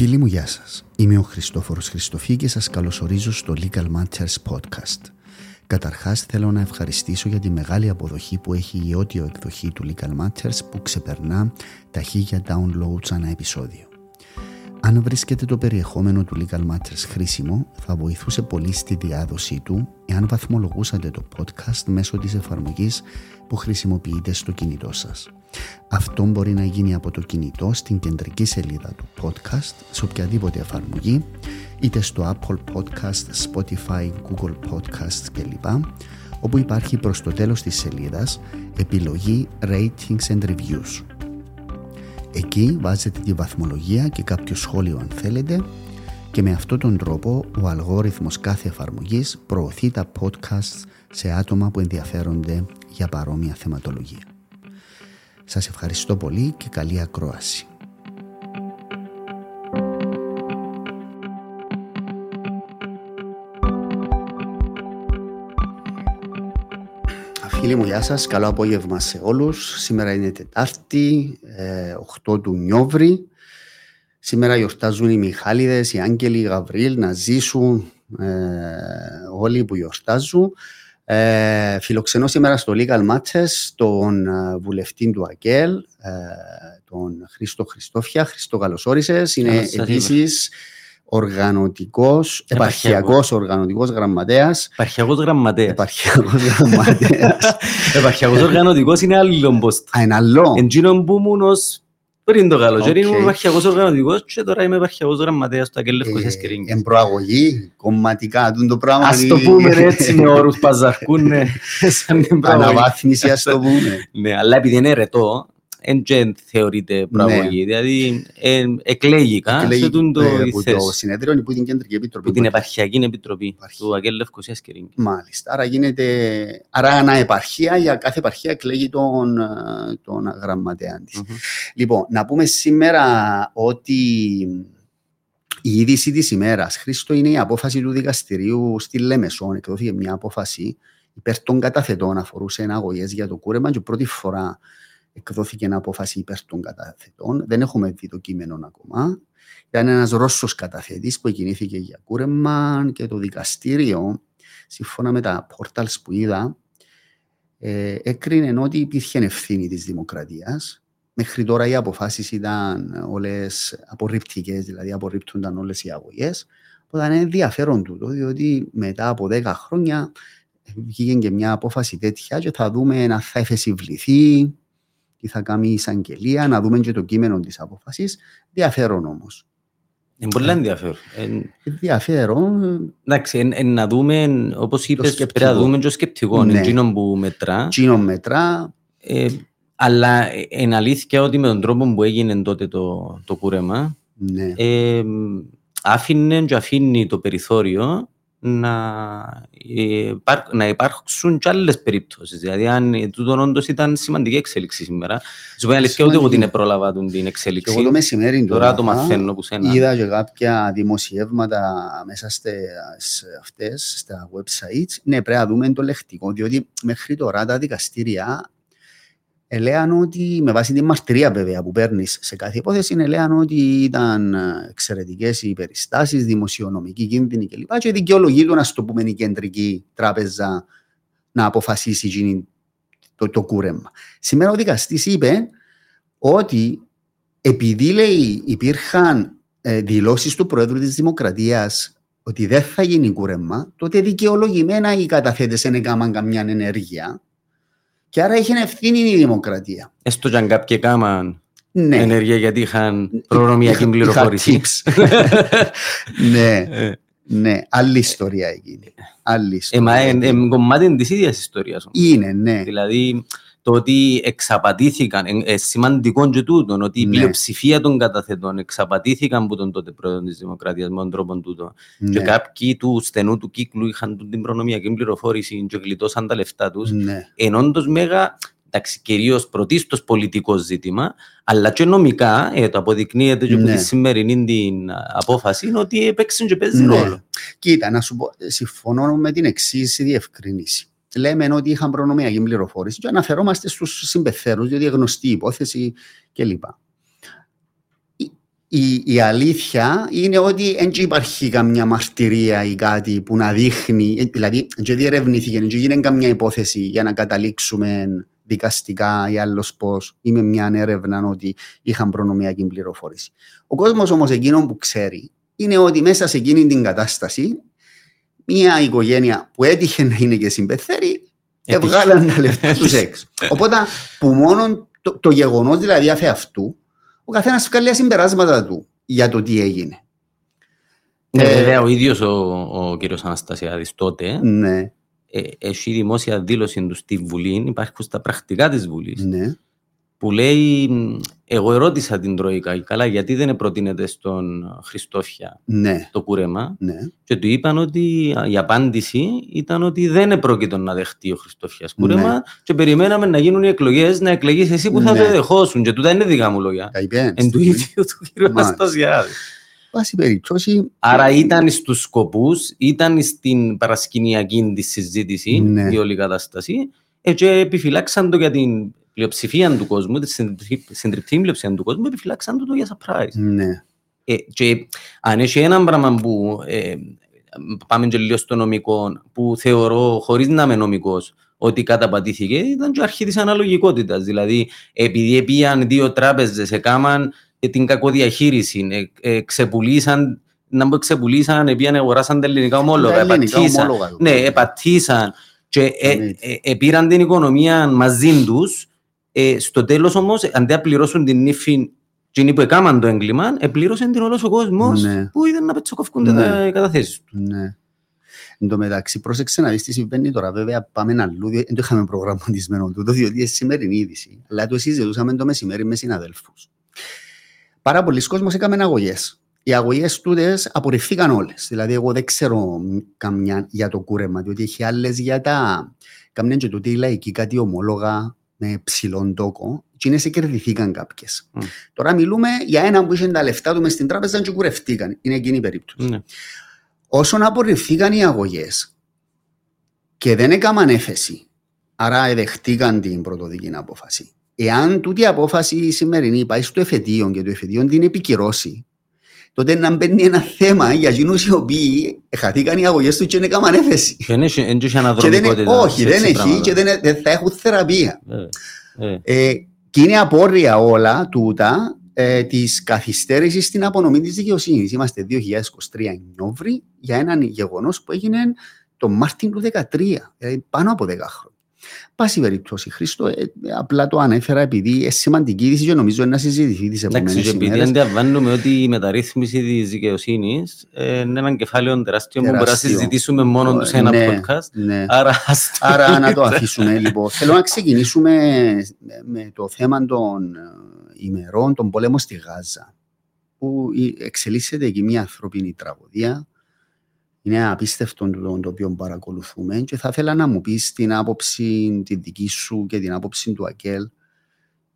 Φίλοι μου, γεια σας. Είμαι ο Χριστόφορος Χριστοφή και σας καλωσορίζω στο Legal Matters Podcast. Καταρχάς θέλω να ευχαριστήσω για τη μεγάλη αποδοχή που έχει η audio εκδοχή του Legal Matters που ξεπερνά τα χίλια downloads ανά επεισόδιο. Αν βρίσκεται το περιεχόμενο του Legal Matters χρήσιμο, θα βοηθούσε πολύ στη διάδοσή του εάν βαθμολογούσατε το podcast μέσω της εφαρμογής που χρησιμοποιείτε στο κινητό σας. Αυτό μπορεί να γίνει από το κινητό στην κεντρική σελίδα του podcast σε οποιαδήποτε εφαρμογή είτε στο Apple Podcast, Spotify, Google Podcasts κλπ όπου υπάρχει προς το τέλος της σελίδας επιλογή Ratings and Reviews. Εκεί βάζετε τη βαθμολογία και κάποιο σχόλιο αν θέλετε και με αυτόν τον τρόπο ο αλγόριθμος κάθε εφαρμογής προωθεί τα podcasts σε άτομα που ενδιαφέρονται για παρόμοια θεματολογία. Σας ευχαριστώ πολύ και καλή ακρόαση. Φίλοι μου, γεια σας. Καλό απόγευμα σε όλους. Σήμερα είναι Τετάρτη, 8 ε, του Νιόβρη. Σήμερα γιορτάζουν οι Μιχάλιδες, οι Άγγελοι, οι Γαβρίλ να ζήσουν ε, όλοι που γιορτάζουν. Ε, φιλοξενώ σήμερα στο Legal Matches τον ε, βουλευτή του ΑΚΕΛ, ε, τον Χρήστο Χριστόφια. Χρήστο, καλώς όρισες. Είναι επίσης οργανωτικός, επαρχιακός οργανωτικός γραμματέας. Επαρχιακός γραμματέας. Επαρχιακός γραμματέας. επαρχιακός οργανωτικός είναι άλλο πόστα. Α, είναι άλλο. Εντζήνων που ήμουν ως πριν το καλοκαίρι ήμουν επαρχιακός οργανωτικός και τώρα είμαι επαρχιακός γραμματέας του Αγγέλ Λευκοσίας Κυρίγκης. Εν προαγωγή, κομματικά, το πράγμα. Ας το πούμε έτσι με όρους παζαρκούν, ναι, σαν την προαγωγή. Αναβάθμιση, ας το πούμε. Ναι, αλλά επειδή είναι ρετό, δεν θεωρείται πραγωγή. Ναι. Δηλαδή, ε, εκλέγηκα σε τον το ε, που το συνέδριο που την Κεντρική Επιτροπή. Που την Επαρχιακή Επιτροπή του Αγγέλ Λευκοσίας και Μάλιστα. Άρα γίνεται, άρα αναεπαρχία, για κάθε επαρχία εκλέγει τον, τον γραμματέα της. Mm-hmm. Λοιπόν, να πούμε σήμερα ότι η είδηση της ημέρας, Χρήστο, είναι η απόφαση του δικαστηρίου στη Λέμεσον. Εκδόθηκε μια απόφαση υπέρ των καταθετών, αφορούσε αγωγέ για το κούρεμα και πρώτη φορά εκδόθηκε ένα απόφαση υπέρ των καταθετών. Δεν έχουμε δει το κείμενο ακόμα. Ήταν ένας Ρώσος καταθέτης που κινήθηκε για κούρεμα και το δικαστήριο, σύμφωνα με τα πόρταλς που είδα, ε, έκρινε ότι υπήρχε ευθύνη της δημοκρατίας. Μέχρι τώρα οι αποφάσεις ήταν όλες απορριπτικές, δηλαδή απορρίπτονταν όλες οι αγωγές. Οπότε είναι ενδιαφέρον τούτο, διότι μετά από 10 χρόνια βγήκε και μια απόφαση τέτοια και θα δούμε αν θα εφεσιβληθεί, τι θα κάνει η εισαγγελία, να δούμε και το κείμενο της απόφασης. Ενδιαφέρον όμως. Είναι πολύ ενδιαφέρον. Ενδιαφέρον. Εντάξει, να δούμε, όπως είπες, πρέπει να δούμε το σκεπτικό. Ναι. Είναι που μετρά. Εκείνο μετρά. Ε, αλλά είναι αλήθεια ότι με τον τρόπο που έγινε τότε το, το κούρεμα, ναι. ε, άφηνε και αφήνει το περιθώριο να, υπάρ, να υπάρξουν και άλλες περιπτώσεις. Δηλαδή, αν τούτο όντως ήταν σημαντική εξέλιξη σήμερα. Σου πω αλήθεια ότι εγώ την πρόλαβα την εξέλιξη. Και εγώ το μεσημέρι τώρα το μαθαίνω που σένα. Είδα και κάποια δημοσιεύματα μέσα σε αυτές, στα websites. Ναι, πρέπει να δούμε το λεκτικό, διότι μέχρι τώρα τα δικαστήρια Ελέαν ότι, με βάση τη μαρτυρία βέβαια που παίρνεις σε κάθε υπόθεση, ελέαν ότι ήταν εξαιρετικές οι περιστάσεις, δημοσιονομική κίνδυνη κλπ. Και δικαιολογεί του, να το πούμε, η κεντρική τράπεζα να αποφασίσει το, το κούρεμα. Σήμερα ο δικαστής είπε ότι επειδή λέει, υπήρχαν ε, δηλώσεις του Προέδρου της Δημοκρατίας ότι δεν θα γίνει κούρεμα, τότε δικαιολογημένα οι καταθέτε δεν έκαναν καμιά ενέργεια και άρα είχε ευθύνη η δημοκρατία. Έστω και αν κάποιοι κάμαν ναι. ενέργεια γιατί είχαν προνομιακή πληροφόρηση. ναι. Ε. Ναι, άλλη ιστορία έγινε. Άλλη ιστορία. Ε, μα είναι κομμάτι της ίδιας ιστορίας. Είναι, ναι. Δηλαδή, το ότι εξαπατήθηκαν, ε, σημαντικό και τούτο, ότι η ναι. πλειοψηφία των καταθετών εξαπατήθηκαν από τον τότε πρόεδρο της Δημοκρατίας με τον τρόπο τούτο. Ναι. Και κάποιοι του στενού του κύκλου είχαν την προνομιακή πληροφόρηση και γλιτώσαν τα λεφτά τους. Ναι. Ενώ όντως μέγα εντάξει, κυρίως πρωτίστως πολιτικό ζήτημα, αλλά και νομικά, ε, το αποδεικνύεται και από ναι. τη σημερινή την απόφαση, είναι ότι έπαιξε και παίζει ναι. ρόλο. Κοίτα, να σου πω, συμφωνώ με την εξής διευκρίνηση λέμε ότι είχαν προνομιακή πληροφόρηση και αναφερόμαστε στους συμπεθέρους, διότι γνωστή υπόθεση κλπ. η, η αλήθεια είναι ότι δεν υπάρχει καμιά μαρτυρία ή κάτι που να δείχνει, ε, δηλαδή δεν διερευνήθηκε, δεν γίνεται καμιά υπόθεση για να καταλήξουμε δικαστικά ή άλλος πώς ή με μια έρευνα ότι είχαν προνομιακή πληροφόρηση. Ο κόσμος όμως εκείνο που ξέρει είναι ότι μέσα σε εκείνη την κατάσταση μια οικογένεια που έτυχε να είναι και συμπεθέρη έβγαλαν τα λεφτά τους έξω. Οπότε που μόνο το, το γεγονός δηλαδή αφ' αυτού ο καθένας βγάλει συμπεράσματα του για το τι έγινε. Ναι, ε, βέβαια, ο ίδιος ο, ο κύριος Αναστασιάδης τότε ναι. ε, έχει δημόσια δήλωση του στη Βουλή, υπάρχουν στα πρακτικά της Βουλής. Ναι. Που λέει, εγώ ερώτησα την Τρόικα, καλά, γιατί δεν προτείνεται στον Χριστόφια ναι. το κούρεμα; Ναι. Και του είπαν ότι η απάντηση ήταν ότι δεν επρόκειτο να δεχτεί ο Χριστόφιας κούρεμα Ναι. και περιμέναμε να γίνουν οι εκλογές, να εκλεγείς εσύ που θα Ναι. το δεχόσουν. Και τούτα είναι δικά μου λόγια. Καημέν. Εν του ίδιου του κ. Μάλιστα. Αναστασιάδη. Πάση περιπτώσει. Άρα ήταν στους σκοπούς, ήταν στην παρασκηνιακή της συζήτηση Ναι. η όλη κατάσταση ε, και επιφυλάξαν το για την πλειοψηφία του κόσμου, τη συντριπτή- συντριπτή πλειοψηφία του κόσμου, επιφυλάξαν το, το για surprise. Ναι. Ε, και αν έχει ένα πράγμα που ε, πάμε και λίγο στο νομικό, που θεωρώ χωρίς να είμαι νομικός, ότι καταπατήθηκε, ήταν και αρχής της αναλογικότητας. Δηλαδή, επειδή επίαν δύο τράπεζες, έκαναν ε, την κακοδιαχείριση, ε, ε, ξεπουλήσαν, να μην ξεπουλήσαν, επίαν αγοράσαν τα ελληνικά ομόλογα, Τα ελληνικά επατήσαν, ομόλογα. ναι, επατήσαν και ε, Ναι. ε, ε, πήραν την οικονομία μαζί τους. Ε, στο τέλος όμως, αντί να πληρώσουν την ύφη εκείνοι που έκαναν το έγκλημα, επλήρωσαν την όλος ο κόσμος Ναι. που είδαν να πετσοκοφκούνται Ναι. τα- οι καταθέσεις τους. Ναι. Εν τω μεταξύ, πρόσεξε να δεις τι συμβαίνει τώρα. Βέβαια, πάμε αλλού. διότι Δεν το είχαμε προγραμματισμένο τούτο, διότι είναι σημερινή είδηση. Αλλά το συζητούσαμε το μεσημέρι με συναδέλφους. Πάρα πολλοί κόσμοι έκαναν αγωγές. Οι αγωγές τούτες απορριφθήκαν όλες. Δηλαδή, εγώ δεν ξέρω καμιά για το κούρεμα, διότι έχει άλλες για τα. Κάμνε και τούτη η λαϊκή κάτι ομόλογα με ψηλόν τόκο, και είναι σε κερδιθήκαν κάποιες. Μμ. Τώρα μιλούμε για έναν που είχε τα λεφτά του μες στην τράπεζα και κουρευτήκαν. Είναι εκείνη η περίπτωση. Ναι. Όσον απορριφθήκαν οι αγωγές και δεν έκαναν έφεση, άρα εδεχτήκαν την πρωτοδική απόφαση. Εάν τούτη η απόφαση η σημερινή πάει στο εφετείο και το εφετείο την επικυρώσει, τότε να μπαίνει ένα θέμα για εκείνους οι οποίοι χαθήκαν οι αγωγές τους και δεν έκαναν έφεση. Και δεν έχει- δεν έχει Και δεν, αναδρομικότητας. όχι, σε δεν έτσι έχει πράγματα. και δεν, δεν θα έχουν θεραπεία. Βέβαια. Ε, Ε, και είναι απόρρια όλα τούτα ε, της καθυστέρησης στην απονομή της δικαιοσύνης. Είμαστε 2023 Νιόβρη για έναν γεγονός που έγινε το Μάρτιν του 2013, δηλαδή πάνω από 10 χρόνια. Πάση περιπτώσει, Χρήστο, ε, ε, απλά το ανέφερα επειδή είναι σημαντική είδηση και νομίζω είναι να συζητηθεί τις Εντάξει, επόμενες και επειδή ημέρες. αντιλαμβάνουμε ότι η μεταρρύθμιση της δικαιοσύνης είναι έναν κεφάλαιο τεράστιο που μπορεί να Τεράστιο. συζητήσουμε μόνο τους σε ένα Ναι, podcast. ναι. Άρα, ας το- Άρα να το αφήσουμε λοιπόν. Θέλω να ξεκινήσουμε με το θέμα των ε, ημερών, των πολέμων στη Γάζα. Που η- εξελίσσεται εκεί μια ανθρώπινη τραγωδία. Είναι απίστευτο το, το οποίο παρακολουθούμε και θα ήθελα να μου πεις την άποψη τη δική σου και την άποψη του Ακέλ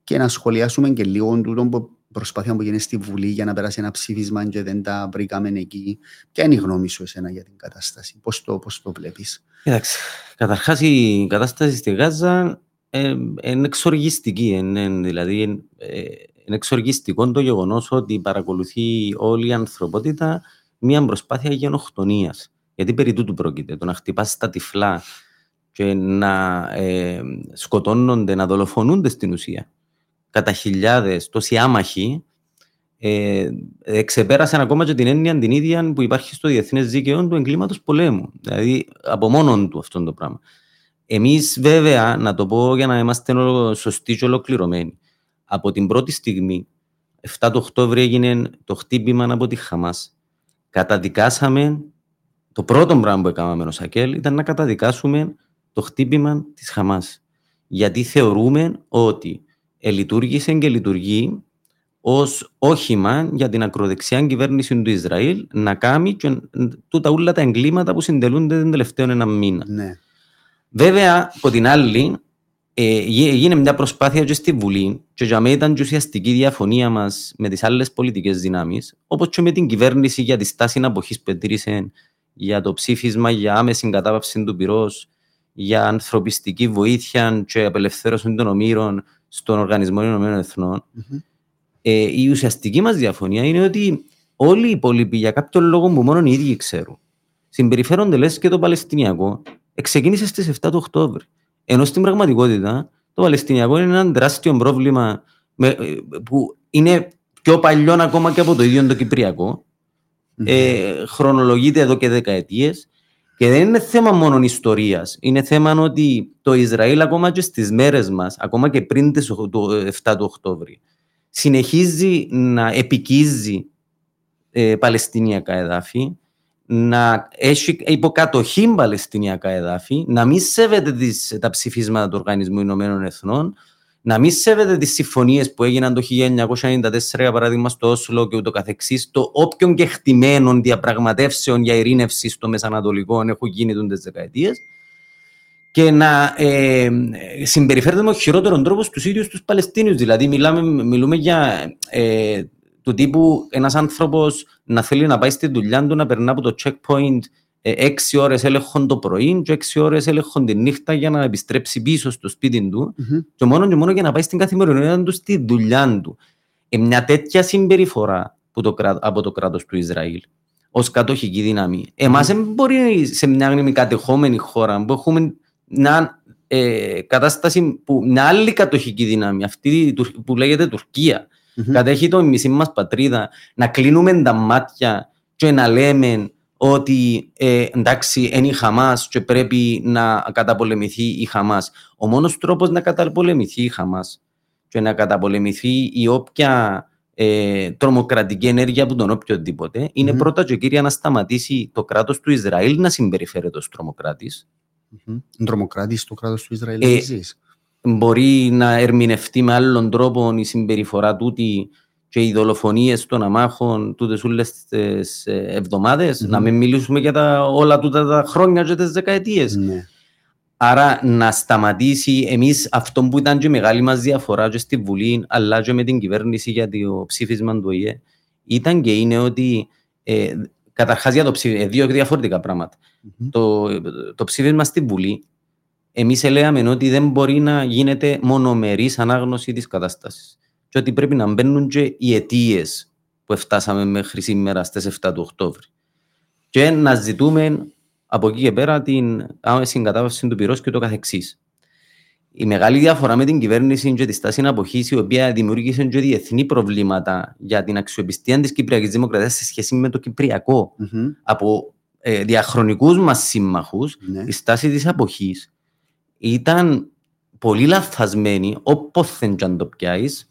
και να σχολιάσουμε και λίγο τούτο που προσπάθεια που γίνεται στη Βουλή για να περάσει ένα ψήφισμα και δεν τα βρήκαμε εκεί. Ποια είναι η γνώμη σου εσένα για την κατάσταση, πώς το, πώς το βλέπεις; Κοίταξε, καταρχάς η κατάσταση στη Γάζα ε, είναι εξοργιστική. Είναι, δηλαδή, ε, είναι εξοργιστικό το γεγονός ότι παρακολουθεί όλη η ανθρωπότητα μια προσπάθεια γενοκτονίας. Γιατί περί τούτου πρόκειται, το να χτυπάς τα τυφλά και να ε, σκοτώνονται, να δολοφονούνται στην ουσία κατά χιλιάδες, τόσοι άμαχοι, ε, ε, ξεπέρασαν ακόμα και την έννοια την ίδια που υπάρχει στο διεθνές δίκαιο του εγκλήματος πολέμου. Δηλαδή, από μόνον του αυτό το πράγμα. Εμείς, βέβαια, να το πω για να είμαστε ολο- σωστοί και ολοκληρωμένοι, από την πρώτη στιγμή, 7 του Οκτώβρη έγινε το χτύπημα από τη Χαμάς. Καταδικάσαμε, το πρώτο πράγμα που έκαναμε ως ΑΚΕΛ ήταν να καταδικάσουμε το χτύπημα της Χαμάς. Γιατί θεωρούμε ότι ελειτουργήσε και λειτουργεί ως όχημα για την ακροδεξιά κυβέρνηση του Ισραήλ να κάνει και τούτα όλα τα εγκλήματα που συντελούνται τον τελευταίο ένα μήνα. Ναι. Βέβαια, από την άλλη, ε, γι- έγινε μια προσπάθεια και στη Βουλή και για μένα ήταν και ουσιαστική διαφωνία μας με τις άλλες πολιτικές δυνάμεις, όπως και με την κυβέρνηση για τη στάση αποχής που ετήρησε για το ψήφισμα για άμεση κατάπαυση του πυρός, για ανθρωπιστική βοήθεια και απελευθέρωση των ομήρων στον Οργανισμό Ηνωμένων Εθνών. Μμμ. Ε, η ουσιαστική μας διαφωνία είναι ότι όλοι οι υπόλοιποι για κάποιο λόγο που μόνο οι ίδιοι ξέρουν συμπεριφέρονται λες και το Παλαιστινιακό ξεκίνησε στις 7 του Οκτώβρη. Ενώ στην πραγματικότητα το Παλαιστινιακό είναι ένα τεράστιο πρόβλημα ε, που είναι πιο παλιό ακόμα και από το ίδιο το Κυπριακό. Ε, χρονολογείται εδώ και δεκαετίες. Και δεν είναι θέμα μόνο ιστορίας. Είναι θέμα ότι το Ισραήλ ακόμα και στις μέρες μας, ακόμα και πριν το 7 του Οκτώβρη, συνεχίζει να επικίζει ε, Παλαιστινιακά εδάφη, να έχει υποκατοχή Παλαιστινιακά εδάφη, να μην σέβεται τις, τα ψηφίσματα του Οργανισμού Ηνωμένων Εθνών, να μην σέβεται τις συμφωνίες που έγιναν το 1994, για παράδειγμα, στο Όσλο και ούτω καθεξής, το όποιον και χτυμένων διαπραγματεύσεων για ειρήνευση στο Μεσανατολικό έχουν γίνει τι δεκαετίες και να ε, συμπεριφέρεται με χειρότερο τρόπος στους ίδιους τους Παλαιστίνιους. Δηλαδή, μιλάμε, μιλούμε για ε, του τύπου ένας άνθρωπος να θέλει να πάει στη δουλειά του, να περνά από το checkpoint ε, έξι ώρες έλεγχον το πρωί και έξι ώρες έλεγχον τη νύχτα για να επιστρέψει πίσω στο σπίτι του mm-hmm. και μόνο και μόνο για να πάει στην καθημερινότητα του στη δουλειά του. Ε, μια τέτοια συμπεριφορά που το, από το κράτος του Ισραήλ ως κατοχική δύναμη. Εμάς δεν mm-hmm. μπορεί σε μια κατεχόμενη χώρα που έχουμε μια ε, κατάσταση που μια άλλη κατοχική δύναμη, αυτή που λέγεται Τουρκία, mm-hmm. κατέχει το μισή μας πατρίδα, να κλείνουμε τα μάτια και να λέμε ότι ε, εντάξει είναι η Χαμάς και πρέπει να καταπολεμηθεί η Χαμάς. Ο μόνος τρόπος να καταπολεμηθεί η Χαμάς και να καταπολεμηθεί η όποια ε, τρομοκρατική ενέργεια από τον οποιοδήποτε είναι mm-hmm. πρώτα και κύρια να σταματήσει το κράτος του Ισραήλ να συμπεριφέρεται ως τρομοκράτης. Mm-hmm. Τρομοκράτης το κράτος του Ισραήλ ε, μπορεί να ερμηνευτεί με άλλον τρόπο η συμπεριφορά τούτη και οι δολοφονίες των αμάχων τούτες όλες τις εβδομάδες, mm-hmm. να μην μιλήσουμε για τα, όλα τούτα τα χρόνια και τις δεκαετίες. Ναι. Άρα να σταματήσει εμείς αυτό που ήταν και μεγάλη μας διαφορά και στη Βουλή, αλλά και με την κυβέρνηση για το ψήφισμα του ΟΗΕ, ήταν και είναι ότι ε, καταρχάς για το ψήφισμα, ε, δύο διαφορετικά πράγματα. Mm-hmm. Το, το ψήφισμα στη Βουλή, εμείς έλεγαμε ότι δεν μπορεί να γίνεται μονομερής ανάγνωση της κατάστασης και ότι πρέπει να μπαίνουν και οι αιτίες που φτάσαμε μέχρι σήμερα στις 7 του Οκτώβρη. Και να ζητούμε από εκεί και πέρα την άμεση κατάβαση του πυρός και το καθεξής. Η μεγάλη διαφορά με την κυβέρνηση και τη στάση αποχής, η οποία δημιούργησε και διεθνή προβλήματα για την αξιοπιστία της Κυπριακής Δημοκρατίας σε σχέση με το Κυπριακό mm-hmm. από ε, διαχρονικούς μας σύμμαχους, mm-hmm. η στάση της αποχής ήταν πολύ λαθασμένη, όποτε και αν το πιάσεις,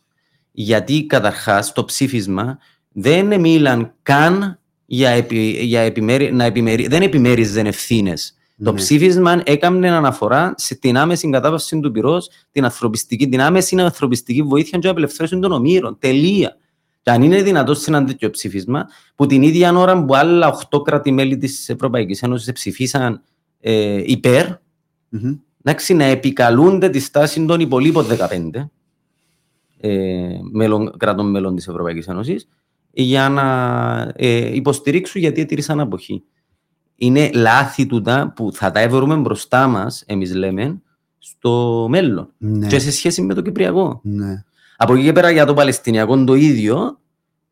γιατί καταρχάς το ψήφισμα δεν μίλαν καν για, επι, για επιμέρι, να επιμέρι, δεν επιμέριζαν ευθύνες. Το ναι. ψήφισμα έκανε αναφορά στην άμεση κατάβαση του πυρός, την ανθρωπιστική, την άμεση ανθρωπιστική βοήθεια και απελευθέρωση των ομήρων. Τελεία. Και αν είναι δυνατό σε ένα τέτοιο ψήφισμα, που την ίδια ώρα που άλλα 8 κράτη-μέλη της Ευρωπαϊκής Ένωσης ψηφίσαν ε, υπέρ, mm-hmm. Να επικαλούνται τη στάση των υπολείπων 15, ε, μέλων, κρατών μέλων της Ευρωπαϊκής Ένωσης για να ε, υποστηρίξουν γιατί έτηρησαν αποχή. Είναι λάθη τούτα που θα τα έβρουμε μπροστά μας, εμείς λέμε, στο μέλλον. Ναι. Και σε σχέση με το Κυπριακό. Ναι. Από εκεί και πέρα για το Παλαιστινιακό το ίδιο,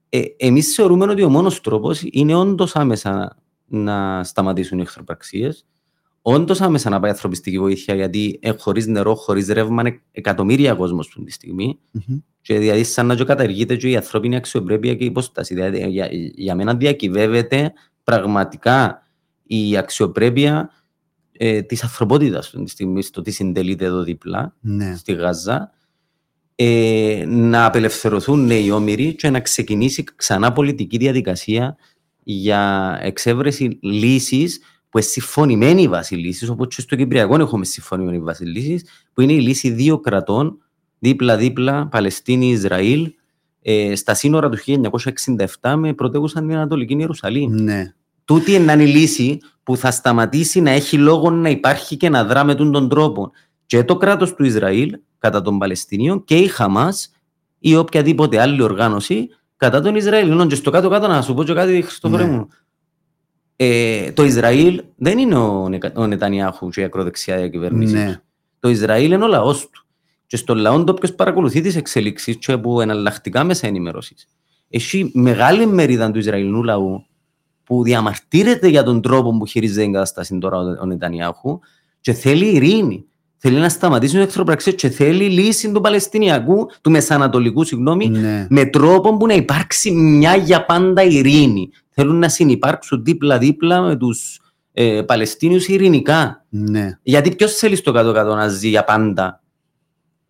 ε, εμείς θεωρούμε ότι ο μόνος τρόπος είναι όντως άμεσα να σταματήσουν οι εχθροπραξίες, όντως άμεσα να πάει ανθρωπιστική βοήθεια, γιατί χωρίς νερό, χωρίς ρεύμα, είναι εκατομμύρια κόσμος αυτή τη στιγμή. Mm-hmm. Και δηλαδή, σαν να καταργείται και η ανθρώπινη αξιοπρέπεια και η υπόσταση. Δηλαδή, για, για μένα διακυβεύεται πραγματικά η αξιοπρέπεια ε, της ανθρωπότητας αυτή τη στιγμή, στο τι συντελείται εδώ δίπλα, ναι. στη Γάζα. Ε, να απελευθερωθούν νέοι όμοιροι και να ξεκινήσει ξανά πολιτική διαδικασία για εξέβρεση λύσης που είναι συμφωνημένη η βάση λύση, όπως και στο Κυπριακό έχουμε συμφωνημένη βάση λύση, που είναι η λύση δύο κρατών, δίπλα-δίπλα, Παλαιστίνη-Ισραήλ, ε, στα σύνορα του 1967 με πρωτεύουσα την Ανατολική Ιερουσαλήμ. Ναι. Τούτη είναι η λύση που θα σταματήσει να έχει λόγο να υπάρχει και να δράμε τον τρόπο. Και το κράτος του Ισραήλ κατά των Παλαιστινίων και η Χαμάς ή οποιαδήποτε άλλη οργάνωση κατά των Ισραηλινών. Και στο κάτω-κάτω να σου πω και κάτι, Χριστόφορε ναι. μου ε, το Ισραήλ δεν είναι ο, ο Νετανιάχου και η ακροδεξιά κυβέρνηση. Ναι. Το Ισραήλ είναι ο λαός του. και στον λαό το ποιος παρακολουθεί τις εξελίξεις και από εναλλακτικά μέσα ενημέρωσης. Έχει μεγάλη μερίδα του Ισραηλινού λαού που διαμαρτύρεται για τον τρόπο που χειρίζεται την κατάσταση τώρα ο Νετανιάχου και θέλει ειρήνη. Θέλει να σταματήσουν οι εχθροπραξίες και θέλει λύση του Παλαιστινιακού, του Μεσανατολικού, συγγνώμη, Ναι. με τρόπο που να υπάρξει μια για πάντα ειρήνη. Θέλουν να συνεπάρξουν δίπλα-δίπλα με τους ε, Παλαιστίνιους ειρηνικά. Ναι. Γιατί ποιος θέλει στο κάτω-κάτω να ζει για πάντα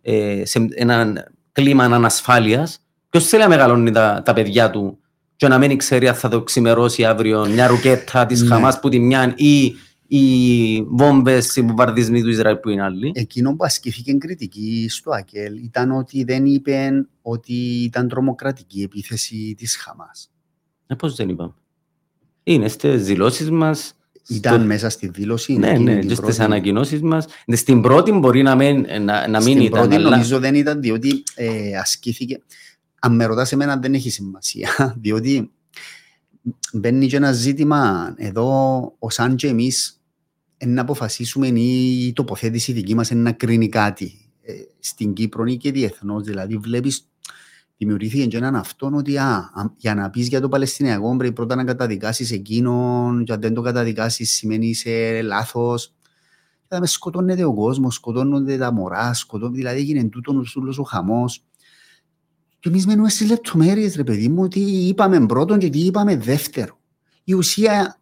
ε, σε ένα κλίμα ανασφάλειας, ποιος θέλει να μεγαλώνει τα, τα παιδιά του και να μην ξέρει αν θα το ξημερώσει αύριο μια ρουκέτα της Ναι. Χαμάς που τη μια ή οι βόμβες, οι βομβαρδισμοί του Ισραήλ που είναι άλλοι. Εκείνο που ασκήθηκε κριτική στο ΑΚΕΛ ήταν ότι δεν είπε ότι ήταν τρομοκρατική η επίθεση της Χαμάς. Ε, πώς δεν είπαμε. Είναι στις δηλώσεις μας. Ήταν στο- μέσα στη δήλωση. Ναι, εκείνη ναι, την και στις πρώτη. ανακοινώσεις μας. Ναι, Στην πρώτη μπορεί να μην, να, να μην Στην ήταν, πρώτη αλλά... νομίζω δεν ήταν διότι ε, ασκήθηκε. Αν με ρωτάς εμένα δεν έχει σημασία, διότι μπαίνει και ένα ζήτημα εδώ ως αν και εμείς ε, να αποφασίσουμε ή η τοποθέτηση δική μας είναι να κρίνει κάτι ε, στην Κύπρο ή και διεθνώς. Δηλαδή βλέπεις δημιουργήθηκε και έναν αυτόν ότι α, α, για να πεις για το Παλαιστινιακό πρέπει πρώτα να καταδικάσεις εκείνον και αν δεν το καταδικάσεις σημαίνει είσαι λάθος. Και με σκοτώνεται ο κόσμος, σκοτώνονται τα μωρά, σκοτώνονται, δηλαδή έγινε τούτον όλος ο χαμός. Και εμείς μένουμε στις λεπτομέρειες ρε παιδί μου, τι είπαμε πρώτον και τι είπαμε δεύτερο. Η ουσία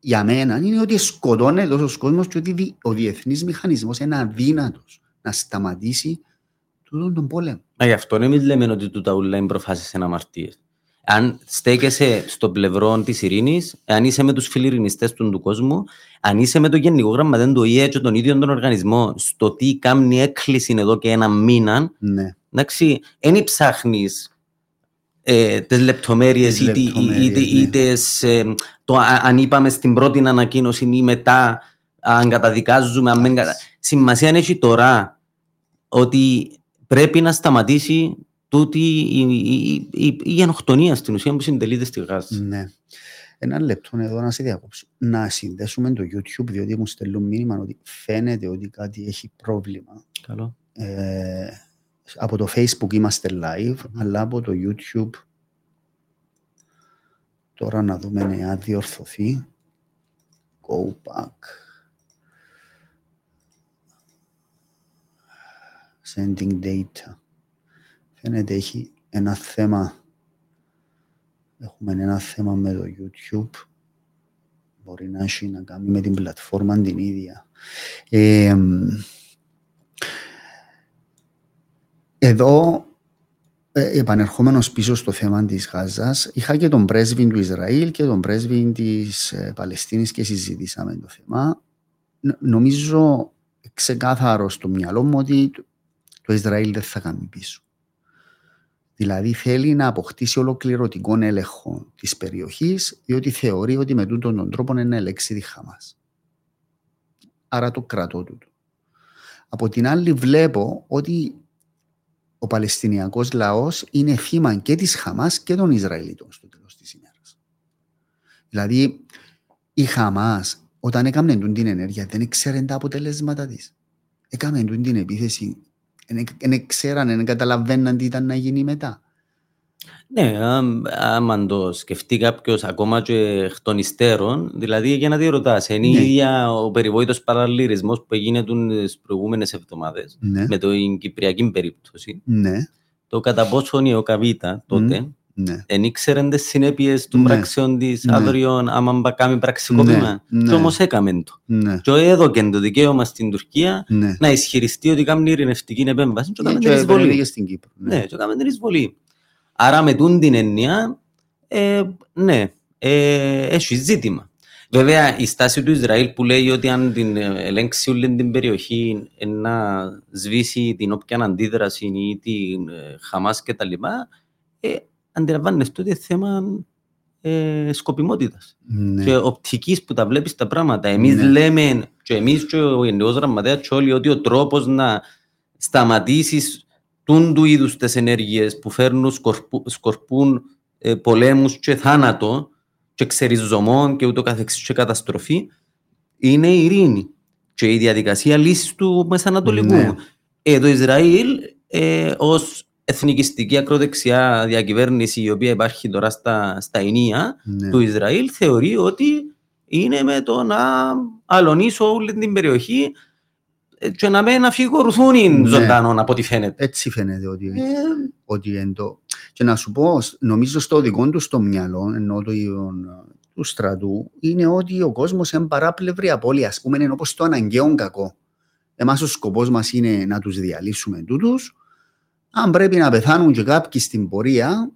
για μένα είναι ότι σκοτώνεται τόσο κόσμος και ότι δι- ο διεθνής μηχανισμός είναι αδύνατος να σταματήσει τούτον τον πόλεμο. Μα γι' αυτό εμείς λέμε ότι τούτα ούλα είναι προφάσεις εν αμαρτίες. Αν στέκεσαι στο πλευρό της ειρήνης, αν είσαι με τους φιλιρινιστές του, του κόσμου, αν είσαι με το Γενικό Γραμματέα του ΙΕ και τον ίδιο τον οργανισμό, στο τι κάνει έκκληση εδώ και ένα μήνα, Ναι. εντάξει, δεν ψάχνει ε, τις λεπτομέρειες Τις ή, τι- λεπτομέρειες, ή, τι- ή ναι. τις, ε, το α- αν είπαμε στην πρώτη ανακοίνωση ή μετά, αν καταδικάζουμε. Αν μην κατα... Σημασία έχει τώρα ότι πρέπει να σταματήσει τούτη η, η, η, η γενοκτονία στην ουσία που συντελείται στη Γάζα. Ναι. Ένα λεπτό εδώ να σε διακόψω. Να συνδέσουμε το YouTube, διότι μου στέλνουν μήνυμα ότι φαίνεται ότι κάτι έχει πρόβλημα. Καλό. Ε, από το Facebook είμαστε live, αλλά από το YouTube τώρα να δούμε αν διορθωθεί. Go back. Sending data. Φαίνεται έχει ένα θέμα. Έχουμε ένα θέμα με το YouTube. Μπορεί να έχει να κάνει με την πλατφόρμα την ίδια. Ε, μ, εδώ, ε, επανερχόμενος πίσω στο θέμα της Γάζας, είχα και τον πρέσβη του Ισραήλ και τον πρέσβη της ε, Παλαιστίνης και συζητήσαμε το θέμα. Ν- νομίζω ξεκάθαρο στο μυαλό μου ότι το- το Ισραήλ δεν θα κάνει πίσω. Δηλαδή θέλει να αποκτήσει ολοκληρωτικό έλεγχο της περιοχής διότι θεωρεί ότι με τούτον τον τρόπο είναι να ελέξει τη Χαμάς. Άρα το κρατώ τούτο. Από την άλλη βλέπω ότι ο Παλαιστινιακός λαός είναι θύμα και της Χαμάς και των Ισραηλίτων στο τέλος της ημέρας. Δηλαδή η Χαμάς όταν έκαμε τούν την ενέργεια δεν ξέρει τα αποτελέσματα της. Έκαμε τούν την επίθεση δεν ξέραν, δεν καταλαβαίναν τι ήταν να γίνει μετά. Ναι, άμ- άμα το σκεφτεί κάποιος ακόμα και εκ των υστέρων, δηλαδή για να διερωτά, είναι Ναι. η ίδια ο περιβόητος παραλληλισμός που έγινε τις προηγούμενες εβδομάδες Ναι, με την κυπριακή περίπτωση. ναι, Το κατά πόσο η ΟΚΑΒΙΤΑ τότε ναι. Δεν ήξερε τι συνέπειες των Ναι. πράξεων της Ναι. αύριο, άμα μπα κάνει πραξικόπημα. Ναι, Και ναι. όμως έκαμε το. ναι, Και έδωκε το δικαίωμα στην Τουρκία ναι. να ισχυριστεί ότι κάνει ειρηνευτική επέμβαση. Και έκαμε Και την εισβολή. επενδύει και στην Κύπρο. Ναι, και έκαμε την εισβολή. Άρα με τούν την έννοια, ε, ναι, ε, έχει ζήτημα. Βέβαια, η στάση του Ισραήλ που λέει ότι αν την ε, ελέγξει όλη την περιοχή ε, να σβήσει την όποια αντίδραση ή την ε, Χαμάς και τα λοιπά, ε, αντιλαμβάνεστε ότι είναι θέμα ε, σκοπιμότητας Ναι. και οπτικής που τα βλέπεις τα πράγματα. Εμείς Ναι. λέμε και εμείς και ο Γενικός Γραμματέας και όλοι ότι ο τρόπος να σταματήσεις τούν του είδους τις ενέργειες που φέρνουν, σκορπού, σκορπούν ε, πολέμους και θάνατο και ξεριζωμών και ούτω καθεξής και καταστροφή είναι η ειρήνη και η διαδικασία λύσης του Μεσανατολικού. Ναι. Ε, το Ισραήλ ε, ως εθνικιστική ακροδεξιά διακυβέρνηση η οποία υπάρχει τώρα στα, στα Ινία Ναι. του Ισραήλ θεωρεί ότι είναι με το να αλωνίσω όλη την περιοχή ε, και να μην αφηγορουθούν Ναι. ζωντανών από ό,τι φαίνεται. Έτσι φαίνεται ότι, Ε, ότι εν το... Και να σου πω, νομίζω στο δικό του το μυαλό, ενώ το, του στρατού, είναι ότι ο κόσμος είναι παράπλευρη απώλεια. Α πούμε, είναι όπως το αναγκαίο κακό. Εμάς ο σκοπός μας είναι να τους διαλύσουμε τούτους. Αν πρέπει να πεθάνουν και κάποιοι στην πορεία,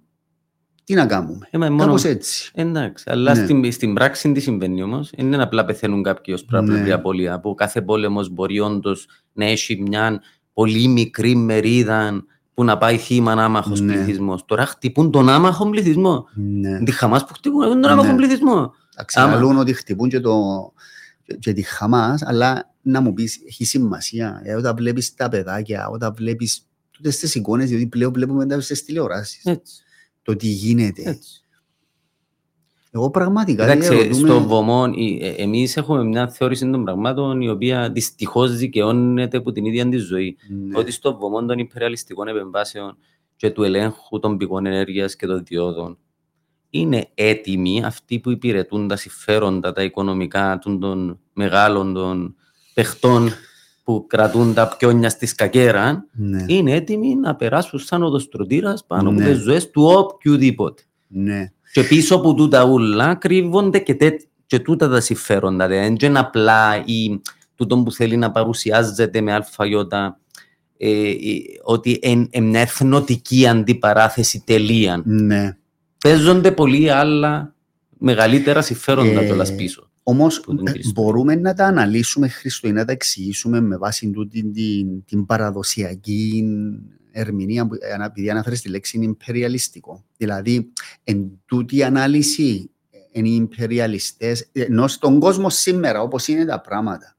τι να κάνουμε; ε, μα μόνο- Κάπως έτσι. Εντάξει, αλλά Ναι. στην, στην πράξη τι συμβαίνει όμως; Δεν είναι απλά πεθαίνουν κάποιοι ως παραπλευρή Ναι. απώλεια. Που κάθε πόλεμος μπορεί όντως να έχει μια πολύ μικρή μερίδα που να πάει θύμα άμαχος Ναι. πληθυσμός. Τώρα χτυπούν τον άμαχο πληθυσμό. Ναι. Τη Χαμάς που χτυπούν τον Ναι. άμαχο πληθυσμό. Αξιαλούν ότι χτυπούν και, το, και, και τη Χαμάς, αλλά να μου πεις, έχει σημασία. Ε, όταν βλέπεις τα παιδάκια, όταν βλέπεις τούτες τις εικόνες, διότι πλέον βλέπουμε τα στις τηλεοράσεις, Έτσι, το τι γίνεται. έτσι. Εγώ πραγματικά Εντάξει, διαρωτούμε- στο βωμό, εμείς έχουμε μια θεώρηση των πραγμάτων η οποία δυστυχώς δικαιώνεται από την ίδια τη ζωή. Ναι, Ότι στο βωμό των υπεραλιστικών επεμβάσεων και του ελέγχου των πηγών ενέργειας και των διόδων είναι έτοιμοι αυτοί που υπηρετούν τα συμφέροντα, τα οικονομικά των, των μεγάλων των παιχτών που κρατούν τα πιόνια στη σκακέρα, ναι, είναι έτοιμοι να περάσουν σαν οδοστρωτήρας πάνω Ναι. από τις ζωές του οποιοδήποτε. ναι, Και πίσω από τούτα ούλα κρύβονται και, τε, και τούτα τα συμφέροντα. Δεν είναι απλά ή τούτο που θέλει να παρουσιάζεται με αλφαγιώτα ε, ε, ότι είναι μια εθνοτική αντιπαράθεση τελεία. ναι. Παίζονται πολλοί άλλα μεγαλύτερα συμφέροντα Ε, κιόλας πίσω. Όμως Που τον ε, Χριστό. μπορούμε να τα αναλύσουμε, Χριστό, ή να τα εξηγήσουμε με βάση τούτη την, την παραδοσιακή ερμηνεία, που, ε, επειδή αναφέρεις τη λέξη είναι υπεριαλιστικό. Δηλαδή, εν τούτη η ανάλυση είναι οι υπεριαλιστές, ενώ στον κόσμο σήμερα, όπως είναι τα πράγματα.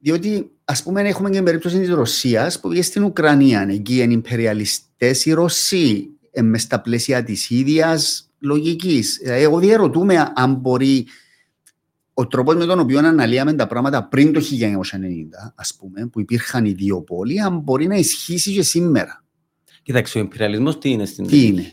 Διότι, ας πούμε, έχουμε και την περίπτωση της Ρωσίας που πήγε στην Ουκρανία. Εκεί είναι υπεριαλιστές οι Ρωσοί, ε, μες στα πλαίσια της ίδιας λογικής. Ε, Εγώ διαρωτούμε αν μπορεί ο τρόπος με τον οποίο αναλύαμε τα πράγματα πριν το 1990, ας πούμε, που υπήρχαν οι δύο πόλοι, αν μπορεί να ισχύσει και σήμερα. Κοίταξε, ο υπεριαλισμός τι είναι στην Τι είναι;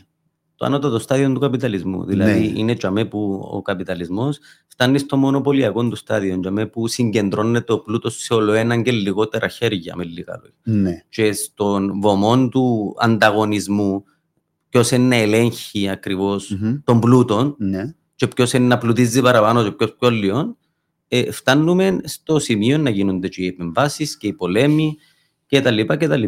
το ανώτατο στάδιο του καπιταλισμού. Δηλαδή, Ναι. είναι τζαμέ που ο καπιταλισμός φτάνει στο μονοπωλιακό του στάδιο, τζαμέ που συγκεντρώνεται ο πλούτος σε όλο έναν και λιγότερα χέρια, με λίγα λόγια. Ναι. Και στον βωμό του ανταγωνισμού, ποιος είναι να ελέγχει ακριβώς Μμμ. τον πλούτο Ναι. και ποιος είναι να πλουτίζει παραπάνω και ποιος πιο λίγο, ε, φτάνουμε στο σημείο να γίνονται και οι επεμβάσεις και οι πολέμοι κτλ. κτλ.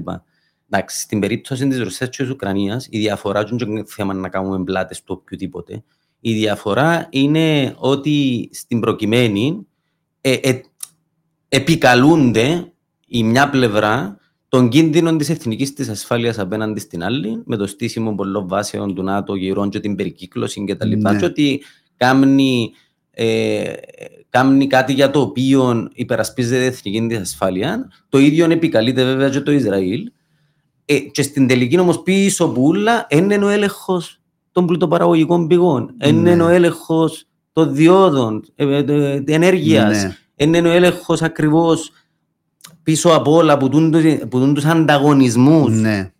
Εντάξει, στην περίπτωση της Ρωσίας και της Ουκρανίας, η διαφορά δεν είναι θέμα να κάνουμε πλάτες του οποιοδήποτε. Η διαφορά είναι ότι στην προκειμένη ε, ε, επικαλούνται η μια πλευρά των κίνδυνων της εθνικής της ασφάλειας απέναντι στην άλλη, με το στήσιμο πολλών βάσεων του ΝΑΤΟ, γύρω και την περικύκλωση κτλ. Ναι. Και ότι κάνει, ε, κάνει κάτι για το οποίο υπερασπίζεται η εθνική της ασφάλεια. Το ίδιο επικαλείται βέβαια και το Ισραήλ. Ε, και στην τελική όμως πίσω που ούλα είναι ο έλεγχος των πλουτοπαραγωγικών πηγών. Είναι Ναι. ο έλεγχος των διόδων, ε, ε, ενέργειας. Ναι. Είναι ο έλεγχος ακριβώς πίσω από όλα που τούν τους- που τούν τους ανταγωνισμούς, Ναι.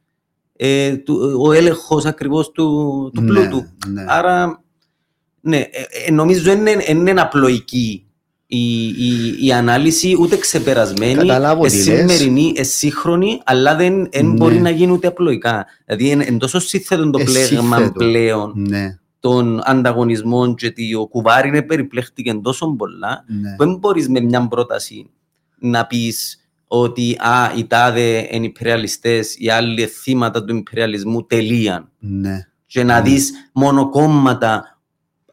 ε, του- ο έλεγχος ακριβώς του, του Ναι. πλούτου. Ναι. Άρα, ναι, ε, ε, νομίζω είναι, είναι απλοϊκή η, η, η ανάλυση, ούτε ξεπερασμένη, Καταλάβω ε, τι λες. σημερινή, ε, σύγχρονη, αλλά δεν εν Ναι. μπορεί να γίνει ούτε απλοϊκά. Δηλαδή, είναι εν τόσο σύνθετο το Ε, πλέγμα σύνθετο. πλέον Ναι. των ανταγωνισμών και ότι ο κουβάρι είναι περιπλέχτηκε τόσο πολλά, Ναι. δεν μπορείς με μια πρόταση να πεις ότι α, οι τάδε είναι υπερεαλιστές, οι άλλοι είναι θύματα του υπερεαλισμού τελεία. Ναι. Και να Ναι. δεις μόνο κόμματα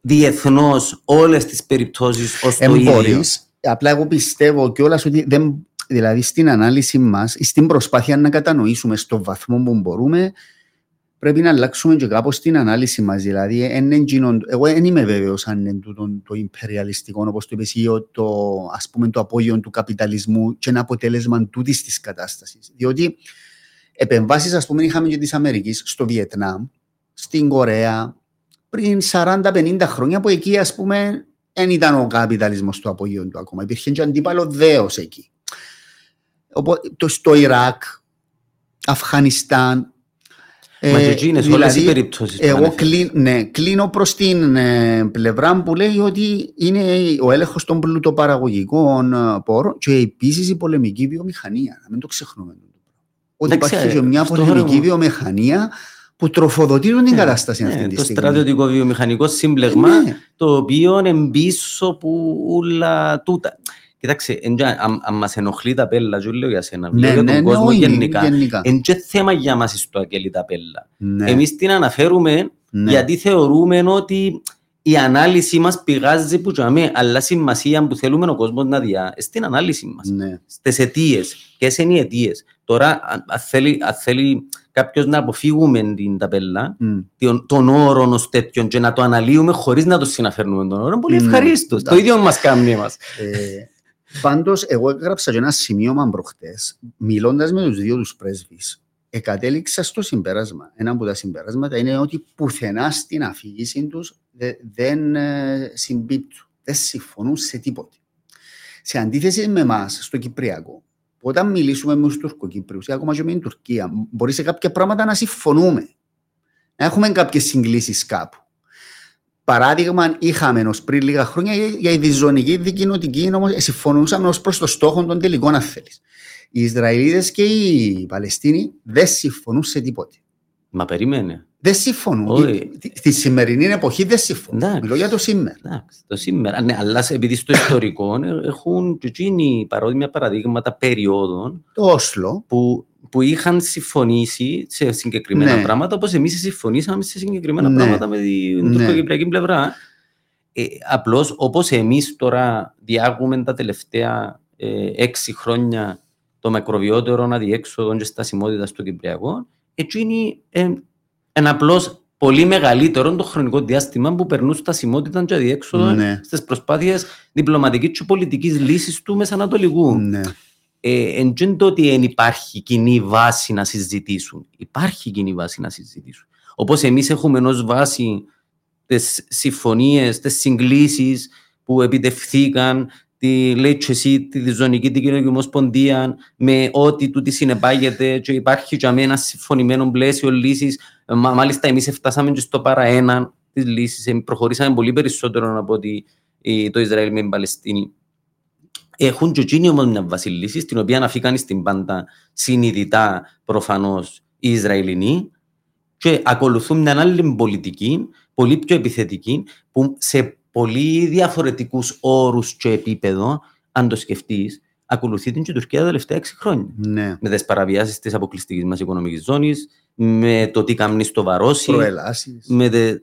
διεθνώς όλες τις περιπτώσεις ως το Εν ίδιο. μπορείς. Απλά εγώ πιστεύω κιόλας ότι δεν, δηλαδή στην ανάλυση μας, στην προσπάθεια να κατανοήσουμε στο βαθμό που μπορούμε, πρέπει να αλλάξουμε και κάπως την ανάλυση μας. Δηλαδή, εν εκείνον- εγώ δεν είμαι βέβαιος αν είναι τούτο το υπεριαλιστικό, όπως το είπες, ή ο- το, ας πούμε, το απόγειο του καπιταλισμού και ένα αποτέλεσμα τούτης της κατάστασης. Διότι επεμβάσεις, ας πούμε, είχαμε και της Αμερικής στο Βιετνάμ, στην Κορέα, πριν 40-50 χρόνια, που εκεί, ας πούμε, δεν ήταν ο καπιταλισμός του απογείων του ακόμα. Υπήρχε και αντίπαλο δέος εκεί. το, στο Ιράκ, Αφγανιστάν. Μα και εκείνες δηλαδή, όλες οι δηλαδή, περιπτώσεις. Εγώ κλείν, ναι, κλείνω προς την ε, πλευρά που λέει ότι είναι ο έλεγχος των πλουτοπαραγωγικών ε, πόρων και επίσης η πολεμική βιομηχανία. Να μην το ξεχνούμε. Ότι υπάρχει και μια πολεμική βιομηχανία που τροφοδοτούν την ναι, κατάσταση ναι, αυτή τη το στιγμή. Το στρατιωτικό βιομηχανικό σύμπλεγμα ναι. το οποίο είναι πίσω που όλα τούτα. Κοιτάξτε, αν μας ενοχλεί τα πέλα, και λέω για σένα, ναι, για τον ναι, κόσμο ναι, γενικά, είναι και θέμα για μας στο ακέλη τα πέλα. Ναι. Εμείς την αναφέρουμε ναι. γιατί θεωρούμε ότι η ανάλυση μας πηγάζει που τζαμί, αλλά σημασία που θέλουμε ο κόσμος να διά, στην ανάλυση μας, ναι. στις αιτίες. Ποιες είναι οι αιτίες. Τώρα, αν θέλει, αν θέλει κάποιος να αποφύγουμε την ταπέλα, mm. τον, τον όρο ως τέτοιον και να το αναλύουμε χωρίς να το συναφέρνουμε τον όρο, πολύ ευχαρίστως. Το ίδιο μας κάνει εμάς. Ε, Πάντως, εγώ έγραψα και ένα σημείωμα προχτές, μιλώντας με τους δύο τους πρέσβεις. Εκατέληξα στο συμπέρασμα. Ένα από τα συμπεράσματα είναι ότι πουθενά στην αφήγηση τους δεν ε, συμπίπτουν, δεν συμφωνούν σε τίποτε. Σε αντίθεση με εμάς στο Κυπριακό, όταν μιλήσουμε με τους Τουρκοκύπριους ή ακόμα και με την Τουρκία, μπορεί σε κάποια πράγματα να συμφωνούμε. Να έχουμε κάποιες συγκλήσεις κάπου. Παράδειγμα, είχαμε ω πριν λίγα χρόνια για η διζωνική δικοινοτική όμω συμφωνούσαμε ως προς το στόχο των τελικών, αν θέλεις. Οι Ισραηλίδες και οι Παλαιστίνοι δεν συμφωνούν σε τίποτε. Μα περιμένε. Δεν συμφωνούν. Στη σημερινή εποχή δεν συμφωνούν. Εντάξει. Μιλώ για το σήμερα. Εντάξει, το σήμερα. Ναι, αλλά επειδή στο ιστορικό έχουν και εκείνοι παρόμοια παραδείγματα περιόδων. Το Όσλο. Που που είχαν συμφωνήσει σε συγκεκριμένα ναι. πράγματα, όπως εμείς συμφωνήσαμε σε συγκεκριμένα ναι. πράγματα με την ναι. τουρκοκυπριακή πλευρά. Ε, Απλώς όπως εμείς τώρα διάγουμε τα τελευταία ε, έξι χρόνια το μακροβιότερο αδιέξοδο και στασιμότητα στο Κυπριακό, έτσι είναι ε, ένα απλώς πολύ μεγαλύτερο το χρονικό διάστημα που περνούν στασιμότητα και αδιέξοδο ναι. στις προσπάθειες διπλωματικής και πολιτικής λύσης του Μεσανατολικού. Ναι ε, εν το ότι δεν υπάρχει κοινή βάση να συζητήσουν. Υπάρχει κοινή βάση να συζητήσουν. Όπως εμείς έχουμε ενός βάση τις συμφωνίες, τις συγκλήσεις που επιτευθήκαν τη λέει και εσύ, τη διζωνική την κοινωνική ομοσπονδία με ό,τι τούτη συνεπάγεται και υπάρχει για ένα συμφωνημένο πλαίσιο λύσης. Μάλιστα, εμείς φτάσαμε και στο παρά ένα της λύσης. Προχωρήσαμε πολύ περισσότερο από ότι το Ισραήλ με την Παλαιστίνη. Έχουν και εκείνοι όμως μια βασιλίση, στην οποία αφήκαν στην πάντα συνειδητά προφανώς οι Ισραηλινοί και ακολουθούν μια άλλη πολιτική, πολύ πιο επιθετική, που σε πολύ διαφορετικούς όρους και επίπεδο, αν το σκεφτείς, ακολουθεί την Τουρκία τα τελευταία έξι χρόνια. Ναι. Με τις παραβιάσεις της αποκλειστικής μας οικονομικής ζώνης, με το τι κάνεις στο Βαρόσι. Προελάσεις.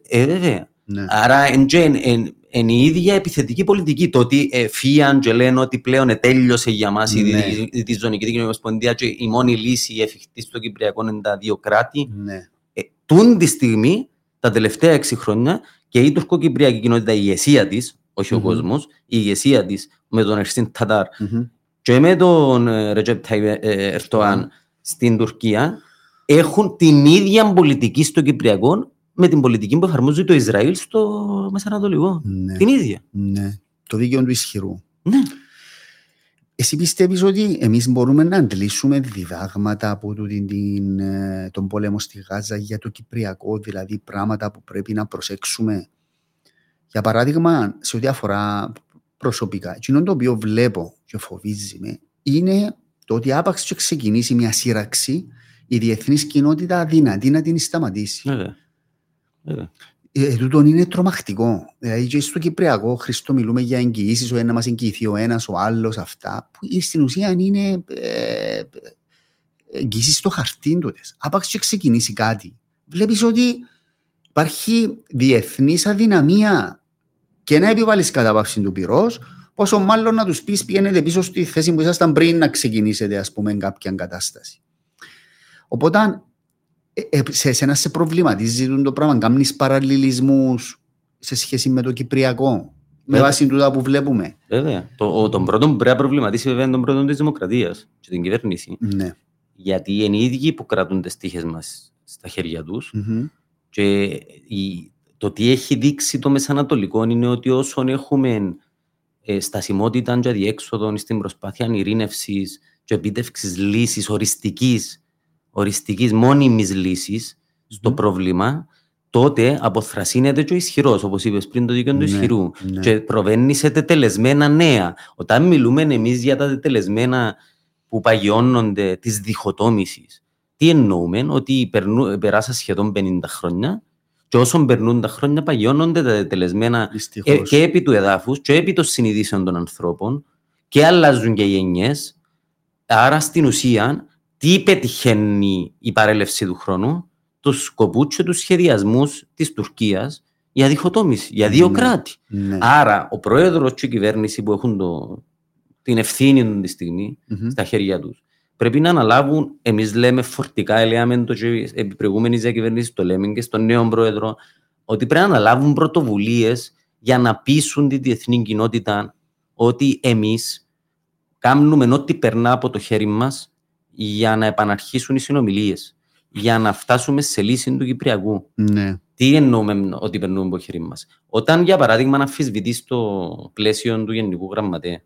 Ε, βέβαια. Ναι. Άρα, εν, εν, εν, είναι η ίδια επιθετική πολιτική. Το ότι ε, φύγαν και λένε ότι πλέον τέλειωσε για μας ναι. η, η, η, ζωνική δικαιοσύνη ομοσπονδία και η μόνη λύση εφικτή στο Κυπριακό είναι τα δύο κράτη. Ναι. Ε, τούν τη στιγμή, τα τελευταία έξι χρόνια, και η τουρκοκυπριακή κοινότητα, η ηγεσία της, όχι mm-hmm. ο κόσμος, η ηγεσία της με τον Ερσίν Τατάρ mm-hmm. και με τον Ρετζέπ Ερτοάν στην Τουρκία, έχουν την ίδια πολιτική στο Κυπριακό με την πολιτική που εφαρμόζει το Ισραήλ στο Μεσανατολικό. Ναι. Την ίδια. Ναι. Το δίκαιο του ισχυρού. Ναι. Εσύ πιστεύεις ότι εμείς μπορούμε να αντλήσουμε διδάγματα από την, την, ε, τον πόλεμο στη Γάζα για το Κυπριακό, δηλαδή πράγματα που πρέπει να προσέξουμε; Για παράδειγμα, σε ό,τι αφορά προσωπικά, εκείνο το οποίο βλέπω και φοβίζει με είναι το ότι άπαξ και ξεκινήσει μια σύραξη, η διεθνής κοινότητα αδυνατή να την σταματήσει. Ναι, ε, ε, τούτον είναι τρομακτικό. Δηλαδή και στο Κυπριακό, Χριστό, μιλούμε για εγγυήσεις, ο ένας μας εγγυηθεί ο ένας, ο άλλος, αυτά, που στην ουσία είναι ε, εγγυήσεις στο χαρτί τότε. Άπαξ και ξεκινήσει κάτι. Βλέπεις ότι υπάρχει διεθνής αδυναμία και να επιβάλλεις κατάπαυση του πυρός, πόσο μάλλον να τους πεις πιένετε πίσω στη θέση που ήσασταν πριν να ξεκινήσετε, ας πούμε, κάποια κατάσταση. Οπότε ε, ε, σε εσένα σε προβληματίζει το πράγμα, κάνεις παραλληλισμούς σε σχέση με το Κυπριακό, με βάση τούτα που βλέπουμε. Βέβαια. Το, τον πρώτο που πρέπει να προβληματίσει βέβαια είναι τον πρώτο της Δημοκρατίας και την κυβέρνηση. Ναι. Γιατί είναι οι ίδιοι που κρατούν τις τύχες μας στα χέρια τους mm-hmm. και η, το τι έχει δείξει το Μεσανατολικό είναι ότι όσον έχουμε ε, στασιμότητα και αδιέξοδο στην προσπάθεια ειρήνευσης και επίτευξης λύσης οριστικής, οριστικής μόνιμης λύσης στο mm. πρόβλημα, τότε αποθρασύνεται και ο ισχυρός, όπως είπες πριν, το δίκαιο του ναι, ισχυρού. Ναι. Και προβαίνει σε τετελεσμένα νέα. Όταν μιλούμε εμείς για τα τετελεσμένα που παγιώνονται της διχοτόμησης, τι εννοούμε, ότι περνού, περάσα σχεδόν 50 χρόνια και όσο περνούν τα χρόνια παγιώνονται τα τετελεσμένα ε, και επί του εδάφους και επί των συνειδήσεων των ανθρώπων και αλλάζουν και γενιέ. Άρα στην ουσία, τι πετυχαίνει η παρέλευση του χρόνου, τους σκοπούς και τους σχεδιασμούς της Τουρκίας για διχοτόμηση, για δύο ναι, κράτη. Ναι. Άρα, ο πρόεδρος και η κυβέρνηση που έχουν το, την ευθύνη τη στιγμή mm-hmm. στα χέρια τους, πρέπει να αναλάβουν, εμείς λέμε φορτικά, λέμε το και επί προηγούμενης διακυβέρνησης, το λέμε και στον νέο πρόεδρο, ότι πρέπει να αναλάβουν πρωτοβουλίες για να πείσουν τη διεθνή κοινότητα ότι εμείς κάνουμε ό,τι περνά από το χέρι μας για να επαναρχίσουν οι συνομιλίες για να φτάσουμε σε λύση του Κυπριακού. Ναι. Τι εννοούμε ότι περνούμε από χέρι μας; Όταν, για παράδειγμα, να αμφισβητεί το πλαίσιο του Γενικού Γραμματέα,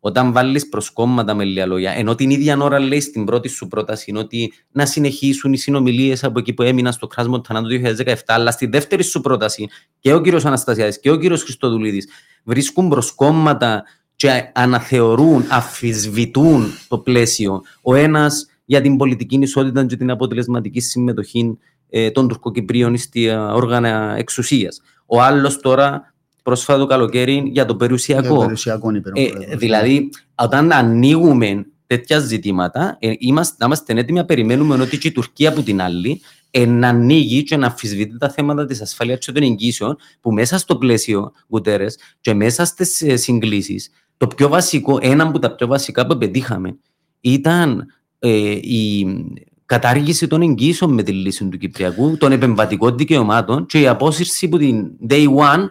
όταν βάλεις προσκόμματα με λίγα λόγια, ενώ την ίδια ώρα λέει στην πρώτη σου πρόταση ότι να συνεχίσουν οι συνομιλίες από εκεί που έμειναν στο κράσμα του το 2017, αλλά στη δεύτερη σου πρόταση και ο κύριος Αναστασιάδης και ο κύριος Χριστοδουλίδης βρίσκουν προσκόμματα και αναθεωρούν, αφισβητούν το πλαίσιο. Ο ένας για την πολιτική ισότητα και την αποτελεσματική συμμετοχή ε, των Τουρκοκυπρίων στα όργανα εξουσίας. Ο άλλος τώρα, πρόσφατο το καλοκαίρι, για το περιουσιακό. Για το περιουσιακό ε, δηλαδή, όταν ανοίγουμε τέτοια ζητήματα, ε, είμαστε, να είμαστε έτοιμοι να περιμένουμε ότι και η Τουρκία από την άλλη ε, να ανοίγει και να αμφισβητεί τα θέματα της ασφαλεία και των εγγύσεων, που μέσα στο πλαίσιο Γκουτέρε και μέσα στις ε, συγκλήσεις, το πιο βασικό, ένα από τα πιο βασικά που πετύχαμε ήταν ε, η κατάργηση των εγγύσεων με τη λύση του Κυπριακού, των επεμβατικών δικαιωμάτων και η απόσυρση από την day one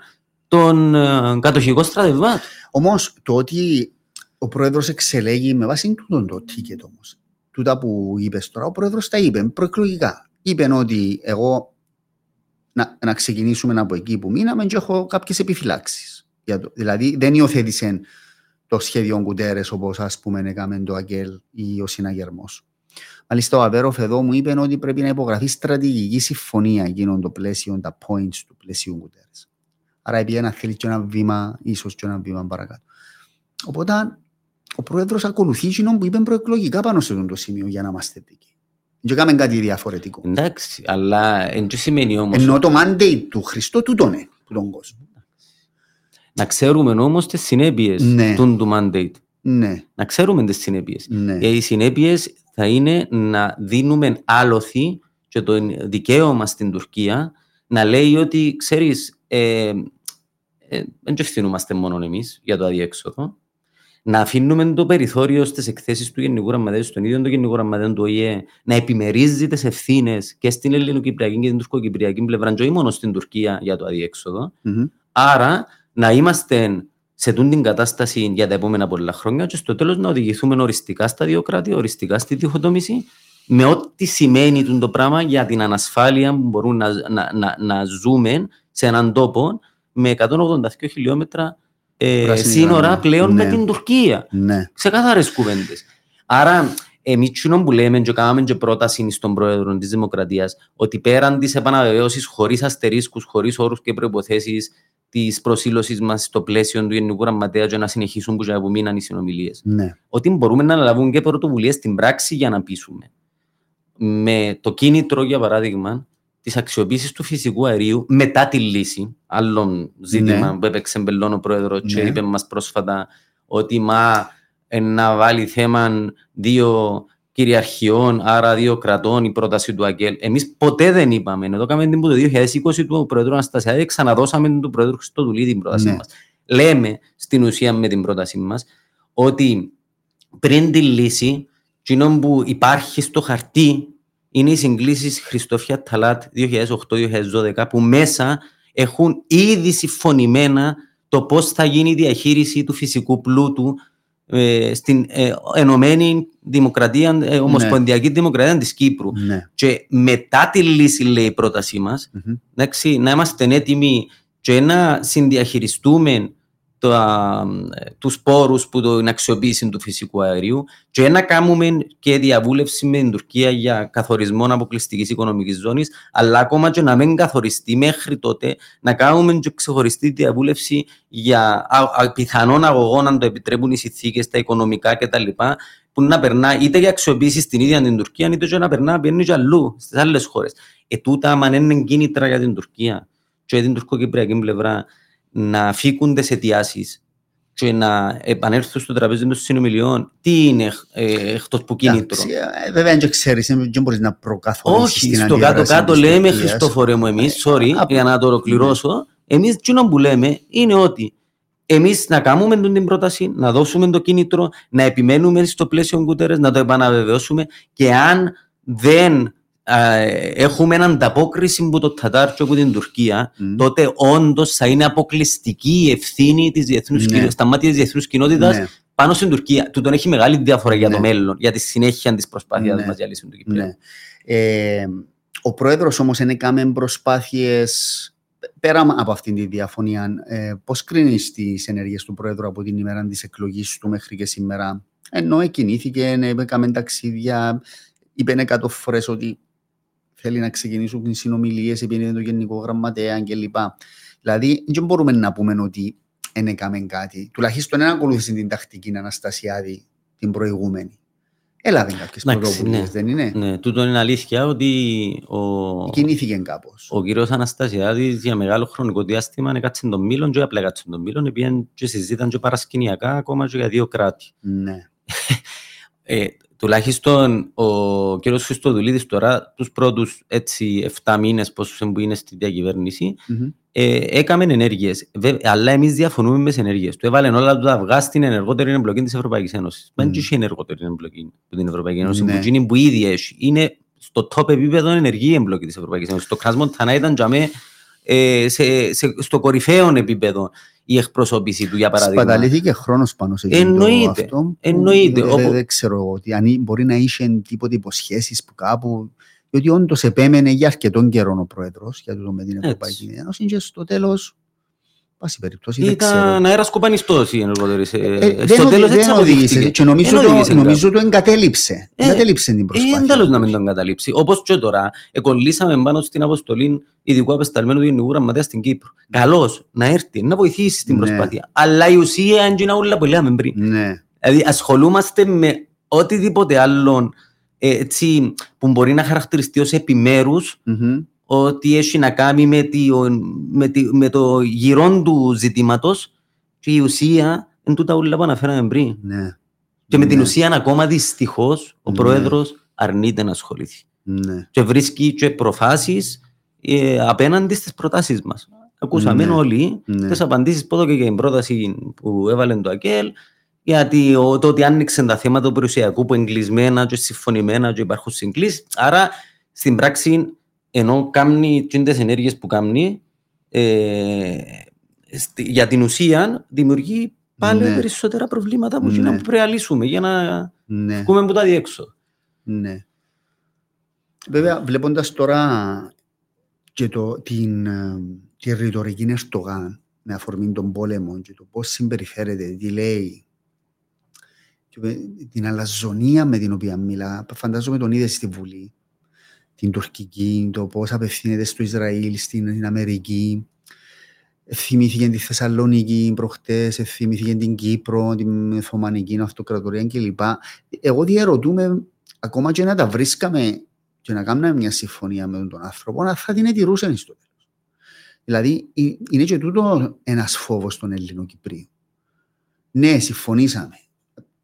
των ε, κατοχικών στρατευμάτων. Όμως το ότι ο πρόεδρος εξελέγει με βάση τούτο το ticket όμως. Τούτα που είπες τώρα, ο πρόεδρος τα είπε προεκλογικά. Είπε ότι εγώ να, να ξεκινήσουμε από εκεί που μείναμε και έχω κάποιες επιφυλάξεις. Δηλαδή δεν υιοθέτησε το σχέδιο Κουτέρε, όπως ας πούμε έκαμε το Αγγέλ ή ο συναγερμός. Μάλιστα, ο Αβέροφ εδώ μου είπε ότι πρέπει να υπογραφεί στρατηγική συμφωνία εκείνων το πλαίσιο, τα points του πλαίσιου Κουτέρε. Άρα, επειδή να θέλει και ένα βήμα, ίσως και ένα βήμα παρακάτω. Οπότε, ο πρόεδρος ακολουθεί εκείνον που είπε προεκλογικά πάνω σε αυτό το σημείο για να είμαστε δίκαιοι. Δεν κάνουμε κάτι διαφορετικό. Εντάξει, αλλά δεν σημαίνει όμως. Ενώ το mandate του Χριστό τούτο είναι, του τον κόσμο. Να ξέρουμε όμως τις συνέπειες ναι. του, του mandate. Ναι. Να ξέρουμε τις συνέπειες. Ναι. Ε, οι συνέπειες θα είναι να δίνουμε άλοθη και το δικαίωμα στην Τουρκία να λέει ότι ξέρεις, ε, ε, δεν ευθυνούμαστε μόνο εμείς για το αδιέξοδο. Να αφήνουμε το περιθώριο στις εκθέσεις του Γενικού Γραμματέα, στον ίδιο του Γενικού Γραμματέα του ΟΗΕ, να επιμερίζει τις ευθύνες και στην Ελληνοκυπριακή και την Τουρκοκυπριακή πλευρά, και όχι μόνο στην Τουρκία για το αδιέξοδο. Mm-hmm. Άρα να είμαστε σε τούν την κατάσταση για τα επόμενα πολλά χρόνια και στο τέλος να οδηγηθούμε οριστικά στα δύο κράτη, οριστικά στη διχοτόμηση, με ό,τι σημαίνει το πράγμα για την ανασφάλεια που μπορούμε να, να, να, να ζούμε σε έναν τόπο με 182 χιλιόμετρα ε, σύνορα πλέον ναι. με την Τουρκία. Ναι. Σε καθαρές κουβέντες. Άρα, εμείς που λέμε και κάναμε και πρόταση στον πρόεδρο της Δημοκρατίας ότι πέραν της επαναβεβαίωση χωρίς αστερίσκους, χωρίς όρους και προποθέσει, της προσήλωσης μας στο πλαίσιο του Γενικού Γραμματέα για να συνεχίσουν που απομείναν οι συνομιλίες. Ναι. Ότι μπορούμε να λάβουν και πρωτοβουλίες στην πράξη για να πείσουμε. Με το κίνητρο, για παράδειγμα, της αξιοποίησης του φυσικού αερίου μετά τη λύση. Άλλον ζήτημα ναι. που έπαιξε μπελόν ο πρόεδρος ναι. και είπε μας πρόσφατα ότι μα να βάλει θέμα δύο κυριαρχιών, άρα δύο κρατών, η πρόταση του ΑΚΕΛ. Εμείς ποτέ δεν είπαμε. Εδώ κάναμε την το 2020 του Προεδρού Αναστασιάδη, ξαναδώσαμε του Προεδρού Χριστοδουλή την πρότασή ναι. μας. Λέμε στην ουσία με την πρότασή μας ότι πριν τη λύση, κοινό που υπάρχει στο χαρτί είναι οι συγκλήσεις Χριστόφια Ταλάτ 2008-2012, που μέσα έχουν ήδη συμφωνημένα το πώς θα γίνει η διαχείριση του φυσικού πλούτου ε, στην ε, Ενωμένη Δημοκρατία, ε, Ομοσπονδιακή ναι. Δημοκρατία της Κύπρου. Ναι. Και μετά τη λύση, λέει η πρότασή μας, mm-hmm. να είμαστε έτοιμοι και να συνδιαχειριστούμε του τους πόρους που την αξιοποίηση του φυσικού αερίου και να κάνουμε και διαβούλευση με την Τουρκία για καθορισμό αποκλειστικής οικονομικής ζώνης, αλλά ακόμα και να μην καθοριστεί μέχρι τότε να κάνουμε και ξεχωριστή διαβούλευση για πιθανών αγωγών, αν το επιτρέπουν οι συνθήκες, τα οικονομικά κτλ. που να περνά είτε για αξιοποίηση στην ίδια την Τουρκία, είτε και να περνά πιένει και αλλού στις άλλες χώρες. Ε, τούτα, αν είναι κίνητρα για την Τουρκία και την τουρκοκυπριακή πλευρά, να φύγουν τις αιτιάσεις και να επανέλθουν στο τραπέζι των συνομιλιών, τι είναι ε, εκτός που κίνητρο; Ε, βέβαια, δεν ξέρεις, δεν μπορείς να προκαθορίσεις. Όχι, στο κάτω-κάτω λέμε, Χριστόφορε μου, εμείς, sorry, για να το ολοκληρώσω, εμείς τι που λέμε είναι ότι εμείς να κάνουμε την πρόταση, να δώσουμε το κίνητρο, να επιμένουμε στο πλαίσιο κουτέρε, να το επαναβεβαιώσουμε και αν δεν έχουμε έναν ανταπόκριση που το Τατάρ και από την Τουρκία, mm. τότε όντως θα είναι αποκλειστική η ευθύνη της διεθνούς ναι. κοινότητας, στα μάτια της διεθνούς κοινότητας ναι. πάνω στην Τουρκία. Του τον έχει μεγάλη διαφορά για το ναι. μέλλον, για τη συνέχεια της προσπάθειας ναι. μας για λύση του Κυπρίου. Ναι. Ε, ο πρόεδρος όμως έκανε προσπάθειες πέρα από αυτήν τη διαφωνία. Ε, Πώς κρίνεις τις ενέργειες του πρόεδρου από την ημέρα της εκλογής του μέχρι και σήμερα, ενώ εκκινήθηκε, έκαμε ταξίδια, είπε εκατό φορές ότι θέλει να ξεκινήσουν τι συνομιλίες, επειδή το γενικό γραμματέα κλπ. Δηλαδή, δεν μπορούμε να πούμε ότι δεν έκαμε κάτι. Τουλάχιστον δεν ακολούθησε την τακτική Αναστασιάδη την προηγούμενη. Έλαβε κάποιες πρωτοβουλίες, ναι. δεν είναι; Ναι, τούτο είναι αλήθεια ότι. Ο... Κινήθηκε κάπως. Ο κύριος Αναστασιάδης για μεγάλο χρονικό διάστημα έκατσε τον Μήλον, και απλά έκατσε τον Μήλον, επειδή και συζήταν και παρασκηνιακά ακόμα και για δύο κράτη. Ναι. ε, τουλάχιστον ο κ. Χριστοδουλίδης τώρα τους πρώτους έτσι 7 μήνες πόσο που είναι στη διακυβέρνηση mm-hmm. ε, έκαμε ενέργειες. Αλλά εμείς διαφωνούμε μες τις ενέργειες του. Έβαλε όλα του τα αυγά στην ενεργότερη εμπλοκή της Ευρωπαϊκής Ένωσης. Δεν mm. έχει ενεργότερη εμπλοκή από την Ευρωπαϊκή Ένωση mm. που, είναι που ήδη έχει. Είναι στο top επίπεδο ενεργή εμπλοκή της Ευρωπαϊκής Ένωσης. Το κράσμο Μοντανά ήταν για ε, σε, σε, στο κορυφαίο επίπεδο η εκπροσώπηση του, για παράδειγμα. Σπαταλήθηκε χρόνος πάνω σε Εννοείται. αυτό. Εννοείται. Δεν, όπου... δεν ξέρω ότι αν μπορεί να είχε τίποτε υποσχέσεις που κάπου. Διότι όντως επέμενε για αρκετόν καιρό ο πρόεδρος για το με την Ευρωπαϊκή Ένωση και στο τέλος πάση περιπτώσει. Ήταν αέρας κοπανιστό η ενεργότερη. Ε, ε, στο τέλος δεν οδήγησε. Και νομίζω, το, νομίζω το εγκατέλειψε. Ε, εγκατέλειψε την προσπάθεια. Ε, τέλο να μην το εγκαταλείψει. Όπως και τώρα, εκολλήσαμε πάνω στην αποστολή ειδικού απεσταλμένου του Γενικού Γραμματέα στην Κύπρο. Καλώς να έρθει, να βοηθήσει στην ναι. προσπάθεια. Αλλά η ουσία είναι όλα που λέμε πριν. Ναι. Δηλαδή ασχολούμαστε με οτιδήποτε άλλο έτσι, που μπορεί να χαρακτηριστεί ως επιμέρους mm-hmm ότι έχει να κάνει με, τη, με, τη, με το γυρόν του ζητήματος και η ουσία είναι τούτα όλα που αναφέραμε πριν. Ναι. Και με ναι. την ουσία ακόμα δυστυχώς ο ναι. πρόεδρος αρνείται να ασχοληθεί. Ναι. Και βρίσκει και προφάσεις ε, απέναντι στις προτάσεις μας. Ακούσαμε ναι. όλοι ναι. τις απαντήσεις που έδωκε για την πρόταση που έβαλε το ΑΚΕΛ γιατί το ότι άνοιξε τα θέματα του περιουσιακού που εγκλεισμένα και συμφωνημένα και υπάρχουν συγκλήσεις. Άρα στην πράξη ενώ κάνει τις ενέργειες που κάνει, ε, για την ουσία δημιουργεί πάλι ναι. περισσότερα προβλήματα που, ναι. που πρέπει να λύσουμε για να ναι. βγούμε από τα διέξω. Ναι. Βέβαια, βλέποντας τώρα και το, την, τη ρητορική Ερτογάν με αφορμή των πόλεμων και το πώς συμπεριφέρεται, τι λέει, την αλαζονία με την οποία μιλά, φαντάζομαι τον είδες στη Βουλή, την τουρκική, το πώς απευθύνεται στο Ισραήλ, στην Αμερική. Θυμήθηκε τη Θεσσαλονίκη προχτές, θυμήθηκε την Κύπρο, την Οθωμανική Αυτοκρατορία κλπ. Εγώ διαρωτούμε, ακόμα και να τα βρίσκαμε και να κάνουμε μια συμφωνία με τον άνθρωπο, να θα την ετηρούσαν στο τέλος. Δηλαδή, είναι και τούτο ένας φόβος των Ελληνοκυπρίων. Ναι, συμφωνήσαμε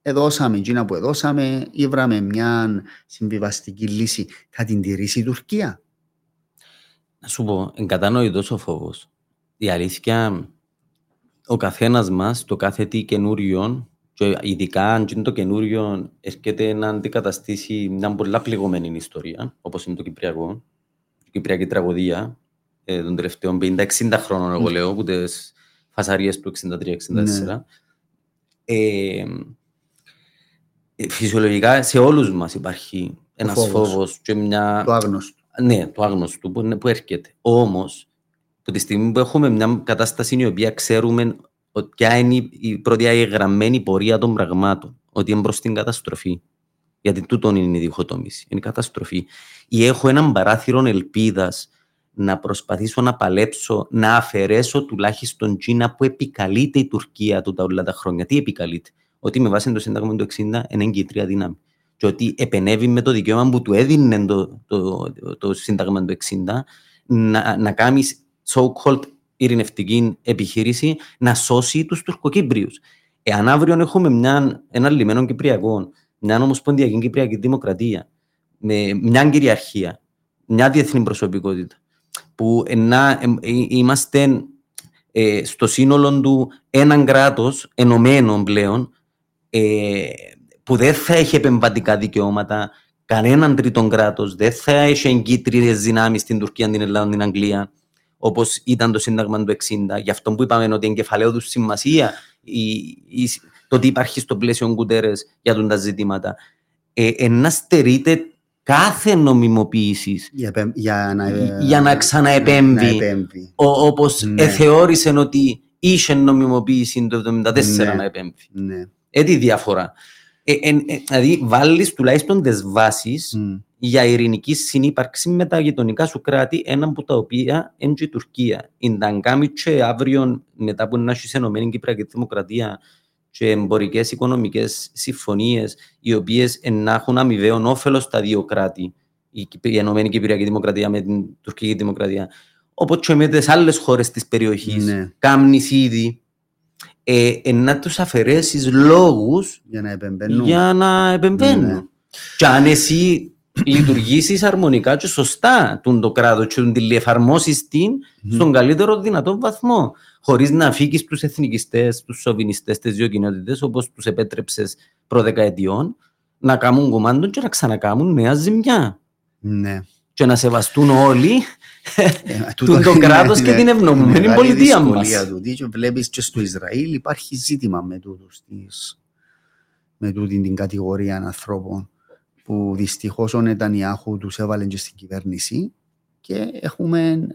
εδώσαμε εκείνα που εδώσαμε, ήβραμε μια συμβιβαστική λύση. Θα την τηρήσει η Τουρκία. Να σου πω, εγκατανοητό ο φόβος. Η αλήθεια, ο καθένας μας, το κάθε τι καινούριο, και ειδικά αν είναι το καινούριο έρχεται να αντικαταστήσει μια πολλά πληγωμένη ιστορία, όπως είναι το Κυπριακό, η Κυπριακή τραγωδία ε, των τελευταίων 50-60 χρόνων, εγώ λέω, από τις φασαρίες του 63-64. Ε, φυσιολογικά σε όλους μας υπάρχει ένας φόβος, φόβος και μια... Το άγνωστο. Ναι, το άγνωστο που, που έρχεται. Όμως, από τη στιγμή που έχουμε μια κατάσταση η οποία ξέρουμε ποια είναι η πρώτη γραμμένη πορεία των πραγμάτων. Ότι είναι προς την καταστροφή. Γιατί τούτο είναι η διχοτόμηση. Είναι η καταστροφή. Ή έχω έναν παράθυρο ελπίδας να προσπαθήσω να παλέψω, να αφαιρέσω τουλάχιστον Τζίνα που επικαλείται η Τουρκία του τα όλα τα χρόνια. Τι επικαλείται; Ότι με βάση το Σύνταγμα του 60 είναι εγκύτρια δύναμη. Και ότι επενεύει με το δικαίωμα που του έδινε το, το, το, το Σύνταγμα του 60 να, να κάνει so-called ειρηνευτική επιχείρηση να σώσει τους Τουρκοκύπριους. Εάν αύριο έχουμε μια, ένα λιμένο Κυπριακό, μια ομοσπονδιακή Κυπριακή Δημοκρατία, με μια κυριαρχία, μια διεθνή προσωπικότητα, που να, ε, ε, είμαστε ε, στο σύνολο του έναν κράτος ενωμένο πλέον, ε, που δεν θα έχει επεμβατικά δικαιώματα, κανέναν τρίτον κράτος, δεν θα έχει εγκύτριε δυνάμεις στην Τουρκία, την Ελλάδα, την Αγγλία, όπως ήταν το Σύνταγμα του 60. Γι' αυτό που είπαμε ότι εγκεφαλαίο του σημασία η, η, το ότι υπάρχει στο πλαίσιο Γκουτέρε για τα ζητήματα. Ε, να στερείται κάθε νομιμοποίησης για, για, να, για να ξαναεπέμβει. Όπως ναι. θεώρησε ότι είχε νομιμοποίηση το 1974 ναι. να επέμβει. Ναι. Έτσι διαφορά. Ε, ε, ε, δηλαδή, βάλεις τουλάχιστον τις βάσεις mm. για ειρηνική συνύπαρξη με τα γειτονικά σου κράτη, ένα από τα οποία είναι η Τουρκία. Η Νταγκάμι και αύριο, μετά που να έχεις ενωμένη Κυπριακή Δημοκρατία και εμπορικές οικονομικές συμφωνίες, οι οποίες να έχουν αμοιβαίο όφελος στα δύο κράτη, η, η Ενωμένη Κυπριακή Δημοκρατία με την Τουρκική Δημοκρατία, όπω και με τις άλλες χώρες της περιοχής, ναι. κάμνη ήδη ε, ε, να τους αφαιρέσεις λόγους για να επεμβαίνουν. Για να επεμβαίνουν. Ναι. Και αν εσύ λειτουργήσεις αρμονικά και σωστά τον το κράτος και την εφαρμόσει την στον καλύτερο δυνατό βαθμό. Χωρίς να φύγεις του εθνικιστές, του σοβινιστές, τι δύο κοινότητε, όπως τους επέτρεψες προδεκαετιών, να κάνουν κομμάτι και να ξανακάμουν νέα ζημιά. Ναι. Και να σεβαστούν όλοι ε, του το κράτος και την ευνομούμενη πολιτεία μας. Βλέπεις και στο Ισραήλ υπάρχει ζήτημα με τούτους με τούτη την κατηγορία ανθρώπων που δυστυχώς ο Νετανιάχου τους έβαλε και στην κυβέρνηση και έχουμε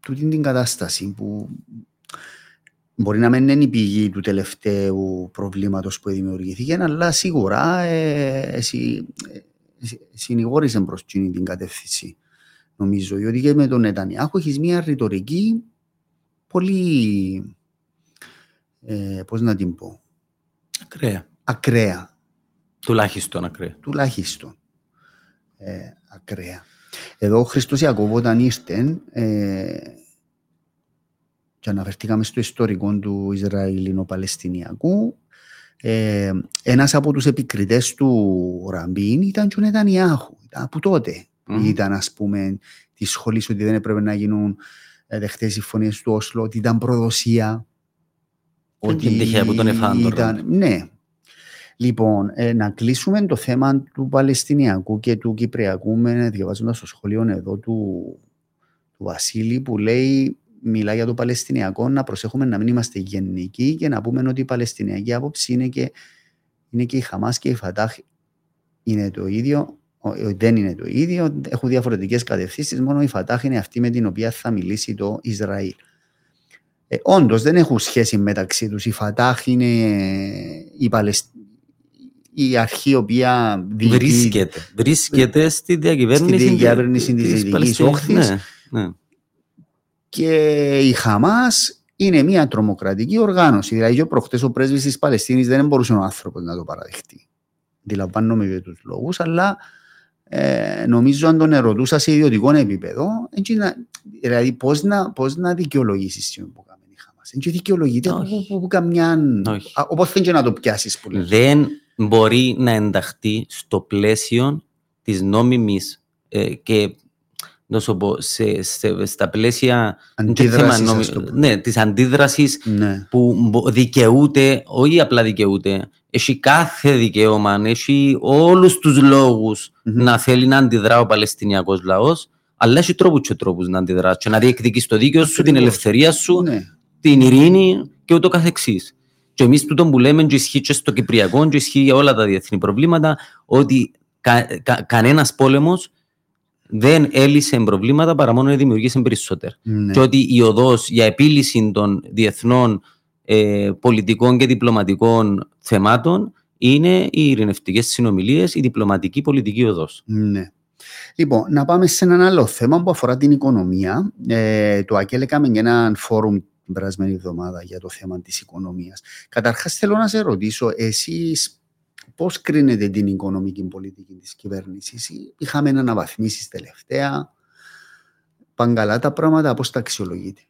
τούτη την κατάσταση που μπορεί να μην είναι η πηγή του τελευταίου προβλήματος που δημιουργήθηκε, αλλά σίγουρα ε, εσύ, ε, συνηγόρησε προς την κατεύθυνση νομίζω, διότι και με τον Νετανιάχου έχεις μια ρητορική πολύ, ε, πώς να την πω, ακραία. ακραία. Τουλάχιστον ακραία. Τουλάχιστον ε, ακραία. Εδώ ο Χριστός Ιακώβ όταν ήρθε ε, και αναφερθήκαμε στο ιστορικό του Ισραηλινο-Παλαιστινιακού ε, ένας από τους επικριτές του Ραμπίν ήταν και ο Νετανιάχου από τότε mm. ήταν ας πούμε τη σχολή ότι δεν έπρεπε να γίνουν ε, δεχτές συμφωνίε του Όσλο, ότι ήταν προδοσία. Ότι τυχαία που τον ήταν, Ναι. Λοιπόν, ε, να κλείσουμε το θέμα του Παλαιστινιακού και του Κυπριακού με διαβάζοντας το σχολείο εδώ του, του Βασίλη που λέει μιλά για το Παλαιστινιακό να προσέχουμε να μην είμαστε γενικοί και να πούμε ότι η Παλαιστινιακή άποψη είναι και, είναι και η Χαμάς και η Φατάχ είναι το ίδιο δεν είναι το ίδιο, έχουν διαφορετικές κατευθύνσεις. Μόνο η Φατάχ είναι αυτή με την οποία θα μιλήσει το Ισραήλ. Ε, Όντως δεν έχουν σχέση μεταξύ τους. Η Φατάχ είναι η, Παλαισ... η αρχή η οποία βρίσκεται, βρίσκεται στη διακυβέρνηση, στη διακυβέρνηση της Δυτικής Όχθης. Ναι, ναι. Και η Χαμάς είναι μια τρομοκρατική οργάνωση. Δηλαδή, ο προχτές ο πρέσβης της Παλαιστίνης δεν μπορούσε ο άνθρωπος να το παραδεχτεί. Αντιλαμβάνομαι για τους λόγους, αλλά ε, νομίζω αν τον ερωτούσα σε ιδιωτικό επίπεδο, δηλαδή πώς να, πώς να δικαιολογήσεις τι που κάνει η Χαμάς. Δεν δικαιολογείται που, που, που καμιά... Όπως θέλει να το πιάσεις που Δεν μπορεί να ενταχθεί στο πλαίσιο της νόμιμης ε, και να σου πω, σε, σε, στα πλαίσια αντίδρασης, νομι... ναι, της αντίδρασης ναι. που δικαιούται, όχι απλά δικαιούται, έχει κάθε δικαίωμα, έχει όλους τους λογους mm-hmm. να θέλει να αντιδρά ο Παλαιστινιακός λαός, αλλά έχει τρόπους και τρόπους να αντιδρά και να διεκδικείς το δίκαιο σου, την ελευθερία σου, ναι. την ειρήνη και ούτω καθεξής. Και εμείς τούτο που λέμε και ισχύει και στο Κυπριακό και ισχύει για όλα τα διεθνή προβλήματα ότι κα, κα, κανένας πόλεμος δεν έλυσε προβλήματα παρά μόνο δημιουργήσε περισσότερα. Ναι. Και ότι η οδός για επίλυση των διεθνών ε, πολιτικών και διπλωματικών θεμάτων είναι οι ειρηνευτικές συνομιλίες, η διπλωματική πολιτική οδός. Ναι. Λοιπόν, να πάμε σε ένα άλλο θέμα που αφορά την οικονομία. Ε, το ΑΚΕΛ έκαμε και ένα φόρουμ την περασμένη εβδομάδα για το θέμα της οικονομίας. Καταρχάς θέλω να σε ρωτήσω, εσείς πώς κρίνετε την οικονομική πολιτική της κυβέρνησης; Είχαμε να αναβαθμίσεις τελευταία. Πάνε καλά τα πράγματα, πώς τα αξιολογείτε;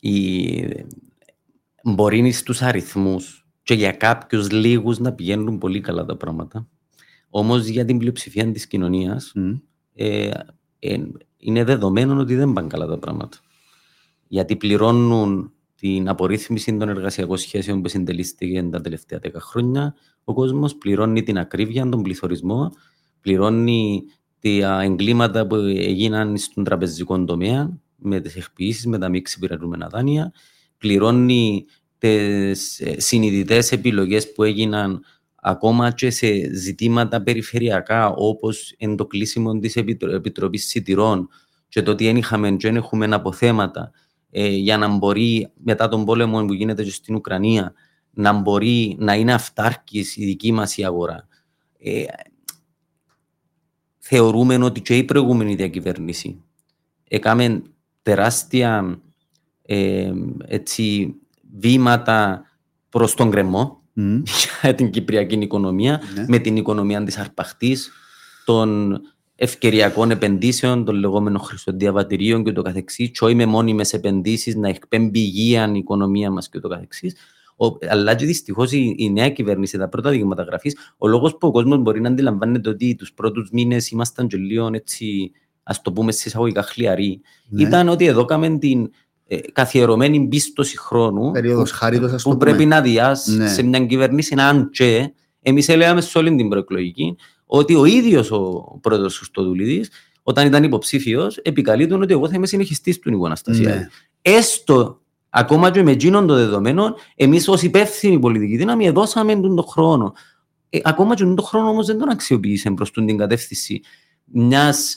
Η... Μπορεί στους αριθμούς και για κάποιους λίγους να πηγαίνουν πολύ καλά τα πράγματα. Όμως για την πλειοψηφία της κοινωνίας ε, ε, είναι δεδομένο ότι δεν πάνε καλά τα πράγματα. Γιατί πληρώνουν την απορρίθμιση των εργασιακών σχέσεων που συντελήστηκε τα τελευταία 10 χρόνια. Ο κόσμος πληρώνει την ακρίβεια, τον πληθωρισμό, πληρώνει τα εγκλήματα που έγιναν στον τραπεζικό τομέα, με τις εκποιήσεις, με τα μη ξυπηρετούμενα δάνεια, πληρώνει τις ε, συνειδητές επιλογές που έγιναν ακόμα και σε ζητήματα περιφερειακά όπως εν το κλείσιμο της Επιτροπής Σιτηρών και το ότι είχαμε και έχουμε αποθέματα ε, για να μπορεί μετά τον πόλεμο που γίνεται και στην Ουκρανία να μπορεί να είναι αυτάρκης η δική μας η αγορά. Ε, θεωρούμε ότι και η προηγούμενη διακυβέρνηση έκαμε τεράστια ε, έτσι, βήματα προς τον κρεμό mm. για την κυπριακή οικονομία, ναι. με την οικονομία της αρπαχτής, των ευκαιριακών επενδύσεων, των λεγόμενων χρηστοδιαβατηρίων και το καθεξής, και με μόνιμες επενδύσεις, να εκπέμπει υγεία η οικονομία μας και το καθεξής. Ο, αλλά και δυστυχώς η, η, νέα κυβέρνηση, τα πρώτα δείγματα γραφής, ο λόγος που ο κόσμος μπορεί να αντιλαμβάνεται ότι τους πρώτους μήνες ήμασταν και λίγο έτσι, ας το πούμε σε εισαγωγικά χλιαροί, ναι. ήταν ότι εδώ κάμε την ε, καθιερωμένη πίστοση χρόνου Περίοδος χάριτος, που, που πρέπει να διάσει ναι. σε μια κυβέρνηση αν και εμείς έλεγαμε σε όλη την προεκλογική ότι ο ίδιος ο πρόεδρος Χριστοδουλίδη, όταν ήταν υποψήφιος, επικαλείται ότι εγώ θα είμαι συνεχιστής του Νίκο Αναστασία. Ναι. Έστω ακόμα και με εκείνον το δεδομένο, εμείς ως υπεύθυνη πολιτική δύναμη δώσαμε τον χρόνο. Ε, ακόμα και τον χρόνο όμως δεν τον αξιοποίησε προς την κατεύθυνση μιας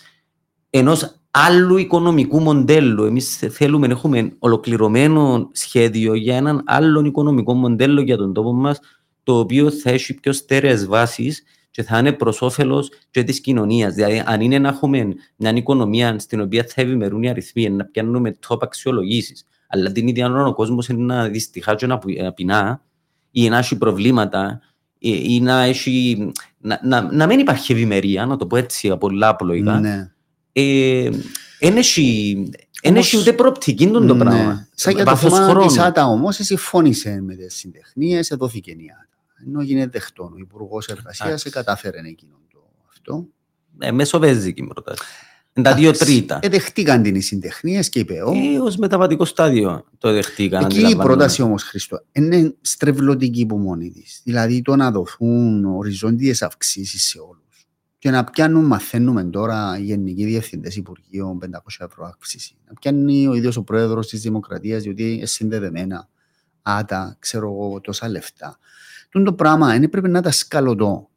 ενός άλλου οικονομικού μοντέλου. Εμείς θέλουμε να έχουμε ολοκληρωμένο σχέδιο για έναν άλλο οικονομικό μοντέλο για τον τόπο μας, το οποίο θα έχει πιο στέρεες βάσεις και θα είναι προς όφελος και της κοινωνίας. Δηλαδή, αν είναι να έχουμε μια οικονομία στην οποία θα ευημερούν οι αριθμοί, να πιάνουμε top αξιολογήσεις, αλλά την ίδια ώρα ο κόσμος είναι να δυστυχά και να πεινά ή να έχει προβλήματα ή να, έχει, να, να, να μην υπάρχει ευημερία, να το πω έτσι πολλά απλοϊκά. Ναι. Ε, έχει ούτε προοπτική το ναι. πράγμα. Σαν για το θέμα της ΆΤΑ όμως, συμφώνησε με τις συντεχνίες, εδόθηκε η ΆΤΑ. Ενώ γίνεται δεχτό. Ο Υπουργός Εργασίας κατάφερε εκείνο το αυτό. Ε, μεσοβέζικη πρόταση. Τα δύο τρίτα. Εδεχτήκαν την οι συντεχνίες και είπε. Ε, Ω μεταβατικό στάδιο το δεχτήκαν. Εκεί η πρόταση όμως, Χριστό, είναι στρεβλωτική που μόνη της. Δηλαδή το να δοθούν οριζόντιες αυξήσεις σε όλους. Και να πιάνουν, μαθαίνουμε τώρα, οι γενικοί διευθυντές Υπουργείων 500 ευρώ αύξηση. Να πιάνει ο ίδιος ο πρόεδρος της Δημοκρατίας, διότι είναι συνδεδεμένα. Άτα, ξέρω εγώ, τόσα λεφτά. Τον το πράγμα δεν έπρεπε να ήταν σκαλωτό.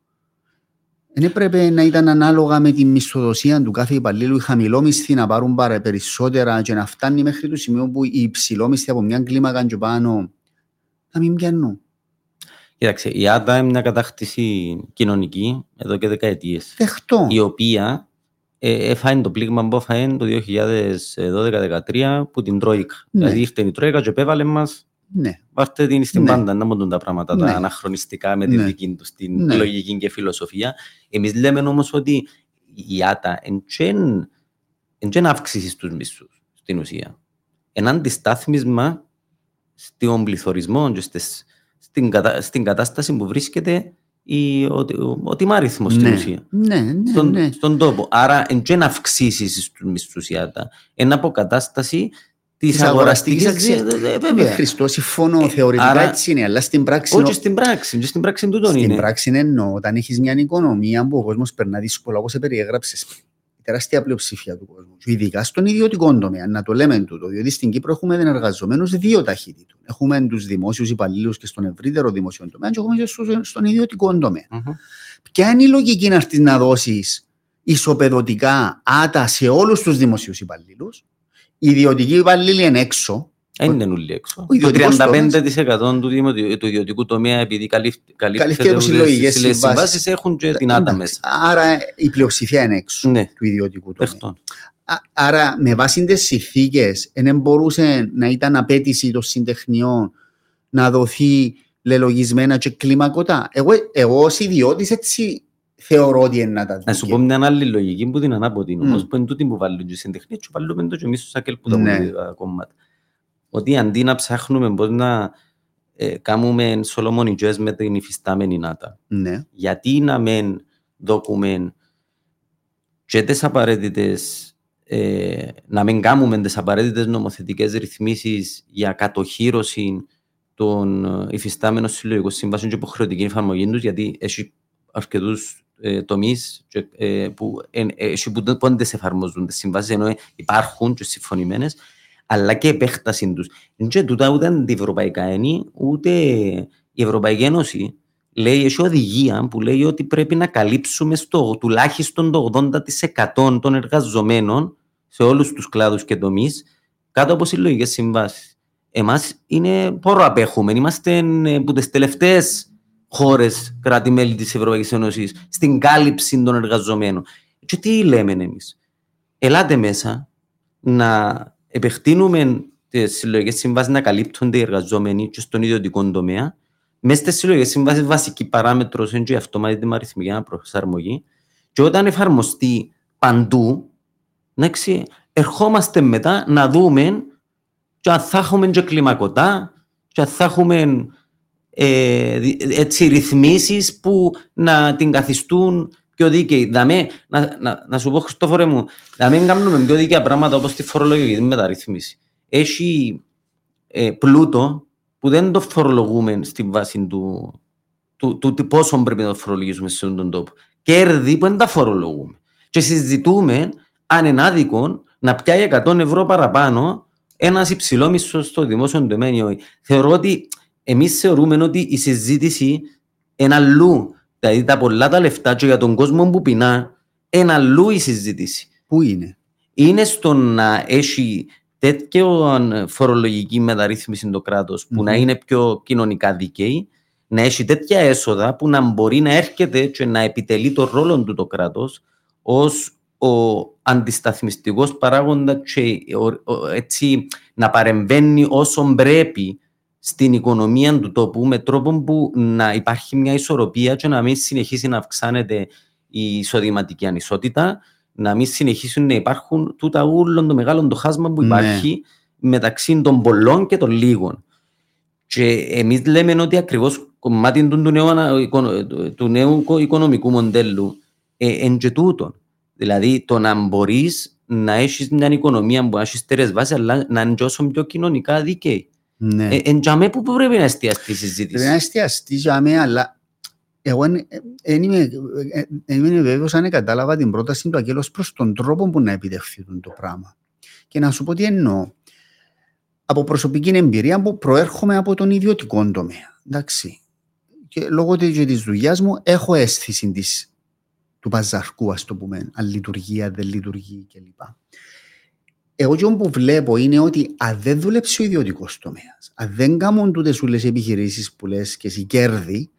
Δεν έπρεπε να ήταν ανάλογα με τη μισθοδοσία του κάθε υπαλλήλου οι χαμηλόμισθοι να πάρουν πάρα περισσότερα και να φτάνει μέχρι το σημείο που οι υψηλόμισθοι από μια κλίμακα και πάνω να μην πιάνουν. Κοίταξε, η ΆΤΑ είναι μια κατάκτηση κοινωνική εδώ και δεκαετίες. Δεχτώ. Η οποία ε, έφαγε το πλήγμα που έφαγε το 2012-2013 που την Τρόικα. Ναι. Δηλαδή ήρθε η Τρόικα και επέβαλε μας. Ναι. Βάρτε την στην ναι. πάντα, να μπορούν τα πράγματα ναι. τα αναχρονιστικά με την ναι. δική τους την ναι. λογική και φιλοσοφία. Εμείς λέμε όμως ότι η ΆΤΑ δεν αύξηση στους μισθούς στην ουσία. Ένα αντιστάθμισμα στον πληθωρισμό και στις στην, κατα... στην κατάσταση που βρίσκεται η... ο, ο, ο τιμάριθμο στην ναι. ουσία. Ναι, ναι, στον, ναι. στον τόπο. Άρα, δεν αυξήσεις στου μισθού Ένα αποκατάσταση της αγοραστικής αξίας. Βέβαια. Χριστό, συμφωνώ θεωρητικά Άρα, έτσι είναι, αλλά στην πράξη. Όχι στην πράξη. Και στην πράξη τούτον είναι. Στην πράξη εννοώ όταν έχεις μια οικονομία που ο κόσμος περνά δύσκολα, όπως περιέγραψε πριν τεράστια πλειοψηφία του κόσμου. ειδικά στον ιδιωτικό τομέα, να το λέμε τούτο, διότι στην Κύπρο έχουμε εργαζομένου δύο ταχύτητων. Έχουμε τους δημόσιους υπαλλήλους και στον ευρύτερο δημόσιο τομέα, και έχουμε και στον ιδιωτικό τομέα. Mm-hmm. Ποια είναι η λογική να έρθεις να δώσεις ισοπεδωτικά άτα σε όλους τους δημοσίους υπαλλήλους, οι ιδιωτικοί υπάλληλοι είναι έξω. Δεν είναι όλοι έξω. Ο Το ιδιωτικός 35% του, δημο- του ιδιωτικού τομέα, επειδή καλύφ- καλύπτεται από από συλλογικές τις συμβάσεις. συμβάσεις, έχουν και την άτα μέσα. Άρα η πλειοψηφία είναι έξω Ναι, του ιδιωτικού τομέα. δεχτώ. Α- Άρα με βάση τις συνθήκες δεν μπορούσε να ήταν απέτηση των συντεχνιών να δοθεί λελογισμένα και κλιμακωτά. Εγώ, εγώ ως ιδιώτης έτσι θεωρώ ότι είναι να τα Να σου δίκαια. πω μια άλλη λογική που την ανάποδη Μμ. όμως, που είναι τούτη που βάλουν και στην τεχνία και βάλουμε το και εμείς στο σάκελ που τα Ναι. πολιτικά κόμματα. Ότι αντί να ψάχνουμε πώς να ε, κάνουμε σολομονιτζές με την υφιστάμενη νάτα, Ναι, γιατί να μην δοκούμε και τις απαραίτητες ε, να μην κάνουμε τις απαραίτητες νομοθετικές ρυθμίσεις για κατοχύρωση των ε, υφιστάμενων συλλογικών συμβάσεων και υποχρεωτική εφαρμογή τους, γιατί έχει αρκετούς ε, τομείς και, ε, που, ε, ε, έχει που δεν τις εφαρμόζουν τις συμβάσεις, ενώ υπάρχουν και συμφωνημένες, αλλά και επέκταση τους. Είναι και τούτα ούτε αντιευρωπαϊκά είναι, ούτε η Ευρωπαϊκή Ένωση λέει, έχει οδηγία που λέει ότι πρέπει να καλύψουμε στο τουλάχιστον το 80% των εργαζομένων σε όλους τους κλάδους και τομείς κάτω από συλλογικές συμβάσεις. Εμάς είναι πόρο απέχουμε. Είμαστε ε, από τις τελευταίες χώρες κράτη-μέλη της Ευρωπαϊκής Ένωσης στην κάλυψη των εργαζομένων. Και τι λέμε εμείς; Ελάτε μέσα να επεκτείνουμε τις συλλογικές συμβάσεις να καλύπτονται οι εργαζόμενοι και στον ιδιωτικό τομέα. Μέσα στις συλλογικές συμβάσεις βασική παράμετρος είναι και η αυτόματη αριθμική αναπροσαρμογή. Και όταν εφαρμοστεί παντού, εντάξει, ερχόμαστε μετά να δούμε και αν θα έχουμε και κλιμακωτά και αν θα έχουμε ε, δι- έτσι ρυθμίσεις που να την καθιστούν πιο δίκαιη. Δαμέ, να, να, να σου πω Χριστόφορε μου, να μην κάνουμε πιο δίκαια πράγματα όπως τη φορολογική μεταρρύθμιση. Έχει ε, πλούτο που δεν το φορολογούμε στη βάση του, του, του, του πόσο πρέπει να το φορολογήσουμε σε αυτόν τον τόπο. Κέρδη που δεν τα φορολογούμε. Και συζητούμε αν είναι άδικο να πιάει 100 ευρώ παραπάνω ένας υψηλό μισθό στο δημόσιο τομέα. ή όχι. Θεωρώ ότι εμείς θεωρούμε ότι η συζήτηση είναι αλλού. Δηλαδή τα πολλά τα λεφτά και για τον κόσμο που πεινά, είναι αλλού η συζήτηση. πού είναι; Είναι στο να έχει τέτοιο φορολογική μεταρρύθμιση το κράτος που να Μμμ. είναι πιο κοινωνικά δίκαιη, να έχει τέτοια έσοδα που να μπορεί να έρχεται και να επιτελεί το ρόλο του το κράτος ως ο αντισταθμιστικός παράγοντας και ο- ο- έτσι να παρεμβαίνει όσο πρέπει στην οικονομία του τόπου με τρόπο που να υπάρχει μια ισορροπία και να μην συνεχίσει να αυξάνεται η εισοδηματική ανισότητα, να μην συνεχίσουν να υπάρχουν τούτα ούλων το μεγάλο το χάσμα που Ναι. υπάρχει μεταξύ των πολλών και των λίγων. Και εμείς λέμε ότι ακριβώς κομμάτι του, του, νέου, ανα- οικονο- του- του νέου κο- οικονομικού μοντέλου ε, εν και τούτον. Δηλαδή το να μπορείς να έχεις μια οικονομία που έχεις στερεές βάσεις αλλά να είναι και όσο πιο κοινωνικά δίκαιη. Ναι. Ε, εν τζαμέ που πρέπει να εστιαστεί η Πρέπει να συζήτηση. εστιαστεί για μένα, αλλά εγώ δεν είμαι, ε, ε, είμαι βέβαιος αν κατάλαβα την πρόταση του Αγγέλος προς τον τρόπο που να επιτευχθεί το πράγμα. Και να σου πω τι εννοώ. Από προσωπική εμπειρία που προέρχομαι από τον ιδιωτικό τομέα. Εντάξει. Και λόγω της, και της δουλειάς μου έχω αίσθηση της, του παζαρκού, ας το πούμε, αν λειτουργεί, αν δεν λειτουργεί κλπ. Εγώ και που βλέπω είναι ότι αν δεν δουλέψει ο ιδιωτικός τομέας, αν δεν κάνουν τούτες όλε οι επιχειρήσεις που λες και εσύ κέρδη,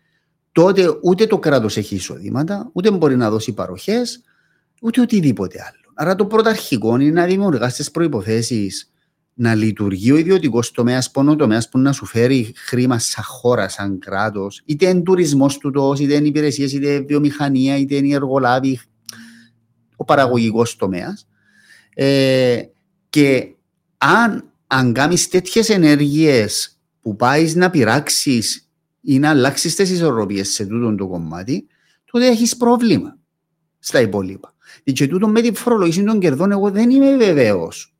τότε ούτε το κράτος έχει εισοδήματα, ούτε μπορεί να δώσει παροχές, ούτε οτιδήποτε άλλο. Άρα το πρωταρχικό είναι να δημιουργάς τις προποθέσει να λειτουργεί ο ιδιωτικός τομέας, πόνο τομέα που να σου φέρει χρήμα σαν χώρα, σαν κράτος, είτε είναι τουρισμός του, είτε είναι υπηρεσίες, είτε είναι βιομηχανία, είτε είναι οι εργολάβοι, ο παραγωγικός τομέας. Ε, και αν, αν κάνεις τέτοιες ενέργειες που πάεις να πειράξεις ή να αλλάξεις τις ισορροπίες σε τούτο το κομμάτι, τότε έχεις πρόβλημα στα υπόλοιπα. Και τούτο με τη φορολογήση των κερδών, εγώ δεν είμαι βεβαίως.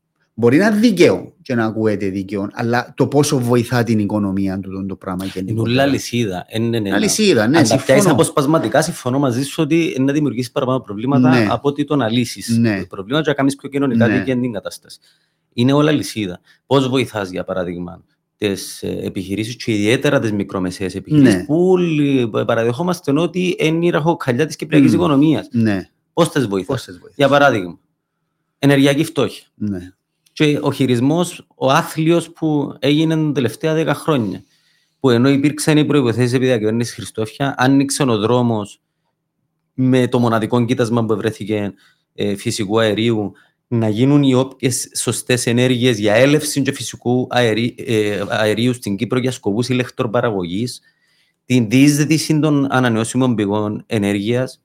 Μπορεί να είναι δίκαιο και να ακούεται δίκαιο, αλλά το πόσο βοηθά την οικονομία του το πράγμα Είναι γενικότερα. ούλα λυσίδα. Είναι, ναι, Αλυσίδα, ναι, Αν τα πιάσεις συμφωνώ. αποσπασματικά, συμφωνώ μαζί σου ότι είναι να δημιουργήσεις παραπάνω προβλήματα Ναι. από ότι το να λύσεις Ναι. το πρόβλημα και να κάνεις πιο κοινωνικά Ναι. δίκαια την κατάσταση. Είναι όλα λυσίδα. Πώς βοηθάς, για παράδειγμα, τις επιχειρήσεις και ιδιαίτερα τις μικρομεσαίες επιχειρήσεις Ναι. που όλοι παραδεχόμαστε ότι είναι η ραχοκαλιά της κυπριακής Μμ. οικονομίας. Ναι, Πώς τις βοηθάς; πώς τις βοηθάς; Για παράδειγμα, ενεργειακή φτώχεια. Ναι. Και ο χειρισμός, ο άθλιος που έγινε τα τελευταία δέκα χρόνια. Που ενώ υπήρξαν οι προποθέσει επί διακυβέρνησης Χριστόφια, άνοιξε ο δρόμος με το μοναδικό κοίτασμα που βρέθηκε ε, φυσικού αερίου να γίνουν οι όποιες σωστές ενέργειες για έλευση και φυσικού αερί, ε, αερίου στην Κύπρο για σκοπούς ηλεκτροπαραγωγής, την διείσδυση των ανανεώσιμων πηγών ενέργειας,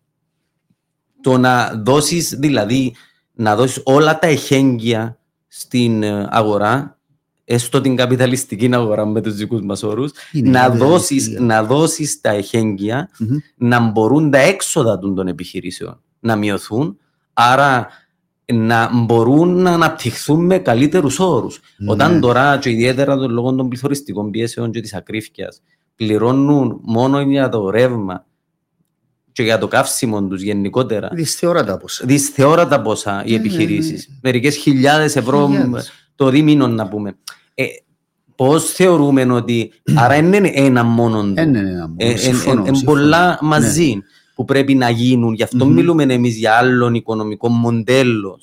το να δώσεις δηλαδή να δώσεις όλα τα εχέγγυα στην ε, αγορά, έστω την καπιταλιστική αγορά με τους δικούς μας όρους, να δώσεις, να δώσεις τα εχέγγυα mm-hmm. να μπορούν τα έξοδα των επιχειρήσεων να μειωθούν, άρα να μπορούν να αναπτυχθούν με καλύτερους όρους. Ναι. Όταν τώρα, και ιδιαίτερα τον λόγω των πληθωριστικών πιέσεων και της ακρίφεια, πληρώνουν μόνο για το ρεύμα και για το καύσιμο τους γενικότερα. Δυσθεώρατα ποσά. Δυσθεώρατα ποσά οι ναι, επιχειρήσει. Ναι, ναι. Μερικές χιλιάδες ευρώ το δίμηνο να πούμε. Ε, Πώς θεωρούμε ότι. Άρα είναι ένα μόνο. Είναι ένα μόνο. Είναι πολλά μαζί ναι. που πρέπει να γίνουν. Γι' αυτό mm-hmm. μιλούμε εμείς για άλλον οικονομικό μοντέλο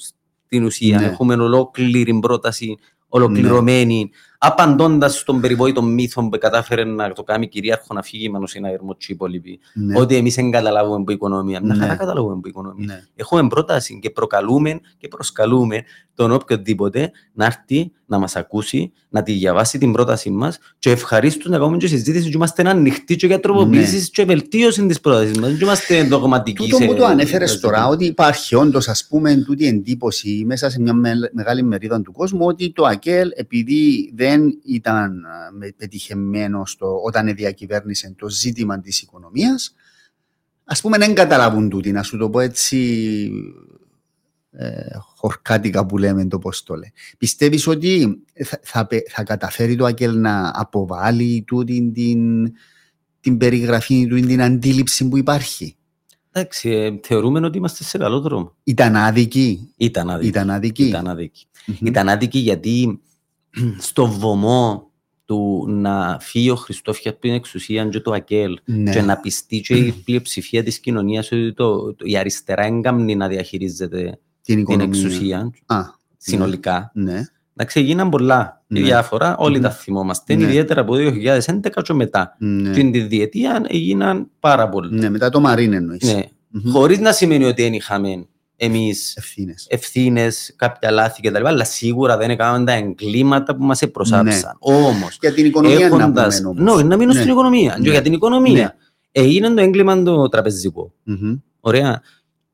στην ουσία. Ναι. Έχουμε ολόκληρη πρόταση ολοκληρωμένη. Ναι απαντώντας στον περιβόητο μύθο που κατάφερε να το κάνει κυρίαρχο να φύγει με ένα έρμο οι υπόλοιποι. Ναι. Ότι εμείς δεν καταλάβουμε που οικονομία. Ναι. Να καταλάβουμε που οικονομία. Ναι. Έχουμε πρόταση και προκαλούμε και προσκαλούμε τον οποιοδήποτε να έρθει να μας ακούσει, να τη διαβάσει την πρότασή μας και ευχαρίστως να κάνουμε και συζήτηση και είμαστε ανοιχτοί και για τροποποίησης ναι. και βελτίωσης της πρότασης μας. Δεν είμαστε δογματικοί. Τούτο που το ανέφερες τώρα, ότι υπάρχει όντως ας πούμε τούτη εντύπωση μέσα σε μια μεγάλη μερίδα του κόσμου ότι το ΑΚΕΛ επειδή δεν δεν ήταν πετυχημένο στο, όταν διακυβέρνησε το ζήτημα της οικονομίας, ας πούμε δεν καταλάβουν τούτη, να σου το πω έτσι ε, χορκάτικα που λέμε το πώς το λέει. Πιστεύεις ότι θα, θα, θα καταφέρει το ΑΚΕΛ να αποβάλει τούτη την, την περιγραφή του, την αντίληψη που υπάρχει; Εντάξει, ε, θεωρούμε ότι είμαστε σε καλό δρόμο. Ήταν άδικη. Ήταν άδικη. Ήταν άδικη. Ήταν άδικη. Mm-hmm. Ήταν άδικη γιατί στο βωμό του να φύγει ο Χριστόφια από την εξουσία και το ΑΚΕΛ ναι. και να πιστεί και η πλειοψηφία της κοινωνίας ότι το, το, η αριστερά έγκαμνει να διαχειρίζεται την, την εξουσία Α, συνολικά. Ναι. Εντάξει, έγιναν πολλά ναι. διάφορα, όλοι ναι. τα θυμόμαστε, ναι. ιδιαίτερα από το 2011 και μετά. Ναι. Και την διετία έγιναν πάρα πολλά. Ναι, μετά το Μαρίν εννοείς. Ναι. Mm-hmm. Χωρίς να σημαίνει ότι δεν είχαμε εμείς ευθύνες, κάποια λάθη κτλ. Αλλά σίγουρα δεν έκαναν τα εγκλήματα που μας προσάψαν. Ναι. Όμως. Για την οικονομία έχοντας... να πούμε. Ναι, να μείνω ναι. στην οικονομία. Ναι. Για την οικονομία. Ναι. Έγινε το έγκλημα το τραπεζικό. Mm-hmm. Ωραία.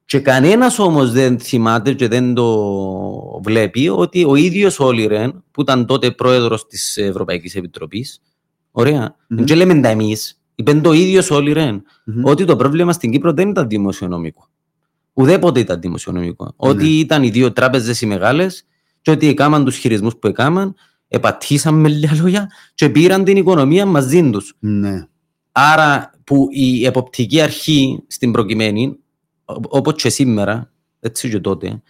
Και κανένας όμως δεν θυμάται και δεν το βλέπει ότι ο ίδιος Όλιρεν, που ήταν τότε πρόεδρος της Ευρωπαϊκής Επιτροπής, ωραία, mm-hmm. και λέμε τα εμείς, είπε το ίδιος Όλιρεν, mm-hmm. ότι το πρόβλημα στην Κύπρο δεν ήταν δημοσιονομικό. Ουδέποτε ήταν δημοσιονομικό. Ναι. Ότι ήταν οι δύο τράπεζες οι μεγάλες και ότι έκαναν τους χειρισμούς που έκαναν, επατήσαν με λίγα λόγια και πήραν την οικονομία μαζί τους. Ναι. Άρα που η εποπτική αρχή στην προκειμένη, όπως και σήμερα, έτσι και τότε,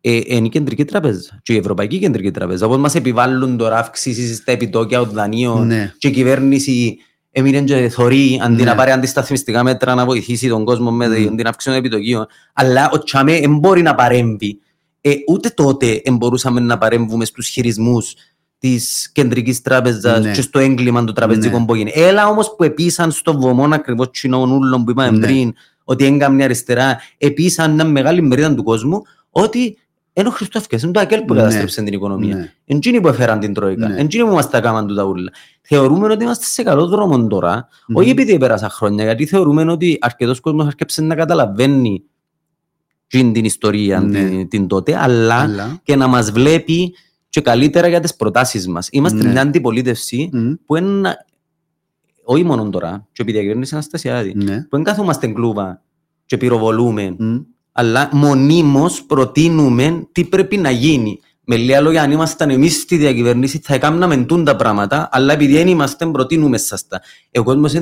ε, είναι η κεντρική τράπεζα. Και η Ευρωπαϊκή Κεντρική Τράπεζα. Όπως μας επιβάλλουν τώρα αυξήσει στα επιτόκια των δανείων ναι. και η κυβέρνηση έμεινε και θωρεί αντί να ναι. πάρει αντισταθμιστικά μέτρα να βοηθήσει τον κόσμο με mm. την αύξηση των επιτοκίων. Αλλά ο Τσάμε δεν μπορεί να παρέμβει. Ε, ούτε τότε μπορούσαμε να παρέμβουμε στους χειρισμούς της κεντρικής τράπεζας ναι. και στο έγκλημα του τραπεζικού ναι. που έγινε. Έλα όμως που επίσαν στο βωμό ακριβώς τσινών που είπαμε ναι. πριν, ότι έγκαμνη αριστερά, επίσαν μια μεγάλη μερίδα του κόσμου, ότι είναι ο Χριστόφικας, είναι το ΑΚΕΛ που ναι. καταστρέψε την οικονομία. Ναι. Εντζίνοι που έφεραν την Τρόικα, ναι. εντζίνοι που μας τα κάμαν του τα ούλα. Θεωρούμε ότι είμαστε σε καλό δρόμο τώρα, mm. όχι επειδή πέρασαν χρόνια, γιατί θεωρούμε ότι αρκετός κόσμος αρκέψε να καταλαβαίνει την, την ιστορία ναι. την, την, τότε, αλλά, αλλά, και να μας βλέπει και καλύτερα για τις προτάσεις μας. Είμαστε ναι. μια αντιπολίτευση mm. που είναι, όχι μόνο τώρα, και επειδή διακυβέρνηση Αναστασιάδη, ναι. που δεν κάθομαστε κλούβα και πυροβολούμε mm αλλά μονίμως προτείνουμε τι πρέπει να γίνει. Με λίγα λόγια, αν ήμασταν εμείς στη διακυβέρνηση, θα έκαναμε τα πράγματα, αλλά επειδή δεν είμαστε, προτείνουμε σα τα. Ο κόσμος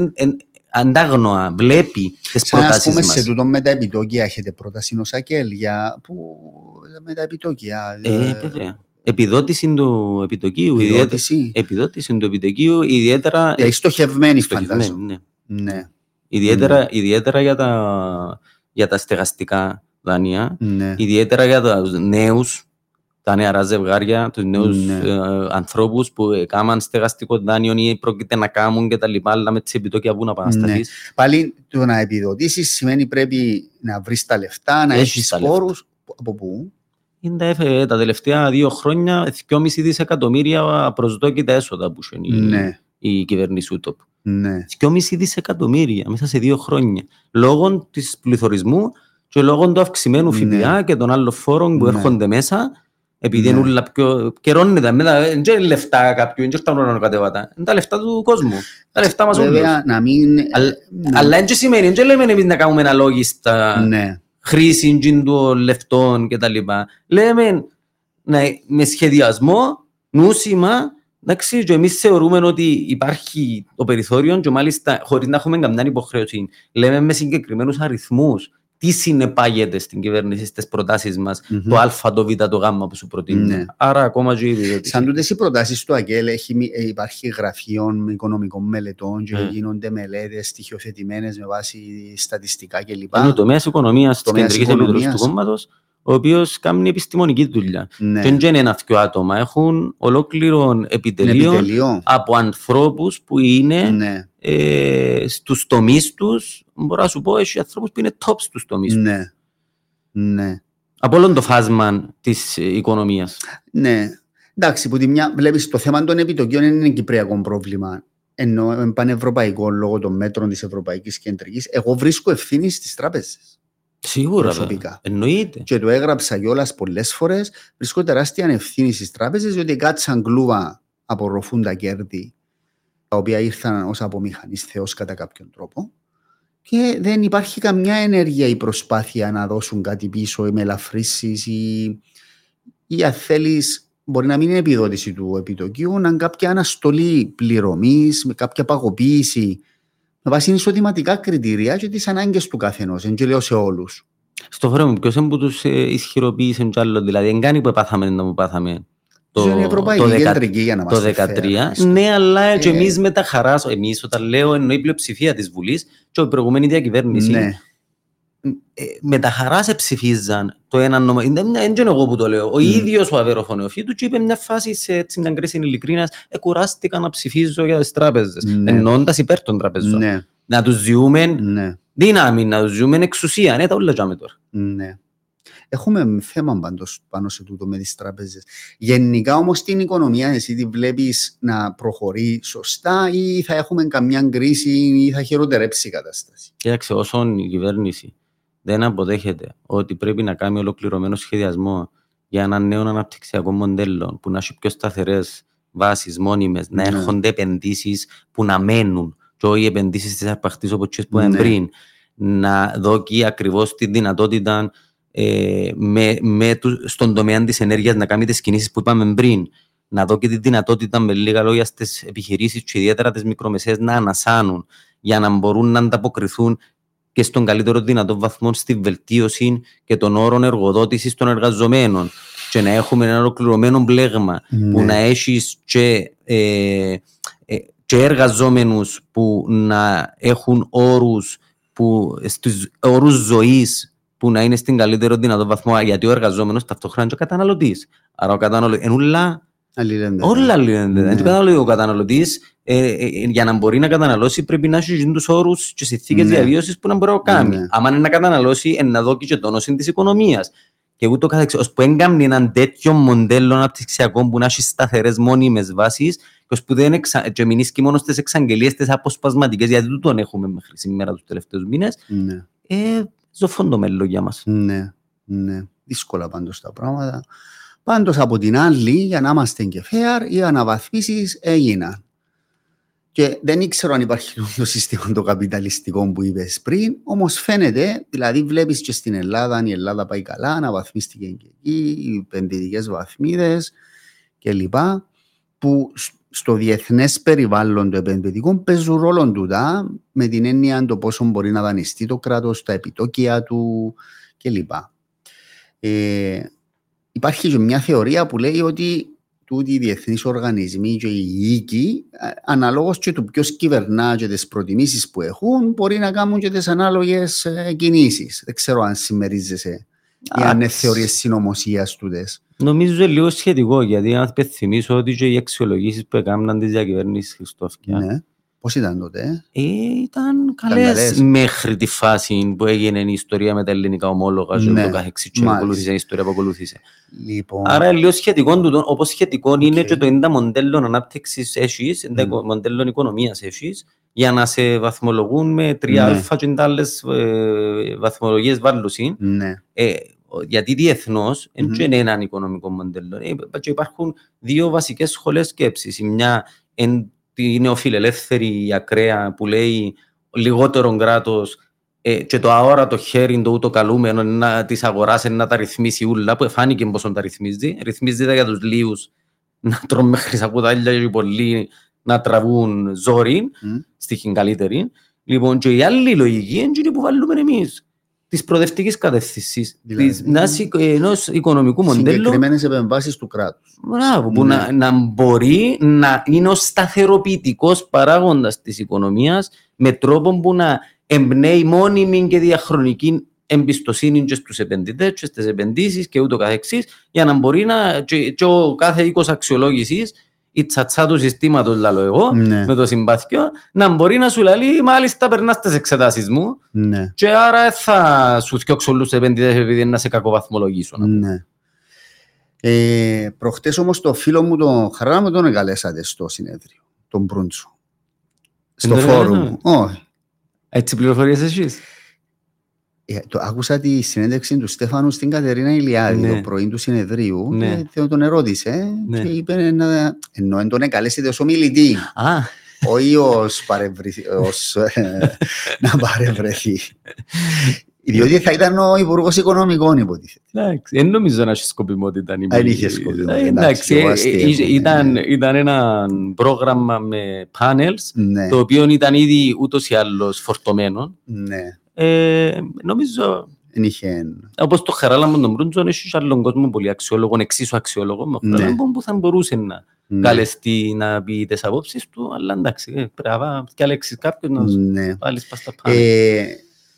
αντάγνωα, βλέπει τις προτάσεις μας. σε τούτο με τα επιτόκια, έχετε πρόταση ω ΑΚΕΛ για. Που, με τα επιτόκια. Ε, βέβαια. Επιδότηση του επιτοκίου. Επιδότηση. Επιδότηση του επιτοκίου, ιδιαίτερα. Ε, στοχευμένη, φαντάζομαι. Ναι. ναι. Ιδιαίτερα, mm. ιδιαίτερα για, τα, για τα στεγαστικά δάνεια, ναι. ιδιαίτερα για του νέους, τα νεαρά ζευγάρια, τους νέους Ναι. ε, ανθρώπους που έκαναν στεγαστικό δάνειο ή πρόκειται να κάνουν και τα λοιπά, αλλά με τις επιτόκια που να επανασταθεί. Πάλι το να επιδοτήσεις σημαίνει πρέπει να βρεις τα λεφτά, να Έχεις έχεις τα λεφτά. πόρους. Από πού; Είναι τα, έφε- τα τελευταία δύο χρόνια 2,5 δισεκατομμύρια προσδόκητα έσοδα που είχε η- Ναι, η κυβέρνηση Ούτοπ. ναι. 2,5 δισεκατομμύρια μέσα σε δύο χρόνια. Λόγω της πληθωρισμού και λόγω του αυξημένου Ναι. ΦΠΑ και των άλλων φόρων που Ναι. έρχονται μέσα, επειδή Ναι. είναι όλα πιο. καιρώνεται. μετά, Δεν είναι λεφτά κάποιου, δεν είναι τα κατεβάτα. Είναι τα λεφτά του κόσμου. Τα λεφτά μας όλου. Βέβαια, να μην. Αλλά- ναι. Αλλά δεν σημαίνει, δεν λέμε εμείς να κάνουμε αναλόγιστα Ναι, χρήση τζιν των λεφτών κτλ. Λέμε να, με σχεδιασμό, νούσιμα, εντάξει, και εμείς θεωρούμε ότι υπάρχει το περιθώριο και μάλιστα χωρίς να έχουμε καμιά υποχρέωση. Λέμε με συγκεκριμένους αριθμούς τι συνεπάγεται στην κυβέρνηση στις προτάσεις μας Μμμ. το α, το β, το γ που σου προτείνουν. Ναι. Άρα ακόμα και η επιδότηση. Σαν τούτες οι προτάσεις του ΑΚΕΛ έχει, μη- ε, υπάρχει γραφείο οικονομικών μελετών και Ναι. γίνονται μελέτες στοιχειοθετημένες με βάση στατιστικά κλπ. Είναι ο τομέας οικονομίας της Τομέας Κεντρικής Επιτροπής του οικονομίας. Κόμματος, ο οποίος κάνει επιστημονική δουλειά. Ναι. Και δεν είναι ένα δυο άτομα, έχουν ολόκληρο Είναι επιτελείο επιτελείο. από ανθρώπους που είναι Ναι, ε, στους τομείς τους, μπορώ να σου πω, έχει ανθρώπους που είναι top στους τομείς τους. ναι. Ναι. Από όλο το φάσμα της ε, οικονομίας. Ναι. Εντάξει, που τη μια βλέπεις το θέμα των επιτοκίων είναι ένα κυπριακό πρόβλημα. Ενώ είναι πανευρωπαϊκό λόγω των μέτρων της Ευρωπαϊκής Κεντρικής. Εγώ βρίσκω ευθύνη στις τράπεζες. Σίγουρα. Προσωπικά. βέβαια. Εννοείται. Και το έγραψα κιόλας πολλές φορές. Βρίσκω τεράστια ευθύνη στις τράπεζες, διότι κάτσαν κλούβα απορροφούν τα κέρδη, τα οποία ήρθαν ως απομηχανής Θεός κατά κάποιον τρόπο. Και δεν υπάρχει καμιά ενέργεια ή προσπάθεια να δώσουν κάτι πίσω ή με ελαφρύσεις ή, ή αν θέλεις, μπορεί να μην είναι επιδότηση του επιτοκίου, να είναι κάποια αναστολή πληρωμής, με κάποια παγωποίηση με βάση εισοδηματικά κριτήρια και τις ανάγκες του καθενός. Δεν και λέω σε όλους. Στο χρόνο μου, ποιος είναι που τους ε, ισχυροποίησε κι άλλο, δηλαδή, δεν κάνει που πάθαμε να που πάθαμε το, είναι η Ευρωπαϊκή το, δεκα- Κεντρική για να το μας 13. Ναι, αλλά και Ε. εμείς με τα χαράς, εμείς όταν λέω εννοεί η πλειοψηφία της Βουλής και η προηγούμενη διακυβέρνηση, Ναι, ε, με τα χαράς σε ψηφίζαν το ένα νόμο. Δεν δεν είναι εγώ που το λέω. Ο Μμ. ίδιος ο Αβέρο Φωνεοφίτου του είπε μια φάση σε έτσι μια κρίση ειλικρίνας. Εκουράστηκα να ψηφίζω για τις τράπεζες. Ναι. Εννοώντας υπέρ των τραπεζών. ναι, Να τους ζούμε ναι, δύναμη, να τους ζούμε εξουσία. Ναι, τα όλα τζάμε τώρα. ναι. Έχουμε θέμα πάντως πάνω σε τούτο με τις τράπεζες. Γενικά όμως την οικονομία εσύ τη βλέπεις να προχωρεί σωστά ή θα έχουμε καμιά κρίση ή θα χειροτερέψει η κατάσταση; Κοίταξε, όσον η κυβέρνηση δεν αποδέχεται ότι πρέπει να κάνει ολοκληρωμένο σχεδιασμό για ένα νέο αναπτυξιακό μοντέλο που να έχει πιο σταθερές βάσεις μόνιμες, να Ναι. έρχονται επενδύσεις που να μένουν, και όχι επενδύσεις τη αρπαχτή όπως που είπαμε Ναι. πριν, να δώσει ακριβώς τη δυνατότητα ε, με, με του, στον τομέα της ενέργειας να κάνει τις κινήσεις που είπαμε πριν. Να δώσει τη δυνατότητα με λίγα λόγια στις επιχειρήσεις και ιδιαίτερα τις μικρομεσαίες να ανασάνουν για να μπορούν να ανταποκριθούν και στον καλύτερο δυνατό βαθμό στη βελτίωση και των όρων εργοδότησης των εργαζομένων. Και να έχουμε ένα ολοκληρωμένο πλέγμα που Ναι. να έχει και, ε, ε, και εργαζόμενους που να έχουν όρους, που, στους όρους ζωής που να είναι στην καλύτερο δυνατό βαθμό γιατί ο εργαζόμενος ταυτόχρονα είναι και ο καταναλωτής. Άρα ο καταναλωτής, είναι όλα Αλληλένδετα. Όλα λύνονται. Ναι. Δεν καταναλωτή. Ο καταναλωτής ε, ε, για να μπορεί να καταναλώσει πρέπει να έχει τους όρους και συνθήκες Ναι. διαβίωσης που να μπορεί να κάνει. Ναι. Άμα είναι να καταναλώσει, είναι να δώσει και τόνωση της οικονομίας. Και ούτω καθεξής. Ώσπου έγκαμνει έναν τέτοιο μοντέλο αναπτυξιακό που να έχει σταθερές μόνιμες βάσεις, και ώσπου δεν εξα... και μην ίσκει μόνο στις εξαγγελίες, τι αποσπασματικές, γιατί δεν τον έχουμε μέχρι σήμερα τους τελευταίους μήνες, Ναι, ε, ζωφόν το μέλλον για μας. ναι, ναι. Δύσκολα πάντως τα πράγματα. Πάντως από την άλλη, για να είμαστε και fair, οι αναβαθμίσεις έγιναν. Και δεν ήξερα αν υπάρχει το σύστημα το καπιταλιστικό που είπες πριν, όμως φαίνεται, δηλαδή βλέπεις και στην Ελλάδα, αν η Ελλάδα πάει καλά, αναβαθμίστηκε και εκεί, οι επενδυτικές βαθμίδες κλπ. Που σ- στο διεθνές περιβάλλον το επενδυτικό παίζουν ρόλο τούτα με την έννοια το πόσο μπορεί να δανειστεί το κράτος, τα επιτόκια του κλπ. Ε, υπάρχει και μια θεωρία που λέει ότι τούτοι οι διεθνείς οργανισμοί και οι οίκοι, ε, αναλόγως και του ποιος κυβερνά και τις προτιμήσεις που έχουν, μπορεί να κάνουν και τις ανάλογες ε, κινήσεις. Δεν ξέρω αν συμμερίζεσαι Ή αν είναι θεωρίες συνωμοσίας τούτες. Νομίζω λίγο σχετικό, γιατί αν θυμίσω ότι και οι αξιολογήσεις που έκαναν της διακυβέρνησης Χριστόφια. Ναι. Πώς ήταν τότε. Ε, ήταν καλές, καλές. μέχρι τη φάση που έγινε η ιστορία με τα ελληνικά ομόλογα και Ναι, το καθεξής και μάλιστα. ακολούθησε η ιστορία που ακολούθησε. Λοιπόν, Άρα λίγο σχετικό του, όπως σχετικό είναι Οκ. και το είναι μοντέλο ανάπτυξης έχεις, Μμ. mm. μοντέλο οικονομίας έχεις, για να σε βαθμολογούν με 3α Ναι. και είναι άλλες ε, βαθμολογίες βάλουσιν. ναι. Ε, ο- γιατί διεθνώς Μμμ. δεν είναι ένα οικονομικό μοντέλο. Ε, και υπάρχουν δύο βασικές σχολές σκέψης. Η μια είναι η νεοφιλελεύθερη η ακραία που λέει λιγότερο κράτος ε, και το αόρατο χέρι, το ούτω καλούμενο να, της αγοράς είναι να τα ρυθμίσει ούλα, που φάνηκε πόσο τα ρυθμίζει. Ρυθμίζει τα για τους λίους να τρώνε μέχρι σακούταλια και οι πολλοί να τραβούν ζόρι, Μμ. στοιχήν καλύτερη. Λοιπόν, και η άλλη λογική είναι εκείνη που βάλουμε εμείς της προοδευτικής κατεύθυνσης, Δηλαδή. της μιας οικο- ενός οικονομικού μοντέλου Συγκεκριμένες επεμβάσεις του κράτους. Μπράβο, που Ναι. να, να μπορεί να είναι ο σταθεροποιητικός παράγοντας της οικονομίας με τρόπο που να εμπνέει μόνιμη και διαχρονική εμπιστοσύνη και στους επενδυτές και στις επενδύσεις και ούτω καθεξής για να μπορεί να και, και ο κάθε οίκος αξιολόγησης η τσατσά του συστήματος, λαλό εγώ, Ναι, με το συμπάθειο, να μπορεί να σου λέει μάλιστα περνάς τις εξετάσεις μου ναι, και άρα δεν θα σου θιώξω όλους τους επενδυτές επειδή είναι να σε κακοβαθμολογήσω. να πω. ναι. Ε, προχτές όμως το φίλο μου τον Χαρά μου τον εγκαλέσατε στο συνέδριο, τον Μπρούντσο. Στο Δεν τον φόρουμ. εγκαλέσαμε. Όχι. Έτσι πληροφορίες εσείς. Ε, το, άκουσα τη συνέντευξη του Στέφανου στην Κατερίνα Ηλιάδη Ναι. το πρωί του συνεδρίου Ναι. και τον ερώτησε Ναι. και είπε να, ενώ εν τον εγκαλέσετε ως ομιλητή, Α, όχι ως, παρευρυ- ως, ε, να παρευρεθεί. Διότι θα ήταν ο Υπουργός Οικονομικών υποτίθεται. εντάξει, δεν νομίζω να έχει σκοπιμότητα. αν Δεν είπε- είχε σκοπιμότητα, Ε, εντάξει, Εντάξει, εγώ ε, αστείευομαι, ε, ήταν, ναι. ήταν ένα πρόγραμμα με panels, Ναι, το οποίο ήταν ήδη ούτως ή άλλως φορτωμένο. ναι. Ε, νομίζω, Δεν είχε. όπως το χαράλαμα των Μπρούντζων, έχει και άλλον κόσμο πολύ αξιόλογο, εξίσου αξιόλογο, με Ναι. χαράλαμα που θα μπορούσε να Ναι. καλεστεί να πει τις απόψεις του, αλλά εντάξει, ε, πρέπει να και αλέξεις κάποιον να σου Ναι. βάλεις πας στα panel. Ε,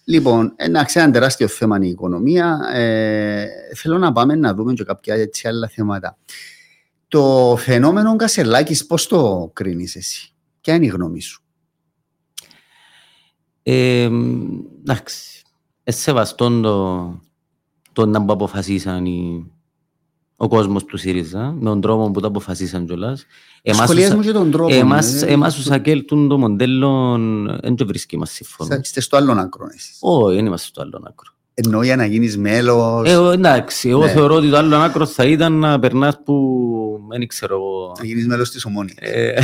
λοιπόν, εντάξει, ένα τεράστιο θέμα είναι η οικονομία. Ε, θέλω να πάμε να δούμε και κάποια έτσι άλλα θέματα. Το φαινόμενο Κασελάκης, πώς το κρίνεις εσύ, ποια είναι η γνώμη σου; Ε, εντάξει, ε, σεβαστόν το, το να που αποφασίσαν οι, ο κόσμος του ΣΥΡΙΖΑ, με τον τρόπο που το αποφασίσαν κιόλας. Εμάς, Σχολιάς τους- μου και τον τρόπο. εμάς, ε, εμάς τους ακέλτουν το μοντέλο, δεν το βρίσκει μας σύμφωνο. Στα- Είστε στο άλλο άκρο εσείς. Όχι, δεν είμαστε στο άλλο άκρο. Εννοώ για να γίνεις μέλος, Ε, ο- εντάξει, εγώ Ναι. θεωρώ ότι το άλλο άκρο θα ήταν να περνάς που, δεν ξέρω εγώ, να γίνεις μέλος της ομόνιας. Ε,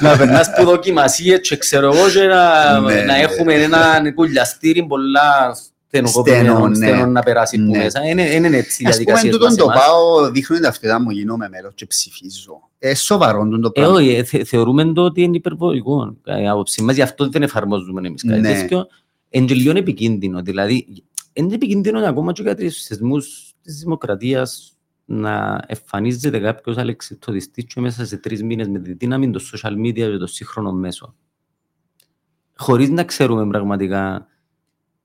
να περνάς που δοκιμασίες και ξέρω εγώ και να, Ναι. να έχουμε ένα κουλιαστήρι πολλά στενοκοπημένο Στενό, ναι. στενό να περάσει που Ναι. μέσα. Είναι, είναι έτσι οι Ας πούμε, διαδικασίες τούτον μας το εμάς. πάω, δείχνουν τα αυτιά μου, γίνομαι μέλος και ψηφίζω. Ε, σοβαρό τούτο το Ε, πράγμα. όχι, ε, θε- θεωρούμε το ότι είναι υπερβολικό. Η άποψη μας, γι' αυτό δεν εφαρμόζουμε εμείς κάτι Ναι. τέτοιο. Είναι και λίγο επικίνδυνο. Δηλαδή, είναι επικίνδυνο ακόμα και για τους θεσμούς της δημοκρατίας να εμφανίζεται κάποιος αλεξιπτοδιστής και μέσα σε τρεις μήνες με τη δύναμη των social media και των σύγχρονων μέσων. Χωρίς να ξέρουμε πραγματικά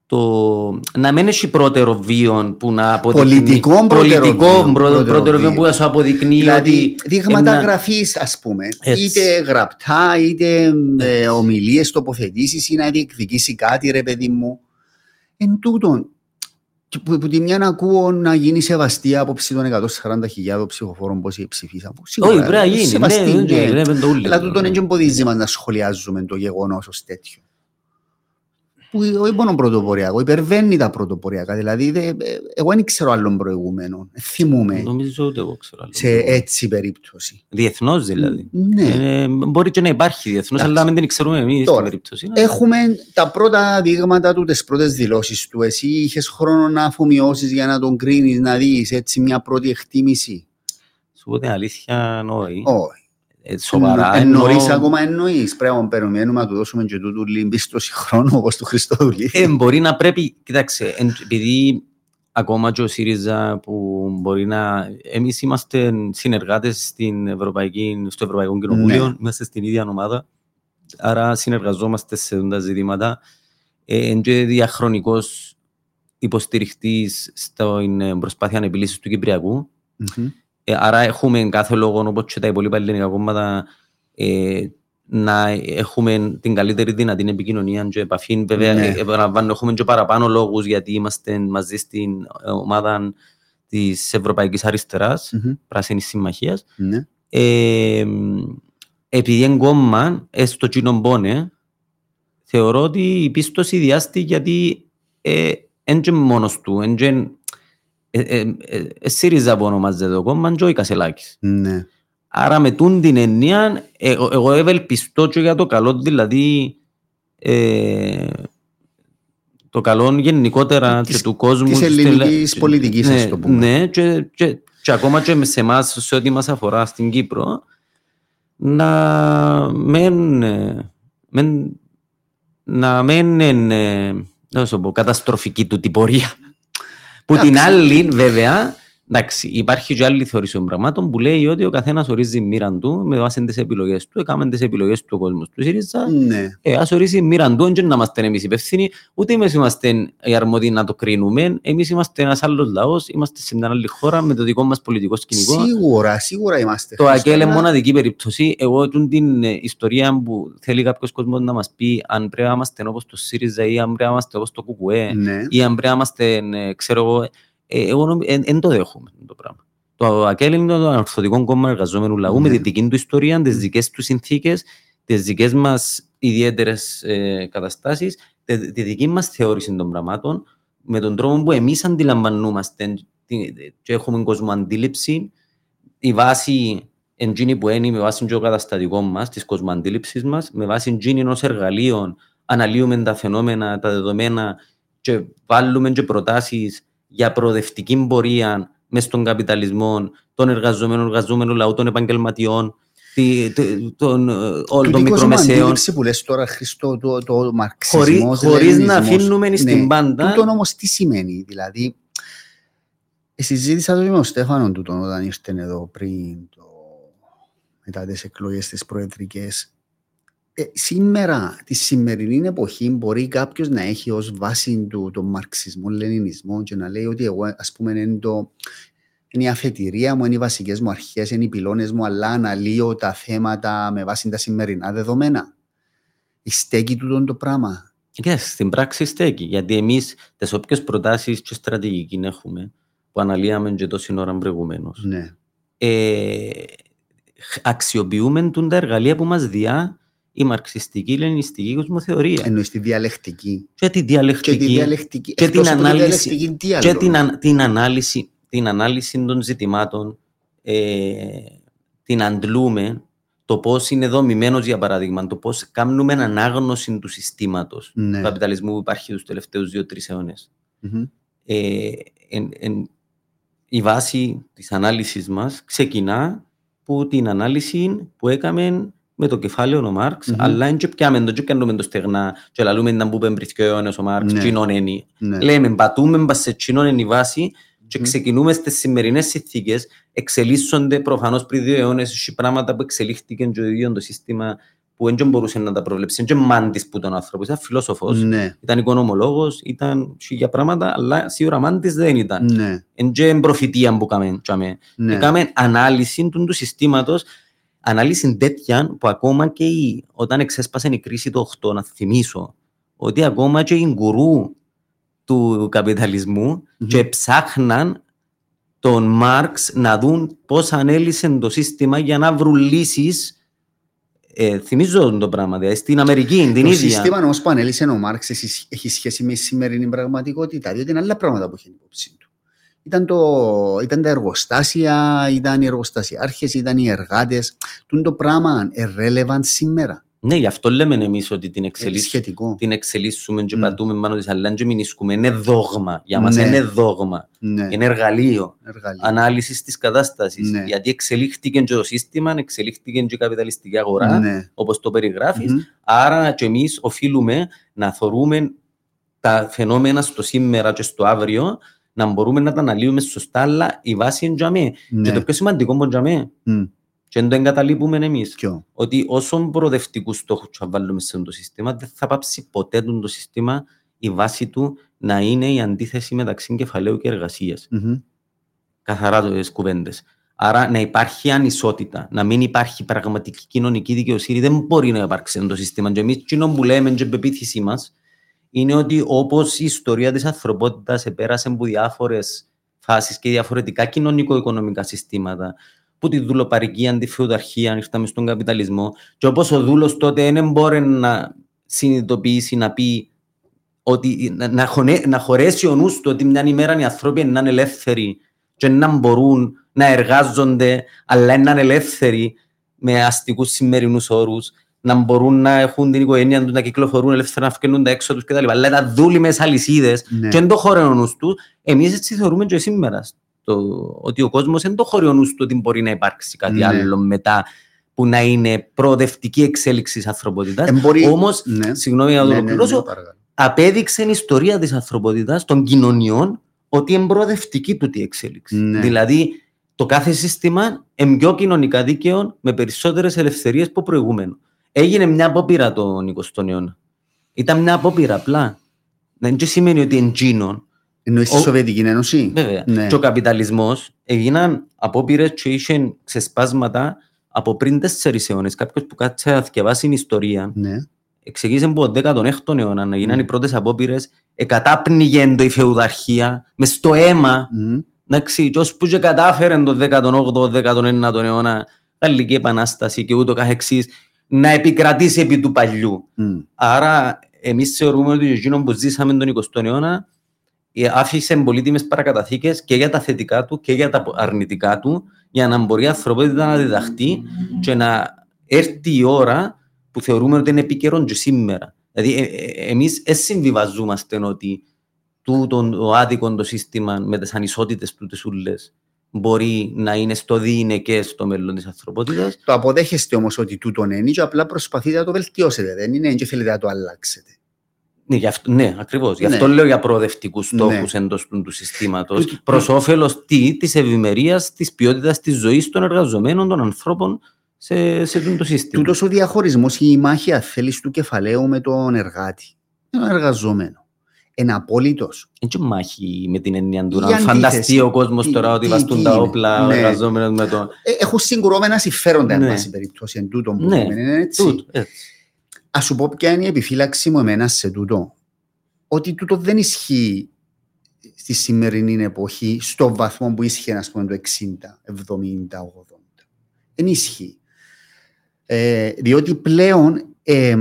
το... να μην έχει πρώτερο βίο που να αποδεικνύει... Πολιτικό πρώτερο πολιτικό βίον, πρώτερο, πρώτερο πρώτερο βίο βίον. που θα σου αποδεικνύει Δηλαδή, ότι... δείγματα ένα- γραφής, ας πούμε, Έτσι. είτε γραπτά, είτε ε, ομιλίες, τοποθετήσεις ή να διεκδικήσει κάτι, ρε παιδί μου. Εν τούτον, και που, που τη μια να ακούω να γίνει σεβαστή η άποψη των 140.000 ψηφοφόρων πώς ψηφίσαν. που σίγουρα Όχι, πρέπει να γίνει. σεβαστή, Ναι, ναι. ναι, βλέπουν το ούλιο. Αλλά τούτον δεν εμποδίζει μας να σχολιάζουμε το γεγονός ως τέτοιο. Που όχι μόνο πρωτοποριακός, υπερβαίνει τα πρωτοποριακά. Δηλαδή, δε, ε, εγώ δεν ξέρω άλλον προηγούμενο. Ε, Θυμούμε Νομίζω ότι εγώ ξέρω. άλλο. σε έτσι περίπτωση. Διεθνώς δηλαδή. Ναι. Ε, μπορεί και να υπάρχει διεθνώς, Εντάξει. αλλά μην την ξέρουμε εμείς Τώρα, στην περίπτωση. Έχουμε τα πρώτα δείγματα του, τις πρώτες δηλώσεις του. Εσύ είχες χρόνο να αφομοιώσεις για να τον κρίνεις, να δεις έτσι μια πρώτη εκτίμηση; Σου πω την αλήθεια, όχι. Όχι. Ε, Σοβαρά. Εννοείς εννοώ- ακόμα εννοείς. Πρέπει να περιμένουμε να του δώσουμε και τούτου λιμπίστοση χρόνου όπως του Χριστόδουλη. Ε, μπορεί να πρέπει, κοίταξε, εν- επειδή ακόμα και ο ΣΥΡΙΖΑ που μπορεί να... Εμείς είμαστε συνεργάτες στην Ευρωπαϊκή, στο Ευρωπαϊκό Κοινοβούλιο, Ναι. είμαστε στην ίδια ομάδα, άρα συνεργαζόμαστε σε αυτά τα ζητήματα. Ε, εν και διαχρονικός υποστηριχτής στην προσπάθεια επιλύσης του κυπριακου ε, άρα έχουμε κάθε λόγο, όπως και τα υπόλοιπα ελληνικά κόμματα, ε, να έχουμε την καλύτερη δυνατή επικοινωνία και επαφή. Βέβαια, ναι. επαναλαμβάνω, έχουμε και παραπάνω λόγους γιατί είμαστε μαζί στην ομάδα της Ευρωπαϊκής Αριστεράς, mm-hmm. Πράσινης Συμμαχίας. Ναι. Ε, επειδή είναι κόμμα, έστω κοινό πόνε, θεωρώ ότι η πίστοση διάστη γιατί δεν ε, μόνος του, δεν ε, ε, ε, ΣΥΡΙΖΑ που ονομάζεται το κόμμα, και ο Κασελάκης. Ναι. Άρα με τούν την εννοία, εγώ ευελπιστώ και για το καλό, δηλαδή ε, το καλό γενικότερα της, και του κόσμου. Της ελληνικής στην... πολιτικής, ναι, το πούμε. Ναι, και, και, και, ακόμα και σε εμάς σε ό,τι μας αφορά στην Κύπρο, να μεν, μεν να μην είναι καταστροφική του την πορεία. Που την άλλη, βέβαια, Εντάξει, υπάρχει και άλλη θεωρήση των πραγμάτων που λέει ότι ο καθένας ορίζει μοίρα του με βάση τις επιλογές του. Έκαμε τις επιλογές του ο κόσμο του ΣΥΡΙΖΑ. Ναι. Ε, ας ορίζει μοίρα του, δεν να είμαστε εμείς υπεύθυνοι, ούτε εμείς είμαστε οι αρμόδιοι να το κρίνουμε. Εμείς είμαστε ένας άλλος λαός, είμαστε σε μια άλλη χώρα με το δικό μας πολιτικό σκηνικό. Σίγουρα, σίγουρα είμαστε. Το ΑΚΕΛ είναι μοναδική περίπτωση. Εγώ την ε, ιστορία που θέλει κάποιος κόσμος να μας πει αν πρέπει να είμαστε όπως το ΣΥΡΙΖΑ ή αν πρέπει να είμαστε όπως το ΚΚΕ ναι. ή αν πρέπει να είμαστε, ε, ξέρω εγώ, ε, εγώ δεν το δέχομαι το πράγμα. Το ΑΚΕΛ είναι το ανορθωτικό κόμμα εργαζόμενου λαού με τη δική του ιστορία, τις δικές του συνθήκες, τις δικές μας ιδιαίτερες ε, καταστάσεις, τη, τη δική μας θεώρηση των πραγμάτων, με τον τρόπο που εμείς αντιλαμβανόμαστε και έχουμε κόσμο αντίληψη, η βάση εντζήνη που είναι με βάση το καταστατικό μας, της κοσμοαντίληψη μας, με βάση εντζήνη ενό εργαλείο, αναλύουμε τα φαινόμενα, τα δεδομένα και βάλουμε και προτάσεις για προοδευτική πορεία μες στον καπιταλισμό των εργαζομένων, εργαζόμενων λαού, των επαγγελματιών, των, όλων των μικρομεσαίων. Το που λες τώρα, Χριστό, το, το μαρξισμός, Χωρίς να αφήνουμε ναι, στην πάντα. Τούτο όμως τι σημαίνει, δηλαδή. Συζήτησα το με τον Στέφανο τούτο όταν ήρθε εδώ πριν το, μετά τις εκλογές τις προεδρικές ε, σήμερα, τη σημερινή εποχή, μπορεί κάποιος να έχει ως βάση του τον μαρξισμό, λενινισμό και να λέει ότι εγώ, ας πούμε, είναι, το, είναι η αφετηρία μου, είναι οι βασικές μου αρχές, είναι οι πυλώνες μου, αλλά αναλύω τα θέματα με βάση τα σημερινά δεδομένα. Στέκει τούτο το πράγμα. Και yes, στην πράξη στέκει. Γιατί εμείς τις όποιες προτάσεις και στρατηγική έχουμε, που αναλύαμε και τόση ώρα προηγουμένως, ναι. ε, αξιοποιούμε τα εργαλεία που μας διά η μαρξιστική ελληνιστική κοσμοθεωρία. Εννοείς τη διαλεκτική. Και τη διαλεκτική. Και, τη διαλεκτική. και την ανάλυση. Και την, την, ανάλυση, την ανάλυση των ζητημάτων ε, την αντλούμε το πώς είναι δομημένος, για παράδειγμα, το πώς κάνουμε ανάγνωση του συστήματος ναι. του καπιταλισμού που υπάρχει τους τελευταίους δύο-τρεις αιώνες. Mm-hmm. Ε, η βάση της ανάλυσης μας ξεκινά από την ανάλυση που έκαμε με το κεφάλαιο ο Μάρξ, mm-hmm. αλλά δεν πιάμε το, πιάμε το στεγνά και λαλούμε να μπούμε πριν και ο Μάρξ, ναι. κοινών είναι. Ναι. Λέμε, πατούμε σε κοινών είναι η βάση και ξεκινούμε στις σημερινές συνθήκες, εξελίσσονται προφανώς πριν δύο αιώνες οι πράγματα που εξελίχθηκαν και το ίδιος το σύστημα που δεν μπορούσε να τα προβλέψει. Δεν μάντης που τον άνθρωπος, ήταν φιλόσοφος, ναι. ήταν οικονομολόγος, ήταν για πράγματα, αλλά σίγουρα μάντης δεν ήταν. Ναι. Είναι προφητεία που κάναμε. Ναι. Έκαμε ανάλυση του συστήματος ανάλυση τέτοια που ακόμα και η, όταν εξέσπασε η κρίση του 8, να θυμίσω ότι ακόμα και οι γκουρού του καπιταλισμού mm-hmm. και ψάχναν τον Μάρξ να δουν πώς ανέλησε το σύστημα για να βρουν λύσεις. Ε, θυμίζω το πράγμα, δηλαδή στην Αμερική, την το ίδια. Το σύστημα όμως που ανέλησε ο Μάρξ έχει σχέση με τη σημερινή πραγματικότητα, διότι είναι άλλα πράγματα που έχει υπόψη του ήταν, το, ήταν τα εργοστάσια, ήταν οι εργοστασιάρχες, ήταν οι εργάτες. Τούν το πράγμα irrelevant σήμερα. Ναι, γι' αυτό λέμε εμείς ότι την, εξελίσ... την εξελίσσουμε και mm. πατούμε πάνω της αλλά και μηνίσκουμε. Είναι δόγμα. Για μας ναι. είναι δόγμα. Ναι. Είναι εργαλείο, εργαλείο. ανάλυσης της κατάστασης. Ναι. Γιατί εξελίχθηκε και το σύστημα, εξελίχθηκε και η καπιταλιστική αγορά, ναι. όπως το περιγράφεις. Mm-hmm. Άρα και εμείς οφείλουμε να θεωρούμε τα φαινόμενα στο σήμερα και στο αύριο να μπορούμε να τα αναλύουμε σωστά, αλλά η βάση είναι για Ναι. Και το πιο σημαντικό είναι για μέ. Mm. Και δεν το εγκαταλείπουμε εμείς. Ότι όσο προοδευτικούς στόχους θα βάλουμε σε αυτό το σύστημα, δεν θα πάψει ποτέ το σύστημα η βάση του να είναι η αντίθεση μεταξύ κεφαλαίου και εργασίας. Mm-hmm. Καθαρά τις κουβέντες. Άρα να υπάρχει ανισότητα, να μην υπάρχει πραγματική κοινωνική δικαιοσύνη, δεν μπορεί να υπάρξει το σύστημα. Και εμείς, που λέμε, και πεποίθησή μας, είναι ότι όπως η ιστορία της ανθρωπότητας επέρασε από διάφορες φάσεις και διαφορετικά κοινωνικο-οικονομικά συστήματα, που τη δουλοπαρική αντιφεουδαρχία, ήρθαμε στον καπιταλισμό, και όπως ο δούλος τότε δεν μπορεί να συνειδητοποιήσει, να πει ότι να, χωνε, να χωρέσει ο νους του ότι μια ημέρα οι άνθρωποι να είναι ελεύθεροι και να μπορούν να εργάζονται, αλλά να είναι ελεύθεροι με αστικούς σημερινούς όρους, να μπορούν να έχουν την οικογένεια τους, να κυκλοφορούν ελεύθερα, να φκαινούν τα έξω τους κτλ. Αλλά να δούλοι αλυσίδε ναι. και δεν το χωρέο νους του. Εμείς έτσι θεωρούμε και σήμερα το, ότι ο κόσμος δεν το χωρέο νους του ότι μπορεί να υπάρξει κάτι ναι. άλλο μετά που να είναι προοδευτική εξέλιξη της ανθρωπότητας. Όμως, ναι. συγγνώμη να το ναι, ναι, ναι, απέδειξε η ιστορία της ανθρωπότητας των κοινωνιών ότι είναι προοδευτική του τη εξέλιξη. Ναι. Δηλαδή, το κάθε σύστημα είναι πιο κοινωνικά δίκαιο με περισσότερες ελευθερίες από προηγούμενο. Έγινε μια απόπειρα τον 20ο αιώνα. Ήταν μια απόπειρα απλά. Δεν σημαίνει ότι είναι τζίνον. Εννοείς τη Σοβιετική Ένωση; Βέβαια. Ναι. Και ο καπιταλισμός έγιναν απόπειρες και είχε ξεσπάσματα από πριν τέσσερις αιώνες. Κάποιος που κάτσε να διαβάσει την ιστορία. Ναι. Εξηγήσε από τον 16ο αιώνα να γίνανε mm. οι πρώτες απόπειρες. Εκατάπνιγε η φεουδαρχία μες στο αίμα. Mm. Εντάξει, και που και κατάφερε τον 18ο, 19ο αιώνα, Γαλλική Επανάσταση και ούτω καθεξής, να επικρατήσει επί του παλιού. Mm. Άρα, εμείς θεωρούμε ότι εκείνο που ζήσαμε τον 20ο αιώνα ε, άφησε πολύτιμες παρακαταθήκες και για τα θετικά του και για τα αρνητικά του, για να μπορεί η ανθρωπότητα να διδαχτεί και να έρθει η ώρα που θεωρούμε ότι είναι επίκαιρο και σήμερα. Δηλαδή, ε, ε, εμείς δεν συμβιβαζόμαστε ότι τούτο το άδικο το σύστημα με τις ανισότητες του τις μπορεί να είναι στο διηνεκέ στο μέλλον της ανθρωπότητας. Το αποδέχεστε όμως ότι τούτο είναι και απλά προσπαθείτε να το βελτιώσετε. Δεν είναι και θέλετε να το αλλάξετε. Ναι, αυτό, ναι ακριβώς. Γι' αυτό ναι. λέω για προοδευτικούς στόχους ναι. εντός του, του συστήματος. Προς όφελος της ευημερίας, της ποιότητας της ζωής των εργαζομένων, των ανθρώπων σε, σε αυτό το σύστημα. Τούτος ο διαχωρισμός ή η μάχη, αν θέλεις, του κεφαλαίου με τον εργάτη. Τον εργαζόμενο. Ένα απόλυτος. Έτσι μάχη με την έννοια του. Να φανταστεί ο κόσμος τώρα ότι βαστούν τα όπλα, ναι. ο εργαζόμενος με το. Ε, έχουν συγκρουόμενα συμφέροντα, εν ναι. πάση περιπτώσει, εν τούτο που ναι. είναι έτσι. Α σου πω ποια είναι η επιφύλαξη μου εμένα σε τούτο. Ότι τούτο δεν ισχύει στη σημερινή εποχή στο βαθμό που ίσχυε, ας πούμε, το 60, 70, 80. Δεν ισχύει. Ε, διότι πλέον ε,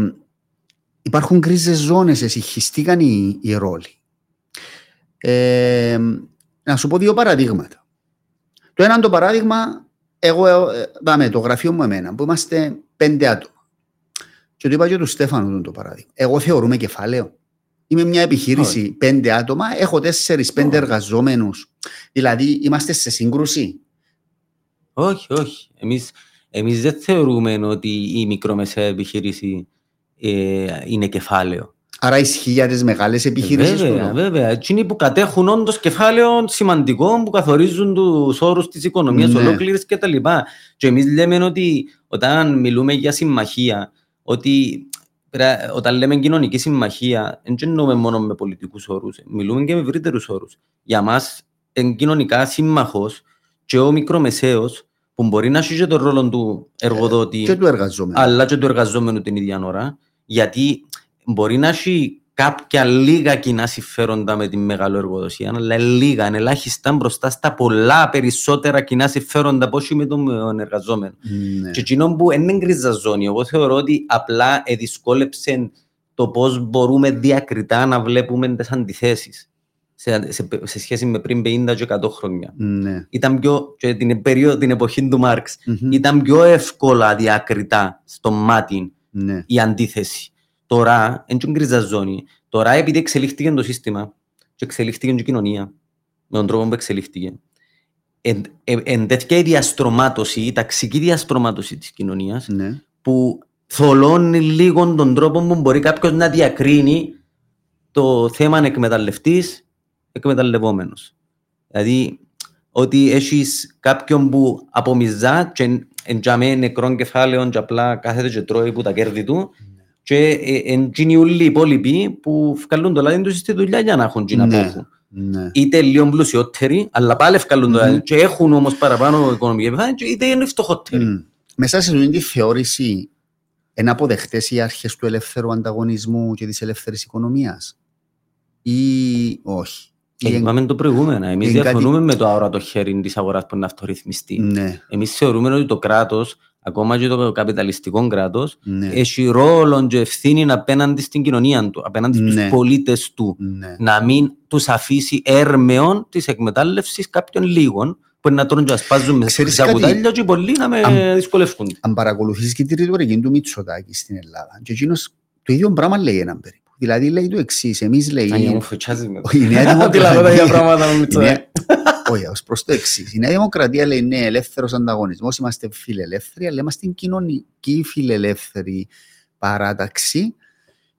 υπάρχουν κρίζε ζώνες, εσυχιστήκαν οι, οι ρόλοι. Ε, να σου πω δύο παραδείγματα. Το ένα το παράδειγμα, εγώ ε, πάμε το γραφείο μου εμένα, που είμαστε πέντε άτομα. Και το είπα και του Στέφανου το παράδειγμα. Εγώ θεωρούμε κεφάλαιο. Είμαι μια επιχείρηση Όχι. πέντε άτομα, έχω τέσσερι-πέντε εργαζόμενους. Δηλαδή, είμαστε σε σύγκρουση. Όχι, όχι. Εμείς, εμείς δεν θεωρούμε ότι η μικρομεσαία επιχείρηση ε, είναι κεφάλαιο. Άρα ισχύει για τις μεγάλες επιχειρήσεις. Βέβαια, βέβαια. Εκείνοι που κατέχουν όντως κεφάλαιο σημαντικό που καθορίζουν τους όρους της οικονομίας ναι. ολόκληρης κτλ. Και, και εμείς λέμε ότι όταν μιλούμε για συμμαχία, ότι όταν λέμε κοινωνική συμμαχία, δεν εννοούμε μόνο με πολιτικούς όρους, μιλούμε και με ευρύτερους όρους. Για μας, είναι κοινωνικά σύμμαχος και ο μικρομεσαίος που μπορεί να έχει και τον ρόλο του εργοδότη, και του εργαζόμενου. αλλά και του εργαζόμενου την ίδια ώρα, γιατί μπορεί να έχει κάποια λίγα κοινά συμφέροντα με τη μεγάλη εργοδοσία, αλλά λίγα, είναι ελάχιστα μπροστά στα πολλά περισσότερα κοινά συμφέροντα από με τον εργαζόμενο. Ναι. Και εκείνο που είναι γκρίζα ζώνη, εγώ θεωρώ ότι απλά δυσκόλεψε το πώς μπορούμε διακριτά να βλέπουμε τις αντιθέσεις σε, σε, σε, σχέση με πριν 50 και 100 χρόνια. Ναι. Ήταν πιο, και την, περίοδο, την εποχή του Μάρξ, mm-hmm. ήταν πιο εύκολα διακριτά στο μάτι ναι. η αντίθεση. Τώρα, είναι και γκρίζα ζώνη. Τώρα, επειδή εξελίχθηκε το σύστημα και εξελίχθηκε η κοινωνία με τον τρόπο που εξελίχθηκε, εν, εν, εν τέτοια η διαστρωμάτωση, η ταξική διαστρωμάτωση της κοινωνίας, ναι. που θολώνει λίγο τον τρόπο που μπορεί κάποιος να διακρίνει το θέμα εκμεταλλευτής εκμεταλλευόμενος. Δηλαδή, ότι έχεις κάποιον που απομυζά και εντιαμέ νεκρών κεφάλαιων και απλά κάθεται και τρώει που τα κέρδη του και είναι όλοι οι υπόλοιποι που βγάλουν το λάδι τους στη δουλειά για να έχουν και να Ναι. έχουν. Ναι. Είτε λίγο πλουσιότεροι, αλλά πάλι βγάλουν το Μμμ. λάδι και έχουν όμως παραπάνω οικονομική επιφάνεια, και είτε είναι φτωχότεροι. Μμ. Μέσα σε αυτή τη θεώρηση είναι αποδεχτές οι αρχές του ελεύθερου ανταγωνισμού και της ελεύθερης οικονομίας ή όχι; Ή Ε, εν- Είπαμε το προηγούμενο. Εμείς είναι κάτι- διαφωνούμε με το αόρατο χέρι της αγοράς που είναι αυτορυθμιστή. Ναι, Εμείς θεωρούμε ότι το κράτος, ακόμα και το καπιταλιστικό κράτος, ναι, έχει ρόλο και ευθύνη απέναντι στην κοινωνία του, απέναντι στους Ναι. πολίτες του. ναι. Να μην τους αφήσει έρμεων της εκμετάλλευσης κάποιων λίγων που να τρώνε και να σπάζουν με Ξέρεις στα κάτι; κουτάλια και πολλοί να με Αν- δυσκολεύουν. Αν παρακολουθείς και τη ρητορική του Μητσοτάκη στην Ελλάδα και εκείνος το ίδιο πράγμα λέει έναν περίπου. Δηλαδή λέει το εξής, εμείς λέει... Αν μου φωτσάζει με Η Νέα Ότι λάβω τα ίδια Δημοκρατία... πράγματα με η Μητσοτάκη. Νέα- Όχι, ως προς το εξής. Η Νέα Δημοκρατία λέει ναι, ελεύθερος ανταγωνισμός, είμαστε φιλελεύθεροι, αλλά είμαστε κοινωνική φιλελεύθερη παράταξη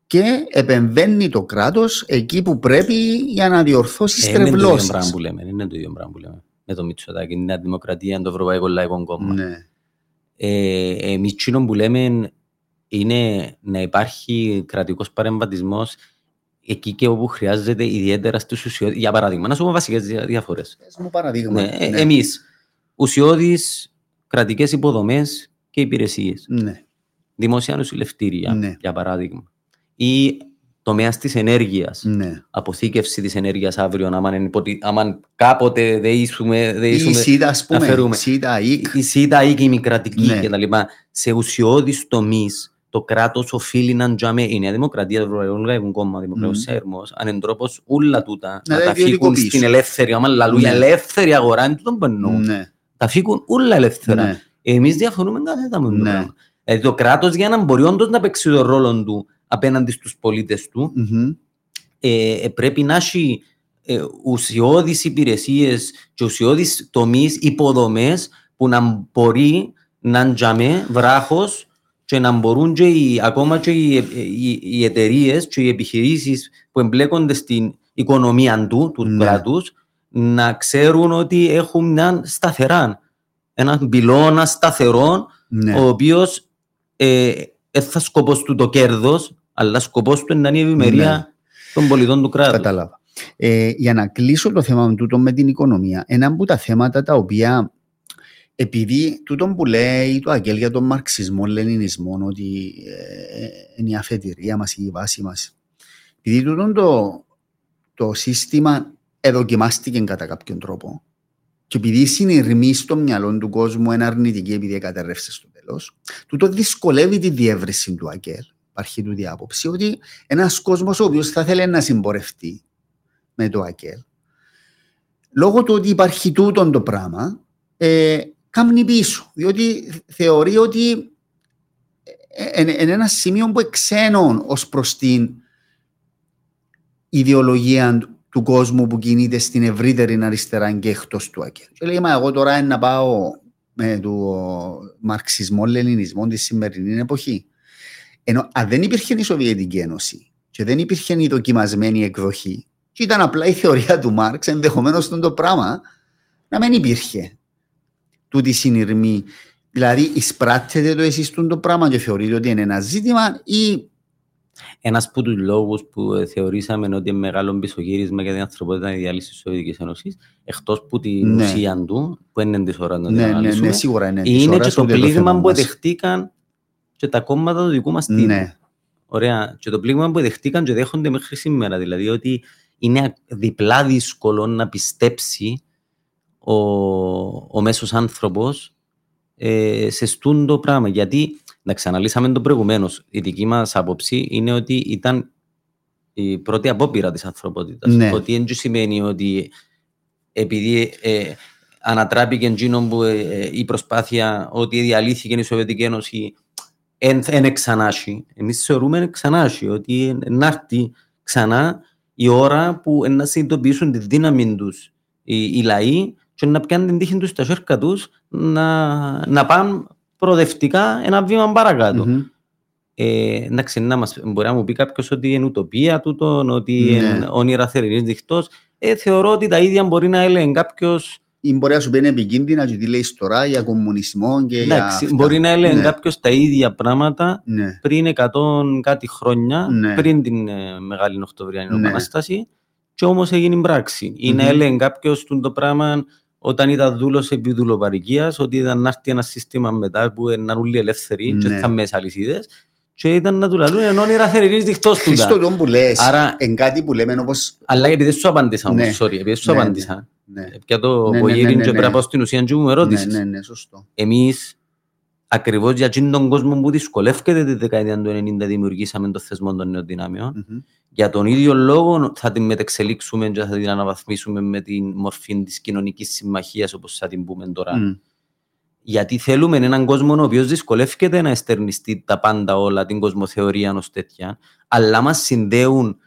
και επεμβαίνει το κράτος εκεί που πρέπει για να διορθώσεις Ε, Είναι το ίδιο στρεβλώσεις. πράγμα που λέμε. Είναι το ίδιο πράγμα που λέμε. Με το Μητσοτάκη, η Νέα Δημοκρατία, το Ευρωπαϊκό Λαϊκό Κόμμα. Ναι. Ε, εμείς εκείνο που λέμε είναι να υπάρχει κρατικός παρεμβατισμός εκεί και όπου χρειάζεται ιδιαίτερα στους ουσιώδεις. Για παράδειγμα, να σου πω βασικές δια- διαφορές. Πες μου παραδείγμα. Ναι, ε, Εμείς, ουσιώδεις κρατικές υποδομές και υπηρεσίες. Ναι. Δημοσία νοσηλευτήρια, Ναι. για παράδειγμα. Ή τομέας της ενέργειας. Ναι. Αποθήκευση της ενέργειας αύριο, άμα, είναι υποτι- άμα κάποτε δεήσουμε, Ή η δεήσουμε ΣΥΤΑ, ας πούμε, φέρουμε. ΣΥΤΑ, ΙΚ. η ΣΥΤΑ ή και η μη κρατική Ναι. και τα λοιπά, σε ουσιώδεις τομείς το κράτος οφείλει να τζάμε η Νέα Δημοκρατία, το Ευρωπαϊκό Λαϊκό Κόμμα, Δημοκρατικός Μμμ. Σέρμος, αν είναι τρόπος ούλα τούτα Να να τα τα φύγουν ιδιωτικοποιήσουν. στην ελεύθερη, άμα λαλούν Ναι. ελεύθερη αγορά, είναι τούτο που εννοούν. Ναι. Τα φύγουν όλα ελεύθερα. Ναι. Εμείς διαφωνούμε κάθετα με το Ναι. πράγμα. Δηλαδή το κράτος για να μπορεί όντως να παίξει τον ρόλο του απέναντι στους πολίτες του, Μμμ. ε, ε, πρέπει να έχει ε, ουσιώδεις υπηρεσίες και ουσιώδεις τομείς, υποδομές που να μπορεί να τζαμέ βράχος και να μπορούν και οι, ακόμα και οι, οι, οι εταιρείες και οι επιχειρήσεις που εμπλέκονται στην οικονομία του, του Ναι. κράτους, να ξέρουν ότι έχουν μια σταθερά, έναν πυλώνα σταθερό, Ναι. ο οποίος ε, δεν θα σκοπός του το κέρδος, αλλά σκοπός του είναι να είναι η ευημερία Ναι. των πολιτών του κράτους. Κατάλαβα. Ε, για να κλείσω το θέμα τούτο με την οικονομία, ένα από τα θέματα τα οποία επειδή τούτο που λέει το Αγγέλ για τον μαρξισμό, λενινισμό, ότι ε, είναι η αφετηρία μας, η βάση μας, επειδή τούτο το, το σύστημα εδοκιμάστηκε κατά κάποιον τρόπο και επειδή η συνειρμή στο μυαλό του κόσμου είναι αρνητική επειδή κατέρευσε στο τέλος, τούτο δυσκολεύει τη διεύρυνση του Αγγέλ. Υπάρχει του διάποψη ότι ένας κόσμος ο οποίος θα θέλει να συμπορευτεί με το ΑΚΕΛ, λόγω του ότι υπάρχει τούτο το πράγμα, ε, κάνει πίσω. Διότι θεωρεί ότι είναι ένα σημείο που εξένων ως προς την ιδεολογία του κόσμου που κινείται στην ευρύτερη αριστερά και εκτός του ΑΚΕΛ. Και λέει, μα εγώ τώρα είναι να πάω με το μαρξισμό, λενινισμό τη σημερινή εποχή. Ενώ αν δεν υπήρχε η Σοβιετική Ένωση και δεν υπήρχε η δοκιμασμένη εκδοχή, και ήταν απλά η θεωρία του Μάρξ, ενδεχομένως το πράγμα να μην υπήρχε τούτη συνειρμή. Δηλαδή, εισπράττετε το εσείς το πράγμα και θεωρείτε ότι είναι ένα ζήτημα, ή. Ένας από τους λόγους που ε, θεωρήσαμε ότι είναι μεγάλο πισωγύρισμα για την ανθρωπότητα η διάλυση της Σοβιετικής Ένωσης, εκτός που την Ναι. ουσία του, που είναι της ώρας να την Ναι, ναι, αναλύσουμε, ναι, σίγουρα είναι. της είναι ώρας, και το ούτε θέμα πλήγμα που μας. δεχτήκαν και τα κόμματα του δικού μας τύπου. Ναι, Ωραία. Και το πλήγμα που δεχτήκαν και δέχονται μέχρι σήμερα. Δηλαδή ότι είναι διπλά δύσκολο να πιστέψει ο, ο μέσος άνθρωπος ε, σε στούν το πράγμα. Γιατί, να ξαναλύσαμε το προηγουμένως, η δική μας άποψη είναι ότι ήταν η πρώτη απόπειρα της ανθρωπότητας. Ναι. Ότι δεν σημαίνει ότι επειδή ε, ανατράπηκε εκείνο που ε, ε, η προσπάθεια ότι διαλύθηκε η Σοβιετική Ένωση δεν εξανάσει. Εμείς θεωρούμε εξανάσει, ότι να έρθει ξανά η ώρα που να συνειδητοποιήσουν τη δύναμη τους οι, οι λαοί και να πιάνουν την τύχη τους στα σέρκα τους να, να πάνε προοδευτικά ένα βήμα παρακάτω. Μμμ. Ε, εντάξει, να μας, μπορεί να μου πει κάποιος ότι είναι ουτοπία τούτο, ότι Ναι. είναι όνειρα θερινής νυχτός. Ε, θεωρώ ότι τα ίδια μπορεί να έλεγε κάποιο ή μπορεί να σου πει είναι επικίνδυνα και τι λέει τώρα για κομμουνισμό και για Εντάξει, αυτά. μπορεί να έλεγε Ναι. κάποιος τα ίδια πράγματα Ναι. πριν 100 κάτι χρόνια, Ναι. πριν την ε, Μεγάλη Οκτωβριανή Ναι. Επανάσταση, και όμως έγινε πράξη. Ή να Μμμ. έλεγε κάποιος το πράγμα όταν ήταν δούλος επί δουλοπαρικίας, ότι ήταν να έρθει ένα σύστημα μετά που ήταν όλοι ελεύθεροι, και Ναι. θα μέσα αλυσίδες, και ήταν να του λαλούν ενώ όνειρα θερινής διχτό του. Χριστό τον που λες, Άρα- εν κάτι που λέμε όπως... Αλλά επειδή σου απάντησα όμως, Ναι. sorry, επειδή σου Ναι, απάντησα. Ναι, Πια το Ναι, ναι, Βογύριν ναι, ναι, και ναι. πρέπει να πάω στην ουσία και μου ναι, ερώτησες. ναι, ναι, σωστό. Εμείς ακριβώς για εκείνον τον κόσμο που δυσκολεύεται τη δεκαετία του 90 δημιουργήσαμε το θεσμό των νέων δυνάμεων. Μμμ. Για τον ίδιο λόγο θα την μετεξελίξουμε και θα την αναβαθμίσουμε με την μορφή της κοινωνικής συμμαχίας όπως θα την πούμε τώρα. Μμ. Γιατί θέλουμε έναν κόσμο ο οποίος δυσκολεύεται να εστερνιστεί τα πάντα όλα, την κοσμοθεωρία ως τέτοια, αλλά μας συνδέουν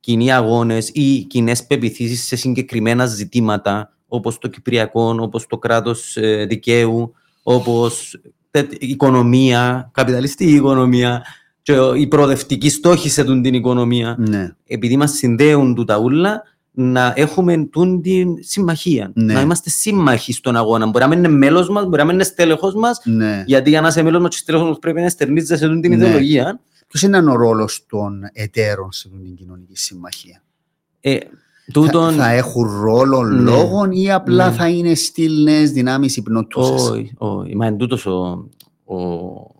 κοινοί αγώνες ή κοινές πεπιθήσεις σε συγκεκριμένα ζητήματα, όπως το Κυπριακό, όπως το κράτος ε, δικαίου, όπως τε- η οικονομία, καπιταλιστική οικονομία, και η προοδευτική στόχη σε τούν την οικονομία Ναι, επειδή μας συνδέουν του τα ούλα, να έχουμε τούν την συμμαχία. Ναι. Να είμαστε σύμμαχοι στον αγώνα. Μπορεί να μην είναι μέλος μας, μπορεί να μην είναι στέλεχος μας, ναι. γιατί για να είσαι μέλος μας και στέλεχος μας πρέπει να στερνίζεσαι σε τούν την Ναι. ιδεολογία. Ποιος είναι ο ρόλος των εταίρων σε αυτήν την κοινωνική συμμαχία; Ε, Θα, τούτον, θα έχουν ρόλο Ναι. λόγων ή απλά Ναι. θα είναι στυλ νέες δυνάμεις υπνοτούσες; όχι, όχι. Μα εν τούτος ο, ο-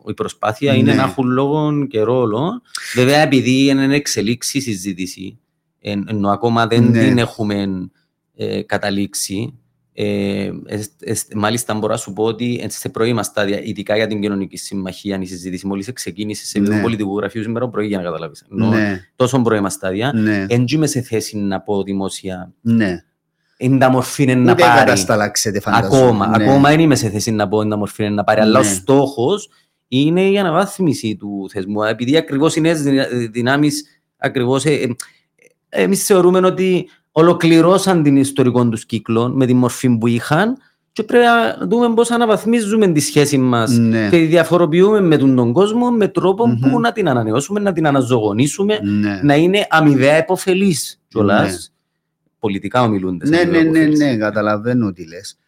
η προσπάθεια είναι Ναι. να έχουν λόγο και ρόλο. Βέβαια, επειδή είναι εξελίξει η συζήτηση, εν- ενώ ακόμα δεν Ναι. την έχουμε ε, καταλήξει, ε, εσ- εσ- μάλιστα μπορώ να σου πω ότι σε πρώιμα στάδια, ειδικά για την κοινωνική συμμαχία, η συζήτηση μόλις ξεκίνησε σε επίπεδο Ναι. πολιτικούς γραφείους σήμερα πρωί για να καταλάβεις. Ενώ Ναι, τόσο πρώιμα στάδια, ναι, δεν είμαι σε θέση να πω δημόσια ναι. Είναι τα μορφή είναι να Ούτε πάρει. κατασταλάξετε φανταζόμαι. Ακόμα, Ναι. ακόμα δεν είμαι σε θέση να πω είναι τα μορφή είναι να πάρει, αλλά ο Ναι. στόχος είναι η αναβάθμιση του θεσμού. Επειδή ακριβώς οι νέες δυνα- δυνάμεις ακριβώς ε, ε, εμείς θεωρούμε ότι ολοκληρώσαν την ιστορικό τους κύκλο με τη μορφή που είχαν και πρέπει να δούμε πώς αναβαθμίζουμε τη σχέση μας Ναι, και τη διαφοροποιούμε με τον, τον κόσμο με τρόπο Μμμ. που να την ανανεώσουμε, να την αναζωογονήσουμε, ναι. να είναι αμοιβαία υποφελής κιόλας. Ναι. Πολιτικά ομιλούνται. σε Ναι, αμοιβαία ναι, ναι, υποφελής. ναι, καταλαβαίνω τι λες.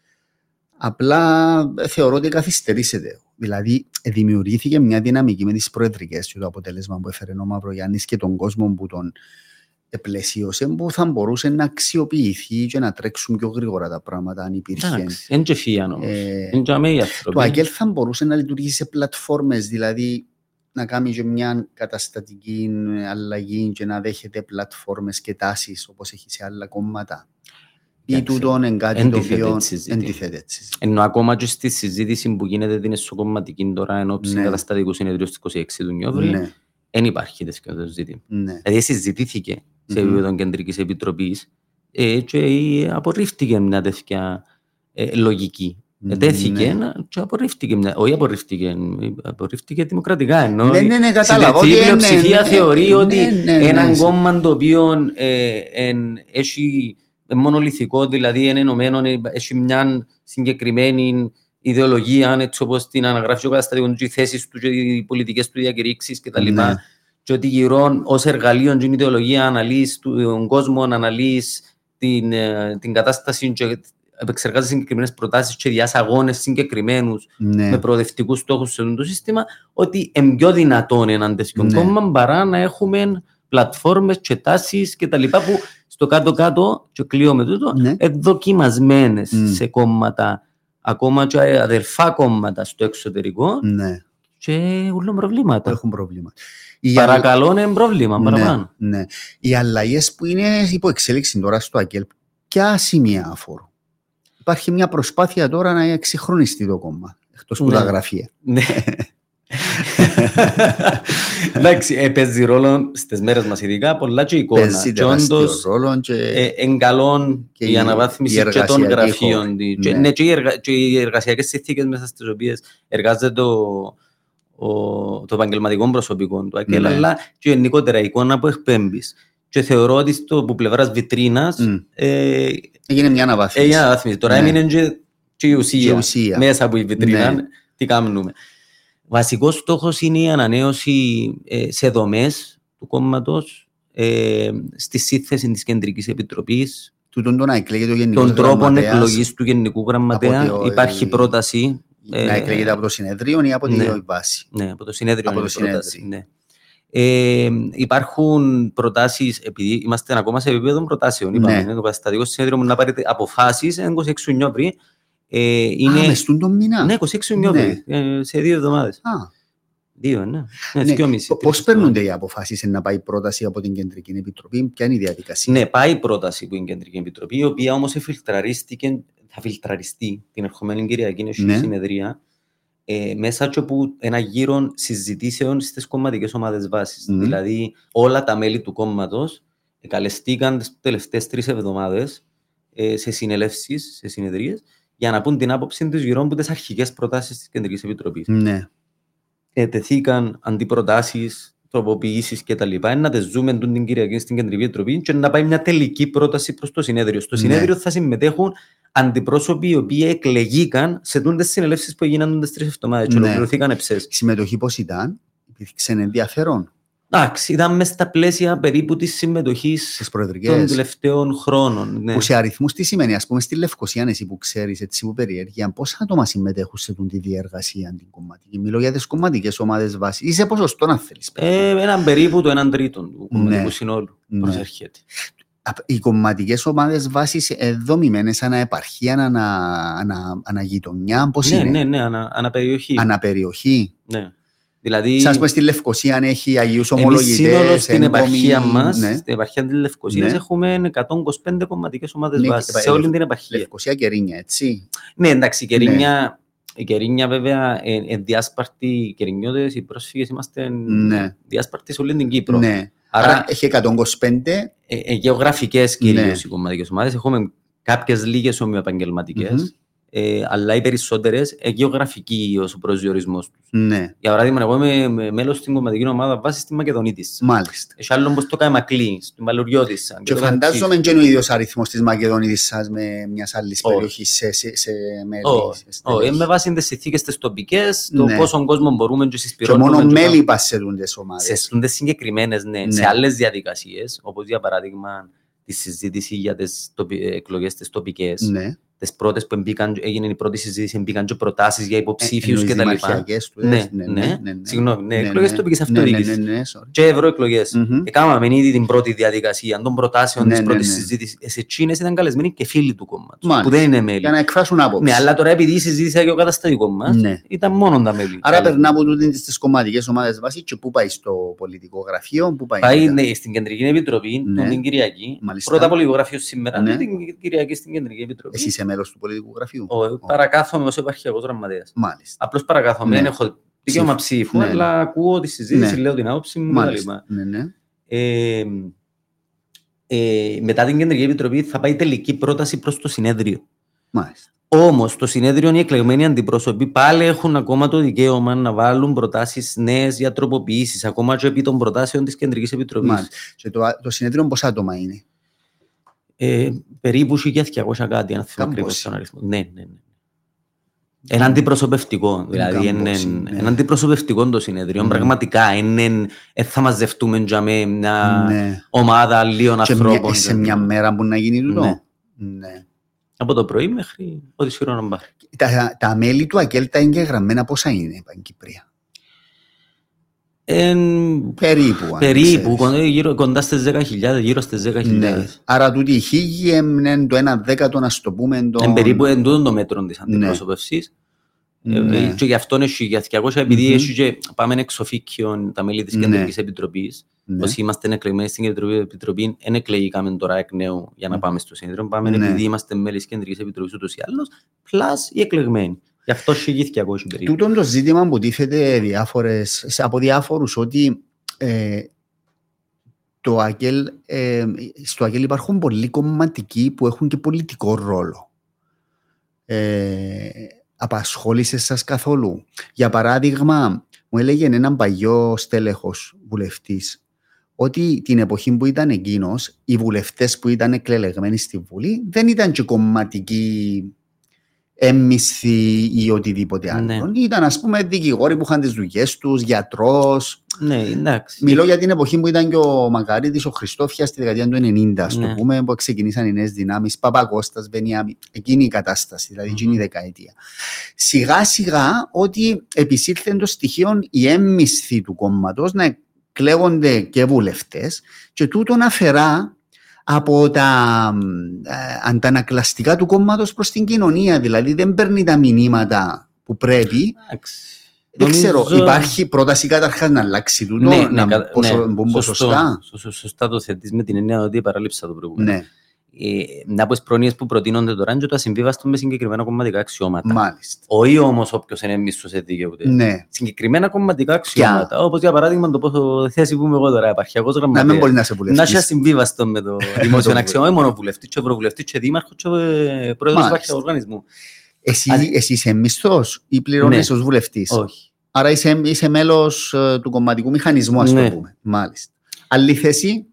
Απλά ε, θεωρώ ότι καθυστερήσετε. Δηλαδή, ε, δημιουργήθηκε μια δυναμική με τις προεδρικές και το αποτέλεσμα που έφερε ο Μαυρογιάννης και τον κόσμο που τον επλαισίωσε που θα μπορούσε να αξιοποιηθεί και να τρέξουν πιο γρήγορα τα πράγματα αν υπήρχε. Εντάξει, δεν και φύγαν όμως. Ε, Είναι και αμέ οι το άνθρωποι. ΑΚΕΛ θα μπορούσε να λειτουργήσει σε πλατφόρμες, δηλαδή να κάνει και μια καταστατική αλλαγή και να δέχεται πλατφόρμες και τάσεις όπως έχει σε άλλα κόμματα. Ή Εντάξει, τούτον είναι κάτι το εντιθέτεται οποίο τη συζήτηση. εντιθέτεται τη συζήτηση. Ενώ ακόμα και στη συζήτηση που γίνεται την εσωκομματική τώρα εν ώψη Ναι. καταστατικού συνεδρίου στις 26 του Νιόβρη, Ναι, δεν υπάρχει τέτοιο το ζήτημα. ναι. Δηλαδή συζητήθηκε σε Μμμ. επίπεδο κεντρικής επιτροπής ε, και ε, απορρίφθηκε μια τέτοια ε, λογική. Ετέθηκε Ναι. να- και απορρίφθηκε μια, όχι απορρίφθηκε, ε, απορρίφθηκε δημοκρατικά ενώ Ναι, ναι, ναι, κατάλαβα. η ότι είναι- πλειοψηφία ναι, θεωρεί ναι, ότι ναι, ναι, έναν ναι. κόμμα το οποίο ε, εν, έχει μονολυθικό, δηλαδή είναι ενωμένο, ε, έχει μια συγκεκριμένη ιδεολογία, έτσι όπως την αναγράφει ο καταστατικός του, οι θέσεις του και οι πολιτικές του διακηρύξεις κτλ. Ναι. Και ότι γύρω ως εργαλείο την ιδεολογία αναλύεις τον κόσμο, αναλύεις την, ε, την κατάσταση και επεξεργάζεσαι συγκεκριμένες προτάσεις και διάσει αγώνε συγκεκριμένους Ναι. με προοδευτικούς στόχους σε αυτό το σύστημα, ότι είναι πιο δυνατόν έναν τέτοιο Ναι. κόμμα παρά να έχουμε πλατφόρμες και τάσεις και τα λοιπά που στο κάτω-κάτω, και κλείω με τούτο, Ναι. ε, δοκιμασμένες Μμ. σε κόμματα, ακόμα και αδερφά κόμματα στο εξωτερικό Ναι, και έχουν προβλήματα. έχουν πρόβλημα. Οι Παρακαλώ, είναι πρόβλημα Ναι, παραπάνω. ναι. Οι αλλαγές που είναι υπό εξέλιξη τώρα στο ΑΚΕΛ, ποια σημεία αφορούν; Υπάρχει μια προσπάθεια τώρα να εξυγχρονιστεί το κόμμα, εκτός που Ναι. τα γραφεία. Ναι. Εντάξει, ε, παίζει ρόλο στις μέρες μας ειδικά πολλά και η εικόνα. Παίζει Και τεράστιο όντως, ρόλο και ε, εν καλόν Και η η- αναβάθμιση η και των εργασιακή γραφείων. χώρη. τη- Και, Ναι. ναι, και, οι εργα, και οι εργασιακές συνθήκες μέσα στις οποίες εργάζεται το, ο, το επαγγελματικό προσωπικό του ΑΚΕΛ, Ναι. αλλά και γενικότερα η εικόνα που εκπέμπεις. Και θεωρώ ότι στο από πλευράς βιτρίνας Μμ. ε, έγινε μια αναβάθμιση. έγινε αναβάθμιση. Τώρα Ναι. έμεινε και, και η ουσία, Και ουσία. μέσα από η βιτρίνα. Ναι. Τι κάνουμε; Βασικός στόχος είναι η ανανέωση ε, σε δομές του κόμματος, ε, στη σύνθεση της Κεντρικής Επιτροπής, Τούτον το να εκλέγεται ο Γενικός Τον τρόπο Γραμματέας, εκλογής του Γενικού Γραμματέα το- υπάρχει πρόταση. να ε, εκλέγεται από το συνεδρίο ή από τη ναι. ναι. βάση; Ναι, από το συνέδριο. Από είναι το η πρόταση, συνέδριο. ναι. Ε, υπάρχουν προτάσεις, επειδή είμαστε ακόμα σε επίπεδο προτάσεων, είπαμε, Ναι. είναι το καταστατικό συνέδριο μου να πάρετε αποφάσεις 26 Νιόβρη. Ε, είναι... Α, μες στον τον μήνα. ναι, 26 Νιόβρη, ε, σε δύο εβδομάδες. Α, Δύο, ναι. ναι, ναι. δυόμιση, Πο- τρεις Πώς εβδομάδες. παίρνονται οι αποφάσεις να πάει πρόταση από την Κεντρική Επιτροπή, ποια είναι η διαδικασία; Ναι, πάει η πρόταση που είναι η Κεντρική Επιτροπή, η οποία όμως εφιλτραρίστηκε, θα φιλτραριστεί την ερχομένη Κυριακή, είναι Ναι. συνεδρία, ε, μέσα και από ένα γύρο συζητήσεων στις κομματικές ομάδες βάσης. Μμμ. Δηλαδή, όλα τα μέλη του κόμματος καλεστήκαν τις τελευταίες τρεις εβδομάδες ε, σε συνελεύσεις, σε συνεδρίες, για να πούν την άποψη τους γύρω από τις αρχικές προτάσεις της Κεντρικής Επιτροπής. Ναι. Ετεθήκαν αντιπροτάσεις, τροποποιήσεις κτλ. Να τις ζούμε τούτη την Κυριακή στην Κεντρική Επιτροπή και να πάει μια τελική πρόταση προς το συνέδριο. Στο Ναι. συνέδριο θα συμμετέχουν αντιπρόσωποι οι οποίοι εκλεγήκαν σε τούτε συνελεύσεις που έγιναν τούτε τρεις εβδομάδες και Ναι. ολοκληρωθήκαν εψές. Η συμμετοχή πώς ήταν, υπήρξε ενδιαφέρον; Εντάξει, ήταν μέσα στα πλαίσια περίπου της συμμετοχής στις των προεδρικές. τελευταίων χρόνων. Ναι. Που σε αριθμούς τι σημαίνει, ας πούμε στη Λευκοσία, εσύ που ξέρεις, έτσι που περιέργεια, πόσα άτομα συμμετέχουν σε τούτη τη διεργασία την κομματική. Μιλώ για τις κομματικές ομάδες βάσης ή σε ποσοστό να θέλεις. Ε, έναν περίπου το έναν τρίτο του κομματικού Ναι. συνόλου Ναι. προσέρχεται. Α- Οι κομματικές ομάδες βάση δομημένε ανά επαρχία, ανά, ανά, αναγειτονιά, πώς Ναι, είναι; ναι, ναι, ανα, αναπεριοχή. Αναπεριοχή. Ναι. Δηλαδή, Σαν πούμε στη Λευκοσία αν έχει Αγίους Εμείς Ομολογητές. σύνολος στην επαρχία μας, Ναι. στην επαρχία της Λευκοσίας, Ναι. έχουμε 125 κομματικές ομάδες Ναι, βάσης και- σε όλη την επαρχία. Λευκοσία και Ρήνια, έτσι. Ναι, εντάξει, η Κερίνια, η Κερίνια βέβαια είναι διάσπαρτη, οι Κερινιώτες, οι πρόσφυγες είμαστε Ναι. διάσπαρτοι σε όλη την Κύπρο. Ναι. Άρα, Άρα έχει 125. ε, ε, γεωγραφικές κυρίως Ναι. οι κομματικές ομάδες, έχουμε κάποιες λίγες ομοιοεπαγγελματικές, Μμμ. Ε, αλλά οι περισσότερες ε, γεωγραφικοί ως ο προσδιορισμός τους. Ναι, Για παράδειγμα, εγώ είμαι με- μέλος στην κομματική ομάδα βάσης στη Μακεδονίτης. μάλιστα. Έχει άλλο όπως το Καμακλή, στην Παλαιουριώτισσα. Και το καθεξής. φαντάζομαι και είναι ο ίδιος αριθμός της Μακεδονίδη σας με μιας άλλης Όχι. περιοχής σε, σε, σε μέλη. Όχι, σε όχι, στελέχη. με βάση τις συνθήκες τις τοπικές, το Ναι. πόσο κόσμο μπορούμε και Και συσπηρώνουμε. μόνο και μέλη να- πα σε τούντε ομάδες. Σε στούντες συγκεκριμένες, ναι. Ναι. Σε άλλες διαδικασίες, όπως για παράδειγμα τη συζήτηση για τις τοπι... εκλογές τις τοπικές, Ναι. Τις πρώτες που μπήκαν, έγινε η πρώτη συζήτηση, μπήκαν και προτάσεις για υποψήφιους Ε, και τα εννοείς λοιπά. δημαρχιακές του, Ναι, λες. ναι, συγγνώμη, ναι, εκλογές τοπικής Ναι, ναι, αυτοδιοίκησης. ναι, ναι, sorry. Και ευρωεκλογές. Μμμ. Έκαναμε ήδη την πρώτη διαδικασία των προτάσεων Ναι, της ναι, πρώτης ναι. συζήτησης. Ε, Σε εκείνες ήταν καλεσμένοι και φίλοι του κόμματος, Μάλιστα. που δεν είναι μέλη. Για να εκφράσουν άποψη. Ναι, αλλά τώρα επειδή συζήτησα και ο καταστατικό μας, Ναι. ήταν μόνο τα μέλη. Άρα Άλλοι. περνά από τούτες τις κομματικές ομάδες βάσης και πού πάει στο πολιτικό γραφείο, πού πάει. Πάει μετά. ναι, στην Κεντρική Επιτροπή Ναι. την Κυριακή. Μάλιστα. Πρώτα απ' όλο υπογραφείο σήμερα Ναι. και την Κυριακή στην Κεντρική Επιτροπή. Εσύ είσαι μέλος του πολιτικού γραφείου. Ο, παρακάθομαι ως επαρχιακός γραμματέας. Μάλιστα. Απλώς παρακάθομαι, Ναι. δεν έχω δικαίωμα ψήφου, Ναι. αλλά ακούω τη συζήτηση, Ναι. λέω την άποψη μου κτλ. Μάλιστα. Ναι, ναι. Ε, ε, μετά την Κεντρική Επιτροπή θα πάει τελική πρόταση προς το συνέδριο. Μάλιστα. Όμως, στο συνέδριο οι εκλεγμένοι αντιπρόσωποι πάλι έχουν ακόμα το δικαίωμα να βάλουν προτάσεις νέες για τροποποιήσεις, ακόμα και επί των προτάσεων της Κεντρικής Επιτροπής. Μάλιστα. Και το, το συνέδριο πόσα άτομα είναι; Ε, περίπου 1.200 κάτι, αν θυμάμαι Κάμπος. ακριβώς τον αριθμό. Ναι, ναι, ναι. Ένα αντιπροσωπευτικό. Δηλαδή, είναι, κάμπος, ναι. ένα αντιπροσωπευτικό το συνέδριο. Ναι. Πραγματικά, είναι, ε, θα μαζευτούμε για με μια ναι. ομάδα αλλίων Και μια, ανθρώπων. σε μια μέρα που να γίνει τούτο; Ναι. Ναι. Από το πρωί μέχρι ό,τι σειρά να πάρει. Τα, τα μέλη του ΑΚΕΛ τα εγγεγραμμένα πόσα είναι Παγκυπρία. Εν, Περίπου. αν περίπου, ξέρεις. κοντά, γύρω, κοντά στις 10.000, γύρω στις 10.000. Ναι. Άρα τούτη η χίγη είναι το ένα δέκατο να στο πούμε το... Εν περίπου εν τούτον το μέτρο της Ναι. αντιπροσωπευσής. Ναι. Ε, Και γι' αυτό είναι για 200, επειδή Μμμ. έχει και πάμε εξοφίκιον τα μέλη της Ναι. Κεντρικής Επιτροπής. Ναι. Όσοι είμαστε εκλεγμένοι στην Κεντρική Επιτροπή, δεν εκλεγήκαμε τώρα εκ νέου για να Ναι. πάμε στο συνέδριο. Πάμε Ναι. επειδή είμαστε μέλη της Κεντρικής Επιτροπής ούτως ή άλλως, πλάς οι εκλεγμένοι. Γι' αυτό έχει 200 περίπου. Τούτον το ζήτημα που τίθεται διάφορες, σε- από διάφορους ότι ε, το ΑΚΕΛ, ε, στο ΑΚΕΛ υπάρχουν πολλοί κομματικοί που έχουν και πολιτικό ρόλο. Ε, απασχόλησες σας καθόλου. Για παράδειγμα, μου έλεγε έναν παλιό στέλεχος βουλευτής ότι την εποχή που ήταν εκείνος, οι βουλευτές που ήταν εκλεγμένοι στη Βουλή δεν ήταν και κομματικοί έμμισθοι ή οτιδήποτε άλλο. Ναι. Ήταν ας πούμε δικηγόροι που είχαν τις δουλειές τους, γιατρός, Ναι, εντάξει. Μιλώ για την εποχή που ήταν και ο Μακαρίτης, ο Χριστόφιας στη δεκαετία του 90, ας το Ναι. πούμε, που ξεκινήσαν οι νέες δυνάμεις, Παπακώστας, Βενιάμι, εκείνη η κατάσταση, δηλαδή εκείνη η δεκαετία. Σιγά σιγά ότι επισήλθε το στοιχείο η έμμισθη του κόμματος να κλέγονται και βουλευτές και τούτο αφαιρά από τα ε, αντανακλαστικά του κόμματος προς την κοινωνία, δηλαδή δεν παίρνει τα μηνύματα που πρέπει Εντάξει. δεν ξέρω, Νομίζω- υπάρχει πρόταση καταρχάς να αλλάξει τούτο, Ναι, να ναι, κα- ποσο, ναι, μπουν σωστό. ποσοστά. Σωστό, σωστά το θέτεις με την έννοια ότι παραλείψα το προηγούμενο. Ναι, Ε, μια από τις πρόνοιες που προτείνονται τώρα είναι και το ασυμβίβαστο με συγκεκριμένα κομματικά αξιώματα. μάλιστα. Όχι όμως όποιος είναι μίσος δικαιούται. Ναι, Συγκεκριμένα κομματικά αξιώματα. Όπως για παράδειγμα το πόσο θέση που είμαι εγώ τώρα, επαρχιακός να μην γραμματέας. μπορεί να σε Να έχει βουλευτής. ασυμβίβαστο με το δημόσιο αξιώμα, όχι μόνο βουλευτής, και ευρωβουλευτής, και δήμαρχος, και ε, πρόεδρος του Μάλιστα. επαρχιακού οργανισμού. Εσύ, Α- εσύ είσαι μισθός ή πληρώνεις Ναι. ως βουλευτής; Όχι. Άρα είσαι, είσαι μέλος ε, του κομματικού μηχανισμού, ας Ναι. το πούμε. Μάλιστα. Άλλη θέση,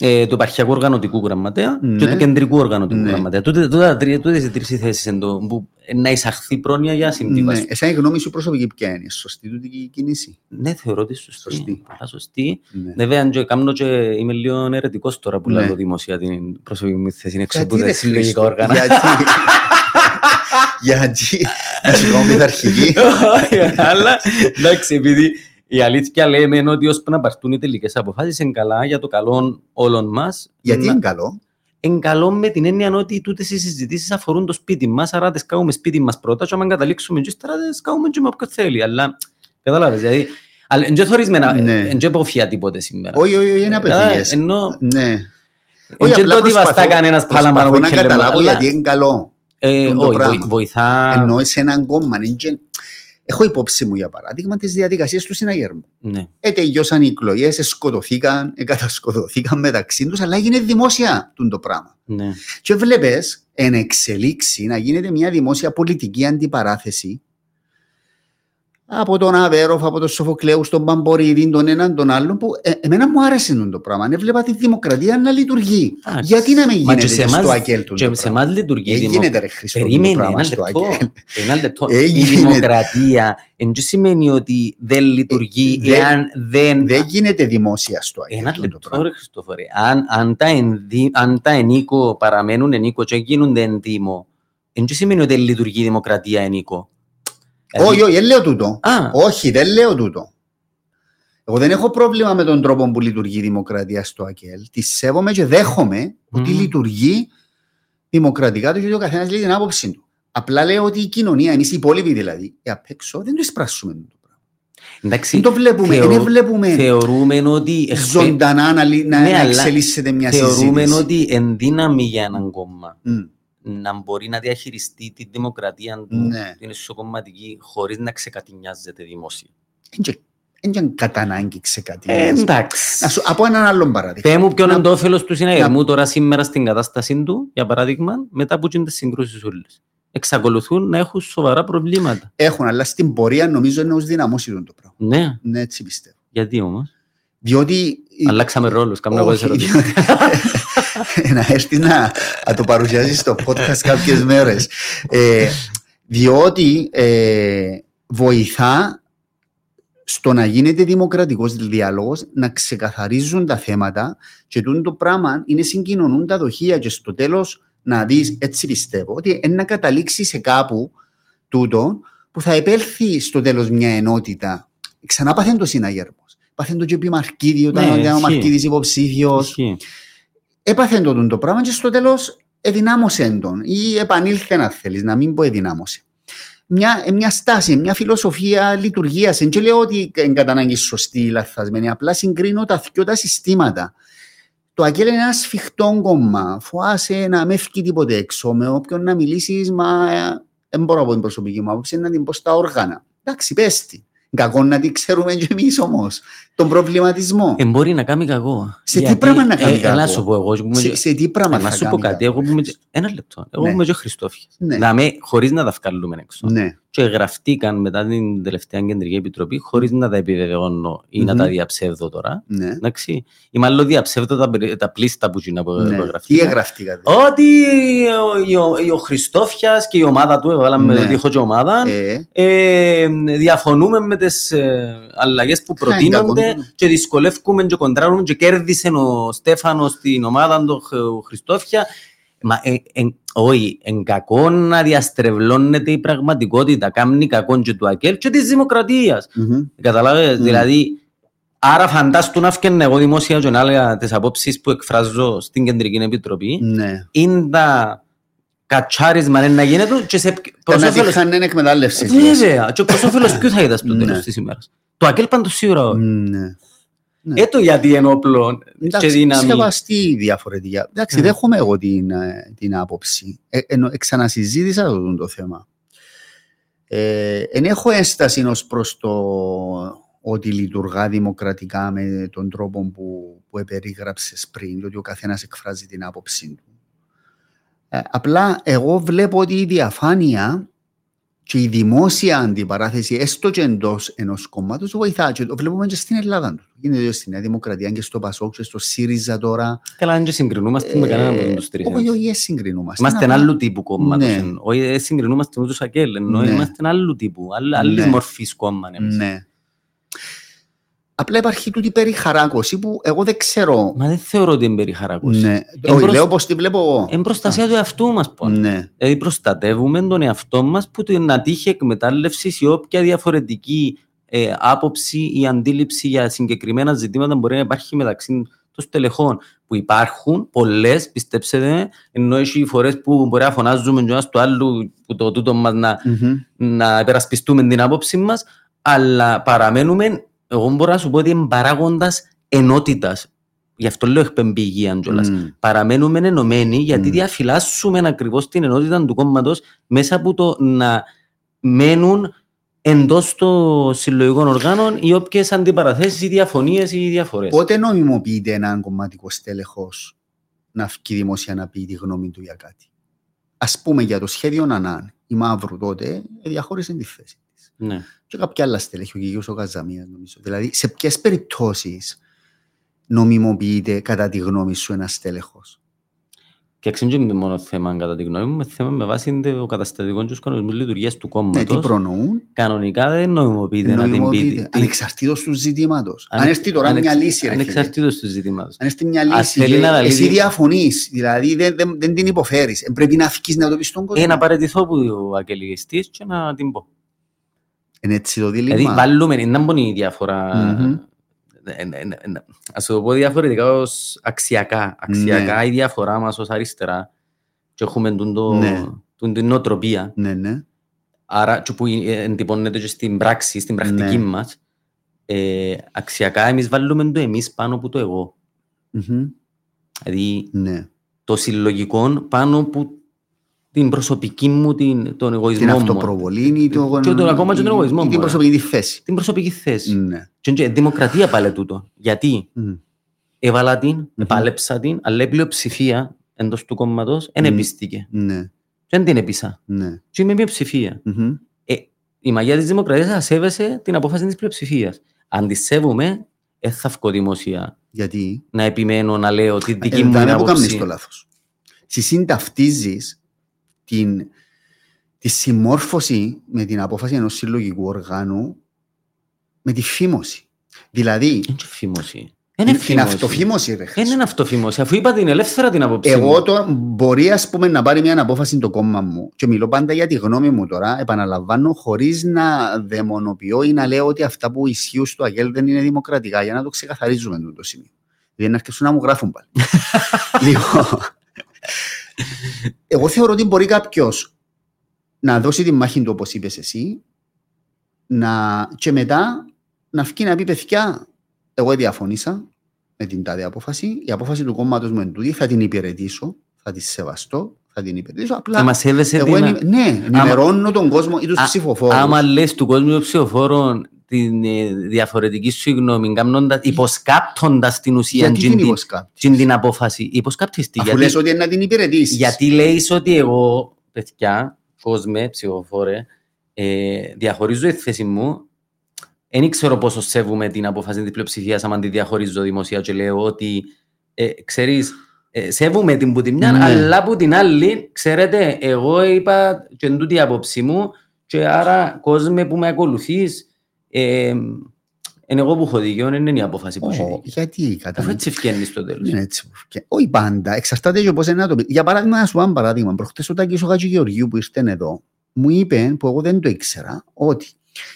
Ε, του επαρχιακού οργανωτικού γραμματέα Ναι. και του κεντρικού οργανωτικού Ναι. γραμματέα. Τούτε- τούτα τα τρία- Τούτες οι τρεις οι θέσεις εν το- που ε, να εισαχθεί πρόνοια για ναι. συμβίβαση. εσένα η γνώμη σου προσωπική ποια είναι, σωστή τούτη η κίνηση; Ναι, θεωρώ ότι σωστή. Σωστή. Πολλά σωστή. Ναι. Βέβαια, αν και κάνω και είμαι λίγο ερετικός τώρα που Ναι. λέω δημοσία την προσωπική μου θέση έξω Γιατί, από τα ρε, συλλογικά Χρήστο, όργανα. Γιατί, γιατί, να σου κάνω πειθαρχική. Όχι, Αλλά εντάξει, επειδή η αλήθεια λέμε είναι ότι ώσπου να πάρθουν οι τελικές αποφάσεις είναι καλά για το καλό όλων μας. Γιατί να- είναι καλό; είναι καλό με την έννοια ότι τούτες οι συζητήσεις αφορούν το σπίτι μας, άρα τις κάνουμε σπίτι μας πρώτα, και άμα καταλήξουμε και ύστερα τις κάνουμε και με όποιον θέλει. Αλλά καταλάβες, δηλαδή. Αλλά δεν θωρισμένα, Ναι. δεν υποφιά τίποτε σήμερα. Όχι, όχι, όχι, είναι Ε, απευθείας. Ενώ. Ναι. Όχι, απλά το ότι βαστά προσπαθώ- κανένας πάλα πάνω προσπαθώ από να κελέμα, καταλάβω αλλά- γιατί είναι καλό. Ε, το όχι, πράγμα. βοη- βοηθά. Ενώ σε έναν κόμμα. Είναι και- Έχω υπόψη μου για παράδειγμα τις διαδικασίες του συναγερμού. Ναι. Ε, τελειώσαν οι εκλογές, σκοτωθήκαν, ε, κατασκοτωθήκαν μεταξύ τους, αλλά έγινε δημόσια τούτο το πράγμα. Ναι. Και βλέπεις εν εξελίξει να γίνεται μια δημόσια πολιτική αντιπαράθεση από τον Αβέροφ, από τον Σοφοκλέους, τον Παμπορίδη, τον έναν τον άλλον, που ε, εμένα μου άρεσε τούτο το πράγμα. Έβλεπα τη δημοκρατία να λειτουργεί. Εντάξει. Γιατί να μην Μα και γίνεται σε και στο εμάς- ΑΚΕΛ τούτο Και το σε πράγμα; εμάς λειτουργεί Ε, η δημο- γίνεται ρε Χριστό τούτο Περίμενε πράγμα ένα στο λεπτό. ΑΚΕΛ. Ένα λεπτό. Ε, Η γίνεται. δημοκρατία δεν σημαίνει ότι δεν λειτουργεί Ε, δεν- εάν δεν Δεν γίνεται δημόσια στο ΑΚΕΛ Ένα τούτο το λεπτό, πράγμα. ρε Χριστόφορε. Αν, αν, τα ενδύ, αν τα ενίκο παραμένουν ενίκο και γίνονται εντύμο, δεν σημαίνει ότι λειτουργεί η δημοκρατία ενίκο. Όχι, όχι, δεν λέω τούτο. Α, Όχι, δεν λέω τούτο. Εγώ δεν έχω πρόβλημα με τον τρόπο που λειτουργεί η δημοκρατία στο ΑΚΕΛ. Τη σέβομαι και δέχομαι ότι Μμμ. λειτουργεί δημοκρατικά το και ο καθένας λέει την άποψή του. Απλά λέω ότι η κοινωνία, εμείς οι υπόλοιποι δηλαδή, οι απ' έξω δεν το εισπράσουμε. το πράγμα. εντάξει, Δεν το βλέπουμε, θεω- δεν βλέπουμε θεωρούμε ότι εχθέ- ζωντανά να, λυ- να, Ναι, να αλλά εξελίσσεται μια θεωρούμε συζήτηση. ότι ενδύναμη για έναν κόμμα Μμ, να μπορεί να διαχειριστεί τη δημοκρατία του, Ναι. την ισοκομματική, χωρίς να ξεκατηνιάζεται δημόσια. εν και- εν και κατά ανάγκη ξεκατή. Ε, εντάξει. Να σου, από έναν άλλον παράδειγμα. Πέ μου ποιον Να- είναι το όφελος του συναγερμού τώρα σήμερα στην κατάσταση του, για παράδειγμα, μετά που γίνονται συγκρούσεις όλες. Εξακολουθούν να έχουν σοβαρά προβλήματα. Έχουν, αλλά στην πορεία νομίζω είναι ως δυναμώσει το πράγμα. Ναι, Ναι, έτσι πιστεύω. γιατί όμως; Διότι Αλλάξαμε ρόλους, κάνουμε εγώ τις Όχι, ερωτήσεις. να έρθει να, να το παρουσιάσει στο podcast κάποιες μέρες. Ε, διότι ε, βοηθά στο να γίνεται δημοκρατικός διάλογος, να ξεκαθαρίζουν τα θέματα και τούτο το πράγμα είναι συγκοινωνούν τα δοχεία και στο τέλος να δεις, έτσι πιστεύω, ότι είναι να καταλήξει σε κάπου τούτο που θα επέλθει στο τέλος μια ενότητα. Ξανά πάθεν το συναγερμός. Πάθεν το και επί Μαρκίδη, όταν Ναι, ήταν ο ισχύει. Μαρκίδης υποψήφιος Ισχύει. Έπαθε το, το πράγμα και στο τέλος εδυνάμωσε τον ή επανήλθε να θέλεις, να μην πω εδυνάμωσε. Μια, ε, μια στάση, μια φιλοσοφία λειτουργίας. Δεν λέω ότι είναι κατά ανάγκη σωστή ή λαθασμένη, απλά συγκρίνω τα δυο τα συστήματα. Το ΑΚΕΛ είναι ένας σφιχτό κόμμα. Φοάσαι να με φύγει τίποτε έξω. Με όποιον να μιλήσεις, μα ε, δεν μπορώ από την προσωπική μου άποψη να την πω στα όργανα. Εντάξει, πες τη. Κακό να την ξέρουμε κι εμείς όμως. Τον προβληματισμό. Ε, μπορεί να κάνει κακό. Σε τι Γιατί, πράγμα να κάνει ε, κακό; Να σου πω εγώ. που είμαι σε, και- σε τι πράγμα ε, Να θα σου πω κάνει κάτι. κακό; Εγώ που είμαι και- Ένα λεπτό. Εγώ Ναι. που είμαι και ο Χριστόφιας. Ναι. Να με, χωρίς να τα βγάλουμε έξω. Ναι. Και γραφτήκαν μετά την τελευταία κεντρική επιτροπή χωρίς να τα επιβεβαιώνω ή να Μμμ. τα διαψεύδω τώρα. Ναι. Εντάξει. Ή μάλλον διαψεύδω τα, περι- τα πλήστα που είναι που Ναι. Τι γραφτήκαν. εγγραφτήκατε. Ότι ο, ο, ο Χριστόφιας και η ομάδα του, έβαλαμε Ναι. ότι έχω και ομάδα, Ε, ε, διαφωνούμε με τις ε, αλλαγές που Ποια είναι προτείνονται κακό; και δυσκολεύουμε και κοντράρουμε και κέρδισε ο Στέφανος στην ομάδα του Χ- Χριστόφια. Μα, ε, ε, όχι, εν κακό να διαστρεβλώνεται η πραγματικότητα, κάνει κακό και του ΑΚΕΛ και της δημοκρατίας. μμμ. Καταλάβες, Μμ. δηλαδή, άρα φαντάστου να φτιάχνω εγώ δημόσια και να έλεγα τις απόψεις που εκφράζω στην Κεντρική Επιτροπή, Ναι. είναι τα κατσάρισμα είναι να γίνεται και σε προς Να όφελος- τύχανε εκμετάλλευση. Βέβαια, και προς όφελος ποιου θα είδα στο Ναι. τέλος της ημέρας. Το ΑΚΕΛ πάντως σίγουρα όχι. Ναι. Ναι. Ε, το γιατί είναι όπλο και Εντάξει, δύναμη. σεβαστή διαφορετικά. Εντάξει, Ναι. δέχομαι εγώ την, ε, την άποψη. Ε, ενώ ξανασυζήτησα το, το θέμα. Ε, εν έχω ένσταση ως προς το ότι λειτουργά δημοκρατικά με τον τρόπο που, που επερίγραψες πριν, το ότι ο καθένας εκφράζει την άποψή του. Ε, απλά εγώ βλέπω ότι η διαφάνεια και η δημόσια αντιπαράθεση, έστω και εντός ενός κόμματος, βοηθά. Και το βλέπουμε και στην Ελλάδα. του. Γίνεται και στη Νέα Δημοκρατία και στο Πασόκ και στο ΣΥΡΙΖΑ τώρα. Καλά, αν και συγκρινούμαστε με Ε, κανέναν από τους τρεις. Όχι, όχι, ε, συγκρινούμαστε. Είμαστε Απλά- άλλου τύπου κόμματος. Ναι. εν- Όχι, ε, συγκρινούμαστε με τους ΑΚΕΛ, ενώ Ναι. είμαστε άλλου τύπου, άλλ- άλλης Ναι. μορφής κόμμα. εμείς. Ναι. Απλά υπάρχει τούτη περιχαράκωση που εγώ δεν ξέρω. Μα δεν θεωρώ ότι είναι περιχαράκωση. Ναι. Όχι, Εμπροσ- λέω πως τη βλέπω εγώ. Είναι προστασία του εαυτού μας. πόνο. Ναι. Δηλαδή προστατεύουμε τον εαυτό μας που την να τύχει εκμετάλλευση ή όποια διαφορετική ε, άποψη ή αντίληψη για συγκεκριμένα ζητήματα μπορεί να υπάρχει μεταξύ των στελεχών που υπάρχουν πολλές, πιστέψτε με, ενώ έχει φορές που μπορεί να φωνάζουμε το ένας του άλλου που το τούτο μας να, Μμμ. να υπερασπιστούμε την άποψη μας, αλλά παραμένουμε, εγώ μπορώ να σου πω ότι είναι παράγοντας ενότητας. Γι' αυτό λέω εκπεμπηγία κιόλας. Μμ. Παραμένουμε ενωμένοι γιατί Μμ. διαφυλάσσουμε ακριβώς την ενότητα του κόμματος μέσα από το να μένουν εντός των συλλογικών οργάνων οι όποιες αντιπαραθέσεις ή διαφωνίες ή διαφορές. Πότε νομιμοποιείται έναν κομματικό στέλεχος να βγει δημόσια να πει τη γνώμη του για κάτι; Α πούμε για το σχέδιο Νανάν, η Μαύρου τότε ε, διαχώρισε τη θέση της. Ναι. Και κάποια άλλα στέλεχη, ο Κυγιούς ο Καζαμίας νομίζω. Δηλαδή, σε ποιες περιπτώσεις νομιμοποιείται κατά τη γνώμη σου ένας στέλεχος; Και δεν είναι μόνο θέμα κατά τη γνώμη μου, είναι θέμα με βάση το καταστατικός και τους κανονισμούς λειτουργίας του Ναι, τι κόμματος. προνοούν, Κανονικά δεν νομιμοποιείται να την πει. νομιμοποιείται. τι- Ανεξαρτήτως του ζητήματος. ανε- Αν έρθει τώρα ανεξ- μια λύση, ρε φίλε. Ανεξαρτήτως του ζητήματος. Αν έρθει μια Ας λύση, θέλει και να αναλύσει- εσύ διαφωνείς, δηλαδή δεν, δεν, δεν την υποφέρεις. Πρέπει να βγει να το πεις στον κόσμο. Ε, να παραιτηθώ που ο αγγελιστής και να την πω. Είναι έτσι το δίλημα. Δηλαδή βάλουμε, είναι να η διαφορά. Μμμ. Ε, ε, ε, ε, Ας το πω διαφορετικά ως αξιακά. Αξιακά η διαφορά μας ως αριστερά και έχουμε τούν το- Ναι. τούν την νοοτροπία. Ναι, ναι. Άρα και που ε, εντυπώνεται και στην πράξη, στην πρακτική Ναι. μας. Ε, αξιακά εμείς βάλουμε το εμείς πάνω από το εγώ. Μμμ. Δηλαδή Ναι. το συλλογικό πάνω από την προσωπική μου, την, τον εγωισμό Την μου. αυτοπροβολή ή το, Και το- ακόμα και τον ή- εγωισμό ή μου, την ε. προσωπική τη θέση. Την προσωπική θέση. Ναι. Και είναι δημοκρατία πάλι τούτο. Γιατί; Μμ. έβαλα την, επάλεψα την, αλλά η πλειοψηφία εντός του κόμματος δεν Μμ. επίστηκε. Ναι. Και δεν την έπεισα. Ναι. Και είμαι μειοψηφία. Μμμ. Η μαγεία της δημοκρατίας θα σέβεσαι την απόφαση της πλειοψηφίας. Αν τη σέβομαι, δεν θα βγω δημοσία Γιατί; Να επιμένω να λέω τη δική ε, μου δάμε που κάνεις άποψη. το λάθος. Εσύ συνταυτίζεις την, τη συμμόρφωση με την απόφαση ενός συλλογικού οργάνου με τη φήμωση. Δηλαδή, Είναι και φήμωση; Είναι την, την φήμωση. αυτοφήμωση ρε. Δεν είναι αυτοφήμωση, αφού είπα την ελεύθερα την άποψη Εγώ μου. το μπορεί ας πούμε, να πάρει μια απόφαση το κόμμα μου και μιλώ πάντα για τη γνώμη μου τώρα, επαναλαμβάνω, χωρίς να δαιμονοποιώ ή να λέω ότι αυτά που ισχύουν στο ΑΓΕΛ δεν είναι δημοκρατικά, για να το ξεκαθαρίζουμε το, το σημείο. Δεν να αρχίσουν να μου γράφουν πάλι. λοιπόν, εγώ θεωρώ ότι μπορεί κάποιος να δώσει τη μάχη του όπως είπες εσύ να, και μετά να βγει να πει παιδιά, εγώ διαφωνήσα με την τάδε απόφαση. Η απόφαση του κόμματος μου είναι τούτη, θα την υπηρετήσω, θα τη σεβαστώ, θα την υπηρετήσω. Απλά Και μας σέβεσαι εγώ την... ενη- ναι, ενημερώνω τον κόσμο ή τους Α- ψηφοφόρους. Άμα λες του κόσμου των ψηφοφόρων την ε, διαφορετική σου γνώμη, κάνοντας- υποσκάπτοντας την ουσία Γιατί τζιν την την, υποσκάπτεις; τζιν την απόφαση. Υποσκάπτεις τη. Αφού Γιατί, λες ότι είναι να την υπηρετήσεις. γιατί λέεις ότι εγώ, παιδιά, κόσμε, ψηφοφόρε, Ε, διαχωρίζω τη θέση μου. Δεν ξέρω πόσο σέβομαι την απόφαση της πλειοψηφίας, άμα τη διαχωρίζω δημοσία και λέω ότι ε, ξέρεις, ε, σέβομαι την που τη μια, Ναι. αλλά που την άλλη, ξέρετε, εγώ είπα και εν τούτη η άποψη μου και άρα κόσμο που με ακολουθείς, ε, είναι εγώ που έχω δίκιο, δεν είναι η απόφαση που έχει Ω, δίκιο. γιατί Αφού κατά έτσι φκένει στο τέλος. είναι έτσι. που φκε- Όχι πάντα, εξαρτάται και πώς είναι να το πει. Για παράδειγμα, να σου πω ένα παράδειγμα. Προχτές ο Τάκης ο Χατζηγεωργίου που ήρθε εδώ, μου είπε, που εγώ δεν το ήξερα, ότι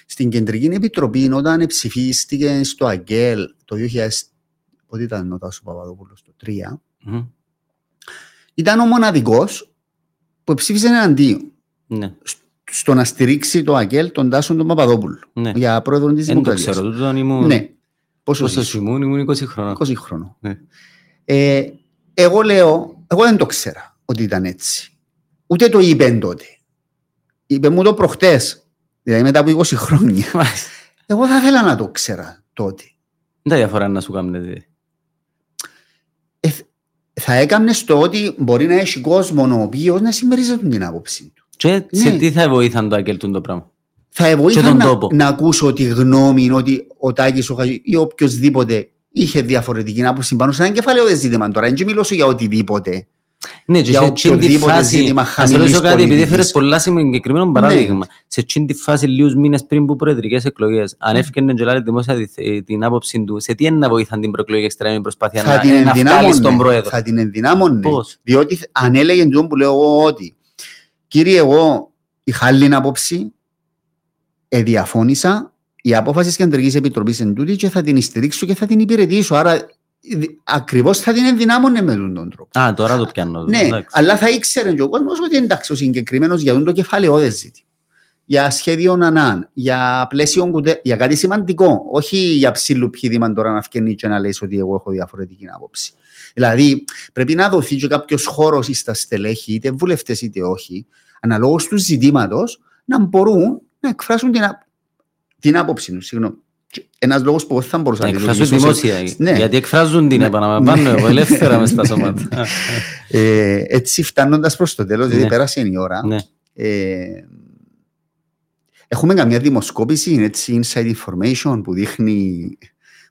στην Κεντρική Επιτροπή όταν ψηφίστηκε στο ΑΓΚΕΛ το 2000, πότε ήταν ο Τάσος Παπαδόπουλος, το 3, Μμμ. ήταν ο μοναδικός που ψήφισε εναντίον Ναι, στο να στηρίξει το ΑΚΕΛ τον Τάσο τον Παπαδόπουλο ναι. για πρόεδρο της Δεν το Δημοκρατίας. ξέρω, τούτον ήμουν... Ναι. Πόσο Πόσο ήσουν; ήμουν, ήμουν 20 χρόνια. 20 χρόνο. Ναι. Ε, εγώ λέω, εγώ δεν το ξέρα ότι ήταν έτσι. Ούτε το είπε τότε. Είπε μου το προχτές, δηλαδή μετά από 20 χρόνια. Μάλιστα. Εγώ θα ήθελα να το ξέρα τότε. Δεν τα διαφορά να σου κάνετε. Ε, θα έκανες το ότι μπορεί να έχει κόσμο ο οποίος να συμμερίζεται την άποψη του. Και σε Ναι. τι θα βοήθαν το Αγγέλ το πράγμα; Θα Και βοήθα τον να, τόπο. να ακούσω τη γνώμη ότι ο Τάκης ο Χατζη ή οποιοδήποτε είχε διαφορετική άποψη πάνω σε ένα κεφαλαίο ζήτημα τώρα. Δεν μιλώ σου για οτιδήποτε. Ναι, και Για σε εκείνη τη οποιοδήποτε φάση, ζήτημα να σε χαμηλής ρωτήσω κάτι, επειδή πολιτικής. έφερες πολλά συγκεκριμένο Ναι. παράδειγμα. Σε εκείνη τη φάση, λίγους μήνες πριν που προεδρικές εκλογές, αν έφυγε και λάβει δημόσια τη- ε, την άποψη του, σε τι είναι να βοηθάν την προεκλογική εξτρέμη προσπάθεια θα να, την ε, να βγάλει στον ενδυνάμωνε. πρόεδρο; Θα την ενδυνάμωνε. Πώς; Διότι αν έλεγε τον που λέω εγώ ότι κύριε εγώ είχα άλλη άποψη, ε, διαφώνησα, η απόφαση της Κεντρικής Επιτροπής εν τούτη και θα την στηρίξω και θα την υπηρετήσω. Άρα ε, ακριβώς θα την ενδυνάμωνε με τον τρόπο. Α, τώρα το πιάνω. Ναι, εντάξει. αλλά θα ήξερε και ο κόσμος ότι εντάξει ο συγκεκριμένος για τον το κεφαλαιόδες ζήτημα. Για σχέδιο νανάν, για πλαίσιο κουτέ, για κάτι σημαντικό. Όχι για ψήλου πηδήμα τώρα να φκένει και να λες ότι εγώ έχω διαφορετική άποψη. Δηλαδή πρέπει να δοθεί και κάποιος χώρος στα στελέχη, είτε βουλευτές είτε όχι, αναλόγως του ζητήματος, να μπορούν να εκφράσουν την, α- την άποψη τους. Συγγνώμη. Ένας λόγος που εγώ θα μπορούσα Να να εκφράσουν λειτουργήσω σε- δημόσια. Ναι. Γιατί εκφράζουν την, Ναι. επαναλαμβάνω εγώ, ελεύθερα μες στα σώματα. Ε, έτσι φτάνοντας προς το τέλος, δηλαδή Ναι. πέρασε η ώρα. Ναι. Ε, έχουμε καμιά δημοσκόπηση, έτσι, inside information που δείχνει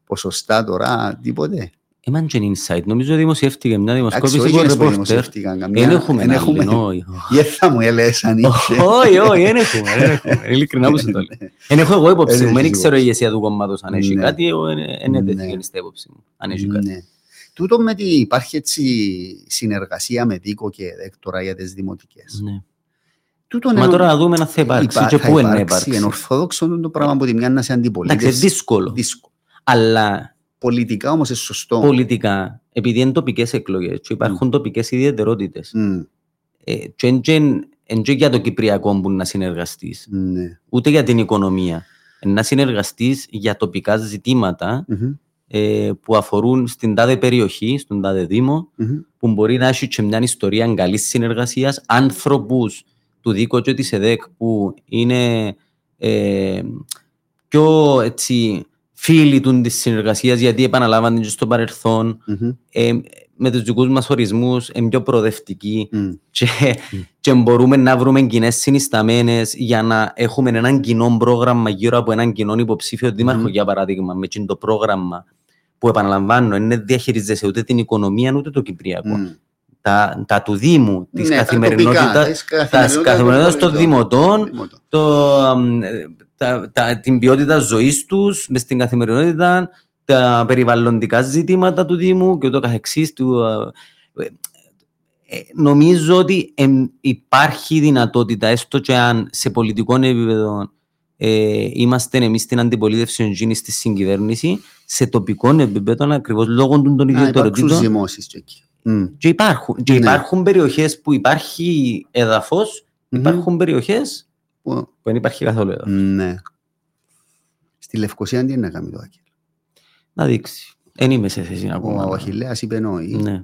ποσοστά τώρα, τίποτε. Έμαν και insight. Νομίζω δημοσιεύτηκε μια Εντάξει, δημοσκόπηση όχι που γενες που ρεπόρτερ. δημοσιεύτηκαν καμιά. Δεν έχουμε Εν ένα έχουμε. άλλο, όχι. Δεν θα μου έλεγες αν είχε. Όχι, όχι, δεν έχουμε. δεν έχουμε. Ειλικρινά που σε το λέω. Δεν έχω εγώ υπόψη Δεν μου. Δεν έχεις ξέρω η υπόψη. ηγεσία του κόμματος αν έχει Ναι. κάτι. Εγώ δεν είναι Ναι. τέτοιο στην υπόψη μου. Αν έχει κάτι. Ναι. Τούτο με ότι υπάρχει έτσι συνεργασία με Δίκο και Δέκτορα για τις δημοτικές. Ναι. Τούτο Μα τώρα να δούμε αν θα υπάρξει υπά- και θα πού είναι να υπάρξει. υπάρξει. Είναι ορθόδοξο το πράγμα που τη μια να σε Εντάξει, αντιπολίτευση. δύσκολο. Δύσκολο. Αλλά Πολιτικά όμως είναι σωστό. πολιτικά, επειδή είναι τοπικές εκλογές και υπάρχουν τοπικές ιδιαιτερότητες, Μμ, ε, και εν και- εν και για το Κυπριακό που να συνεργαστείς, ναι. ούτε για την οικονομία. Ε, Να συνεργαστείς για τοπικά ζητήματα Μμμ, ε, που αφορούν στην τάδε περιοχή, στον τάδε δήμο, μμμ. που μπορεί να έχει και μια ιστορία καλής συνεργασίας, άνθρωπου του ΔΙΚΟ και της ΕΔΕΚ που είναι ε, πιο έτσι, φίλοι του της συνεργασίας γιατί επαναλάβανε και στο παρελθόν Μμμ, ε, με τους δικούς μας ορισμούς είναι πιο προοδευτικοί μμ. και, και μπορούμε να βρούμε κοινές συνισταμένες για να έχουμε έναν κοινό πρόγραμμα γύρω από έναν κοινό υποψήφιο δήμαρχο, Μμμ. για παράδειγμα, με εκείνο το πρόγραμμα που επαναλαμβάνω, δεν διαχειρίζεσαι ούτε την οικονομία ούτε το Κυπριακό. Μμ. Τα, τα του Δήμου, της Ναι, τα καθημερινότητας, τοπικά, της καθημερινότητας των δημοτών, Δημοτών. το, αμ, ε, τα, τα, την ποιότητα ζωής τους μες στην καθημερινότητα, τα περιβαλλοντικά ζητήματα του Δήμου και ούτω καθεξής του. ε, ε, νομίζω ότι εμ, υπάρχει δυνατότητα, έστω και αν σε πολιτικό επίπεδο ε, είμαστε εμείς στην αντιπολίτευση εγγύνη στη συγκυβέρνηση, σε τοπικό επίπεδο ακριβώς λόγω των των Να υπάρξουν ιδιαιτεροτήτων. ζυμώσεις και εκεί. Μμ, Και υπάρχουν, και Ναι. υπάρχουν περιοχές που υπάρχει έδαφος, Μμμ. υπάρχουν περιοχές που- που δεν υπάρχει καθόλου έδαφος. Ναι. Στη Λευκοσία τι είναι να κάνει το Άκελ. Να δείξει. Δεν είμαι σε θέση να Ο ακόμα. Αχιλέας είπε νόη. Ναι. Τώρα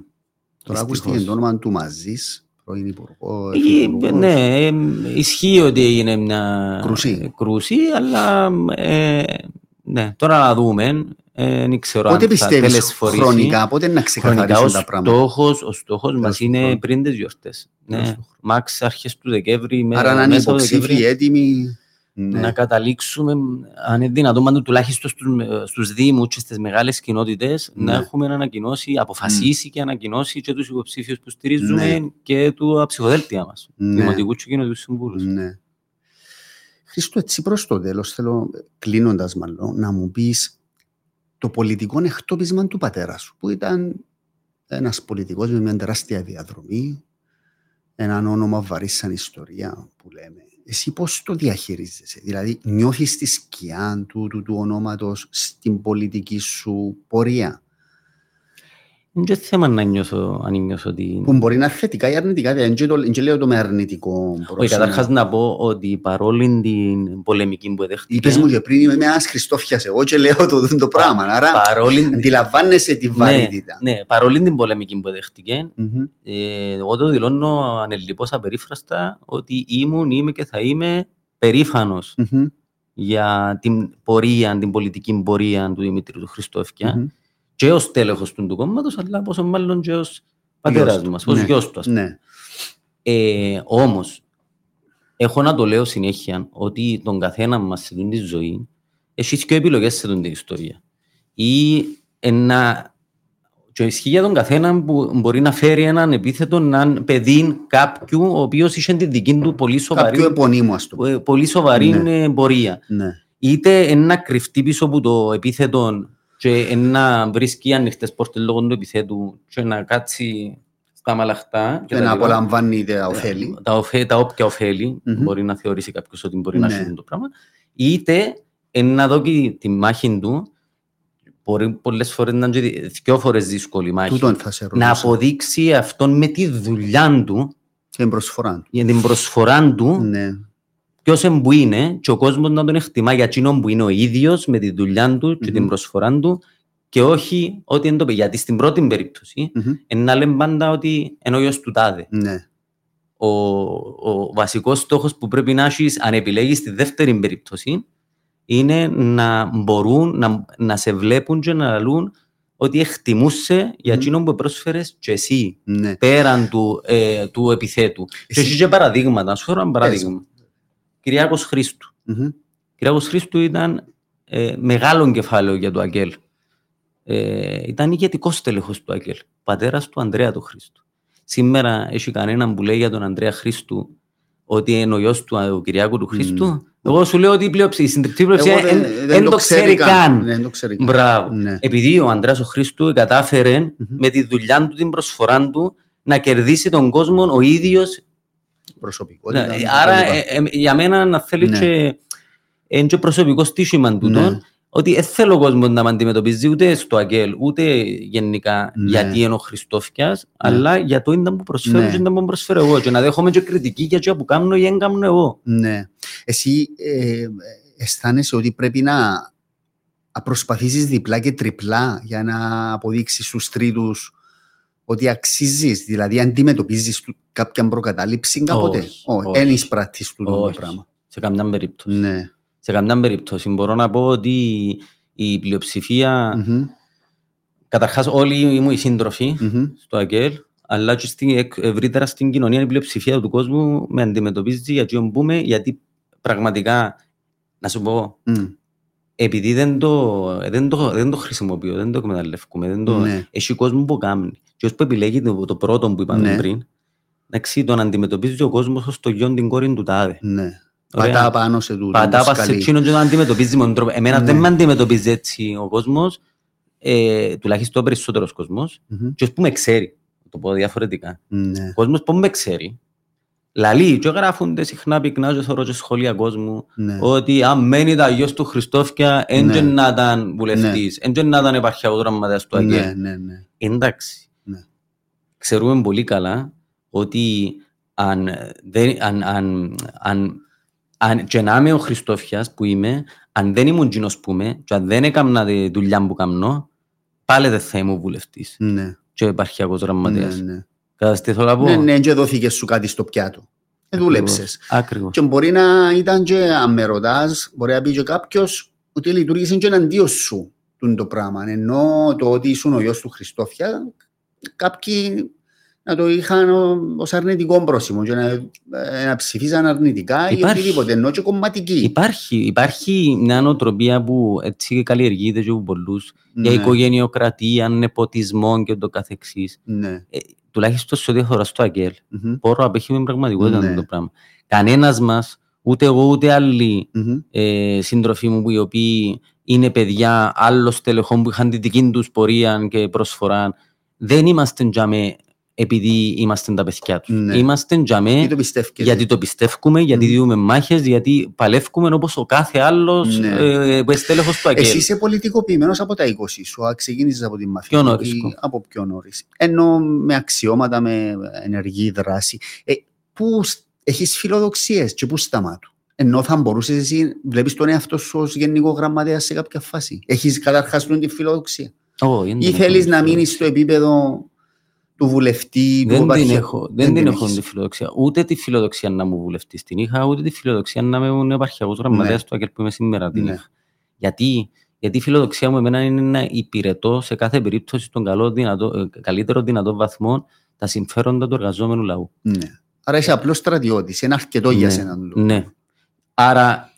Δυστυχώς. ακούστηκε το όνομα του Μαζής, πρώην υπουργό. Ε, υφυπουργός. Ναι, ε, ισχύει ότι έγινε μια Κρουσί. ε, κρουσί, αλλά ε, ναι, τώρα να δούμε. Ε, δεν ξέρω Πότε αν θα πιστεύεις τελεσφορήσει. χρονικά, πότε να Χρονικά ξεκαθαρίσουν ο τα πράγματα; στόχος, ο στόχος Τέλος μας του είναι χρόνου. πριν τις γιορτές. Τέλος Ναι, του χρόνου. μάξ αρχές του Δεκέμβρη. με- Άρα να είναι μέσα του υποψήφιοι Δεκέμβρη. έτοιμοι. ναι. να καταλήξουμε, αν είναι δυνατόν, τουλάχιστον στους, στους Δήμους και στις μεγάλες κοινότητες, ναι. να έχουμε ανακοινώσει, αποφασίσει mm. και ανακοινώσει και τους υποψήφιους που στηρίζουμε ναι. και του ψηφοδέλτια μας, ναι. δημοτικούς και κοινοτικούς συμβούλους. Ναι. Χρήστο, έτσι προς το τέλος, θέλω, κλείνοντας μάλλον, να μου πεις το πολιτικό εκτόπισμα του πατέρα σου, που ήταν ένας πολιτικός με μια τεράστια διαδρομή, έναν όνομα βαρύ σαν ιστορία που λέμε. Εσύ πώς το διαχειρίζεσαι, δηλαδή νιώθεις τη σκιά του, του, του ονόματος στην πολιτική σου πορεία; Είναι θέμα να νιώθω, αν νιώθω ότι... Που μπορεί να είναι θετικά ή αρνητικά, δεν λέω το με αρνητικό πρόσωπο. Όχι, καταρχάς να πω ότι παρόλη την πολεμική που εδέχτηκε... Είπες μου και πριν είμαι ένας Χριστόφιας εγώ και λέω το, το πράγμα, άρα παρόλη... αντιλαμβάνεσαι τη ναι, βαρύτητα. Ναι, ναι, παρόλη την πολεμική που εδέχτηκε, mm-hmm. ε, εγώ το δηλώνω ανελειπώς απερίφραστα ότι ήμουν, είμαι και θα είμαι περήφανος mm-hmm. για την πορεία, την πολιτική πορεία του Δημήτρη του Χριστόφια. Mm-hmm και ως τέλεχος του, του κόμματος, αλλά πόσο μάλλον και ως πατέρας μας, ως ναι. γιος του. Ναι. Ε, όμως, έχω να το λέω συνέχεια ότι τον καθένα μας σε την ζωή έχει και επιλογές σε την ιστορία. Ή ένα και ισχύει για τον καθένα που μπορεί να φέρει έναν επίθετο έναν παιδί κάποιου ο οποίος είχε τη δική του πολύ σοβαρή, Κάποιου επωνύμου, ας το. Ε, πολύ σοβαρή ναι. πορεία. Ναι. Είτε ένα κρυφτή πίσω από το επίθετο και να βρίσκει ανοιχτές πόρτες λόγω του επιθέτου και να κάτσει στα μαλαχτά. Και, να απολαμβάνει τα ωφέλη. Τα, οφέ, τα όποια ωφέλη, mm-hmm. μπορεί να θεωρήσει κάποιος ότι μπορεί ναι. να σου το πράγμα. Είτε να δώσει τη μάχη του, μπορεί πολλές φορές να είναι δύο φορές δύσκολη μάχη. να αποδείξει αυτόν με τη δουλειά του. Και την προσφορά του. Για την προσφορά του. Ναι ποιος που είναι και ο κόσμος να τον εκτιμά για εκείνον που είναι ο ίδιος με τη δουλειά του και mm-hmm. την προσφορά του και όχι ότι είναι το παιδί. Γιατί στην πρώτη περίπτωση mm-hmm. να λέμε πάντα ότι είναι ο γιος του τάδε. Ναι. Ο, ο βασικός στόχος που πρέπει να έχεις, αν επιλέγεις τη δεύτερη περίπτωση, είναι να μπορούν να, να σε βλέπουν και να λούν ότι εκτιμούσε για εκείνον που πρόσφερες και εσύ ναι. πέραν του, ε, του επιθέτου. Εσύ... Και έχει και παραδείγματα. σου φέρω ένα παράδειγμα. Κυριάκος Χρήστου. Mm-hmm. Κυριάκος Χρήστου ήταν ε, μεγάλο κεφάλαιο για το Αγγέλ. Ε, ήταν ηγετικός τέλεχο του Αγγέλ. Πατέρας του Ανδρέα του Χρήστου. Σήμερα έχει κανέναν που λέει για τον Ανδρέα Χρήστου ότι είναι ο γιος του ο Κυριάκου του Χρήστου. Mm. Εγώ σου λέω ότι η, πλειοψη, η συντριπτική πλειοψηφία δεν, δεν, δεν, το ξέρει καν. Δεν το ξέρει καν. Μπράβο. Ναι. Επειδή ο Ανδρέας ο Χρήστου κατάφερε mm-hmm. με τη δουλειά του, την προσφορά του, να κερδίσει τον κόσμο ο ίδιος προσωπικότητα. Ναι, άρα ε, ε, για μένα να θέλει ναι. και, ε, και προσωπικό στήσιμα τούτο, ναι. ότι δεν θέλω ο κόσμο να με αντιμετωπίζει ούτε στο Αγγέλ, ούτε γενικά ναι. γιατί είναι ο Χριστόφια, ναι. αλλά για το ήταν που προσφέρω ναι. και ήταν που προσφέρω εγώ. Και να δέχομαι και κριτική για το που κάνω ή δεν κάνω εγώ. Ναι. Εσύ ε, αισθάνεσαι ότι πρέπει να προσπαθήσεις διπλά και τριπλά για να αποδείξεις στους τρίτους ότι αξίζεις, δηλαδή αντιμετωπίζεις κάποια προκατάληψη κάποτε; Όχι. Δεν εισπράττεις του το πράγμα. Σε καμιά περίπτωση. Ναι. Σε καμιά περίπτωση. Μπορώ να πω ότι η πλειοψηφία. Mm-hmm. Καταρχάς, όλοι μου οι σύντροφοι mm-hmm. στο ΑΚΕΛ, αλλά και στην, ευρύτερα στην κοινωνία η πλειοψηφία του κόσμου με αντιμετωπίζει γιατί μπούμε, γιατί πραγματικά, να σου πω, mm. επειδή δεν το, δεν, το, δεν το χρησιμοποιώ, δεν το εκμεταλλεύουμε, δεν το, ναι. έχει κόσμος που κάνει. Και όσο που επιλέγει το, το πρώτο που είπαμε ναι. πριν, εντάξει, τον αντιμετωπίζει ο κόσμος ως το γιον την κόρη του τάδε. Ναι. Πατά πάνω σε τούτο. Πατά πάνω σε εκείνον και τον αντιμετωπίζει με τον τρόπο. Εμένα ναι. δεν με αντιμετωπίζει έτσι ο κόσμος, ε, τουλάχιστον ο περισσότερος κόσμος, mm-hmm. και που με ξέρει. Το πω διαφορετικά. Ναι. Ο κόσμος που με ξέρει, Λαλή, και γράφονται συχνά πυκνά και θωρώ και σχολεία κόσμου ναι. ότι αν μένει τα γιος του Χριστόφια έντια ναι. να ήταν βουλευτής, έντια να ήταν επαρχιακός δραματέας του Αγγέλ. Ναι, ναι, ναι. Εντάξει, ξέρουμε πολύ καλά ότι αν, δεν, αν, αν, αν, αν και να είμαι ο Χριστόφιας που είμαι, αν δεν ήμουν κοινός που είμαι και αν δεν έκανα τη δουλειά που κάνω, πάλι δεν θα είμαι βουλευτής ναι. και επαρχιακός δραματέας. Ναι, ναι. Καταστηθώ να πω. Ναι, ναι, και δόθηκε σου κάτι στο πιάτο. Ε, δούλεψες. Ακριβώς. Και μπορεί να ήταν και, αν με ρωτάς, μπορεί να πει και κάποιος ότι λειτουργήσε και εναντίον σου το πράγμα. Ενώ το ότι ήσουν ο γιος του Χριστόφια, κάποιοι να το είχαν ως αρνητικό πρόσημο και να, να ψηφίσαν αρνητικά ή οτιδήποτε, ενώ και κομματική. Υπάρχει, υπάρχει μια νοοτροπία που έτσι καλλιεργείται και από πολλούς ναι. για οικογενειοκρατία, νεποτισμό και το καθεξής. Ναι. Ε, τουλάχιστον σε ό,τι αφορά στο ΑΚΕΛ, mm-hmm. μπορώ να απέχει με πραγματικότητα ναι. το πράγμα. Κανένας μας, ούτε εγώ ούτε άλλοι mm-hmm. ε, σύντροφοι μου, οι οποίοι είναι παιδιά άλλων τελεχών που είχαν την δική τους πορεία και προσφορά, δεν είμαστε τζαμέ επειδή είμαστε τα παιδιά τους. Ναι. Είμαστε τζαμέ γιατί, γιατί το πιστεύουμε, γιατί mm. διούμε μάχες, γιατί παλεύουμε όπως ο κάθε άλλος ναι. ε, που εστέλεχο του ΑΚΕΛ. Εσύ είσαι πολιτικοποιημένος από τα 20 σου, ξεκίνησες από την μαφία. Πιο νωρίς. Από πιο νωρίς. Ενώ με αξιώματα, με ενεργή δράση. Ε, πού έχεις φιλοδοξίες και πού σταμάτου. Ενώ θα μπορούσες εσύ, βλέπεις τον εαυτό σου ως γενικό γραμματέα σε κάποια φάση. Έχεις καταρχάς τη φιλοδοξία. Oh, ή θέλεις να μείνεις στο επίπεδο του βουλευτή. Δεν, του την, έχω, δεν, δεν την έχω τη φιλοδοξία. Ούτε τη φιλοδοξία να μου βουλευτή την είχα, ούτε τη φιλοδοξία να είμαι επαρχιακός γραμματέας ναι. του ΑΚΕΛ που είμαι σήμερα την ναι. είχα. Γιατί, γιατί η φιλοδοξία μου εμένα είναι να υπηρετώ σε κάθε περίπτωση τον καλό, δυνατό, ε, καλύτερο δυνατό βαθμό τα συμφέροντα του εργαζόμενου λαού. Ναι. Άρα είσαι απλός στρατιώτης, είναι αρκετό ναι. για σένα. Ναι. Άρα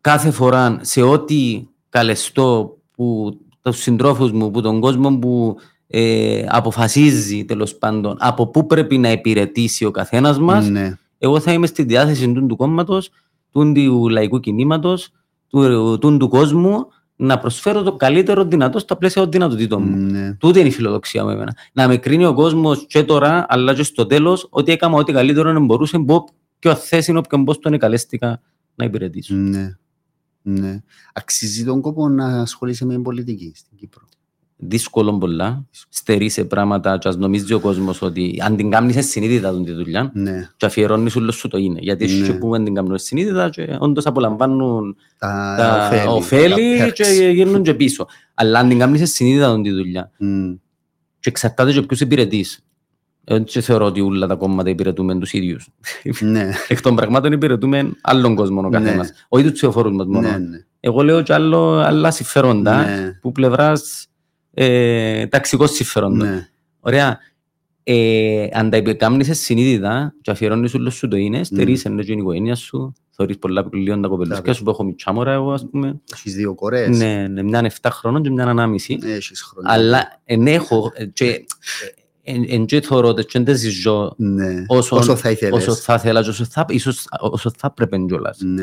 κάθε φορά σε ό,τι καλεστώ που τους συντρόφους μου, που τον κόσμο που ε, αποφασίζει τέλος πάντων από πού πρέπει να υπηρετήσει ο καθένας μας, ναι. εγώ θα είμαι στη διάθεση του, του κόμματος, του, του λαϊκού κινήματος, του, του, του κόσμου να προσφέρω το καλύτερο δυνατό στα πλαίσια των δυνατοτήτων μου. Ναι. Τούτη είναι η φιλοδοξία μου εμένα. Να με κρίνει ο κόσμος και τώρα, αλλά και στο τέλος, ότι έκανα ό,τι καλύτερο να μπορούσε, μπω ποιο θέση είναι όποιον πώ τον εκαλέστηκα να υπηρετήσω. Ναι. Ναι. Αξίζει τον κόπο να ασχολείσαι με την πολιτική στην Κύπρο δύσκολο πολλά, στερείς σε πράγματα και ας νομίζει ο κόσμος ότι αν την κάνεις συνείδητα τον τη δουλειά ναι. και αφιερώνεις όλο σου το είναι. Γιατί ναι. που δεν την κάνουν συνείδητα και όντως απολαμβάνουν τα, τα ωφέλη, τα και γίνουν και πίσω. Αλλά αν την κάνεις συνείδητα τον τη δουλειά mm. και εξαρτάται και ποιους υπηρετείς. Έτσι θεωρώ ότι όλα τα κόμματα υπηρετούμε τους ίδιους. Ναι. Εκ των πραγμάτων υπηρετούμε άλλον κόσμο ο ναι. καθένας. Όχι τους ψηφοφόρους μας μόνο. Ναι, ναι. Εγώ λέω και άλλο, άλλα συμφέροντα ναι. που πλευράς ε, ταξικός συμφέρον. Ναι. Ωραία. Ε, αν τα κάνεις συνείδητα και αφιερώνεις όλο σου το είναι, στερείς mm. την οικογένεια σου, θεωρείς πολλά πλήρων τα κοπελούσκια σου που έχω μητσά μωρά εγώ ας πούμε. Έχεις δύο κορές. Ναι, ναι μια είναι 7 χρόνων και μια είναι ανάμιση. Έχεις χρόνια. Αλλά εν έχω και εν και θεωρώ ότι δεν ζήσω ναι. όσο θα ήθελες. Όσο θα ήθελα και όσο θα, ίσως, όσο θα πρέπει κιόλας. Ναι.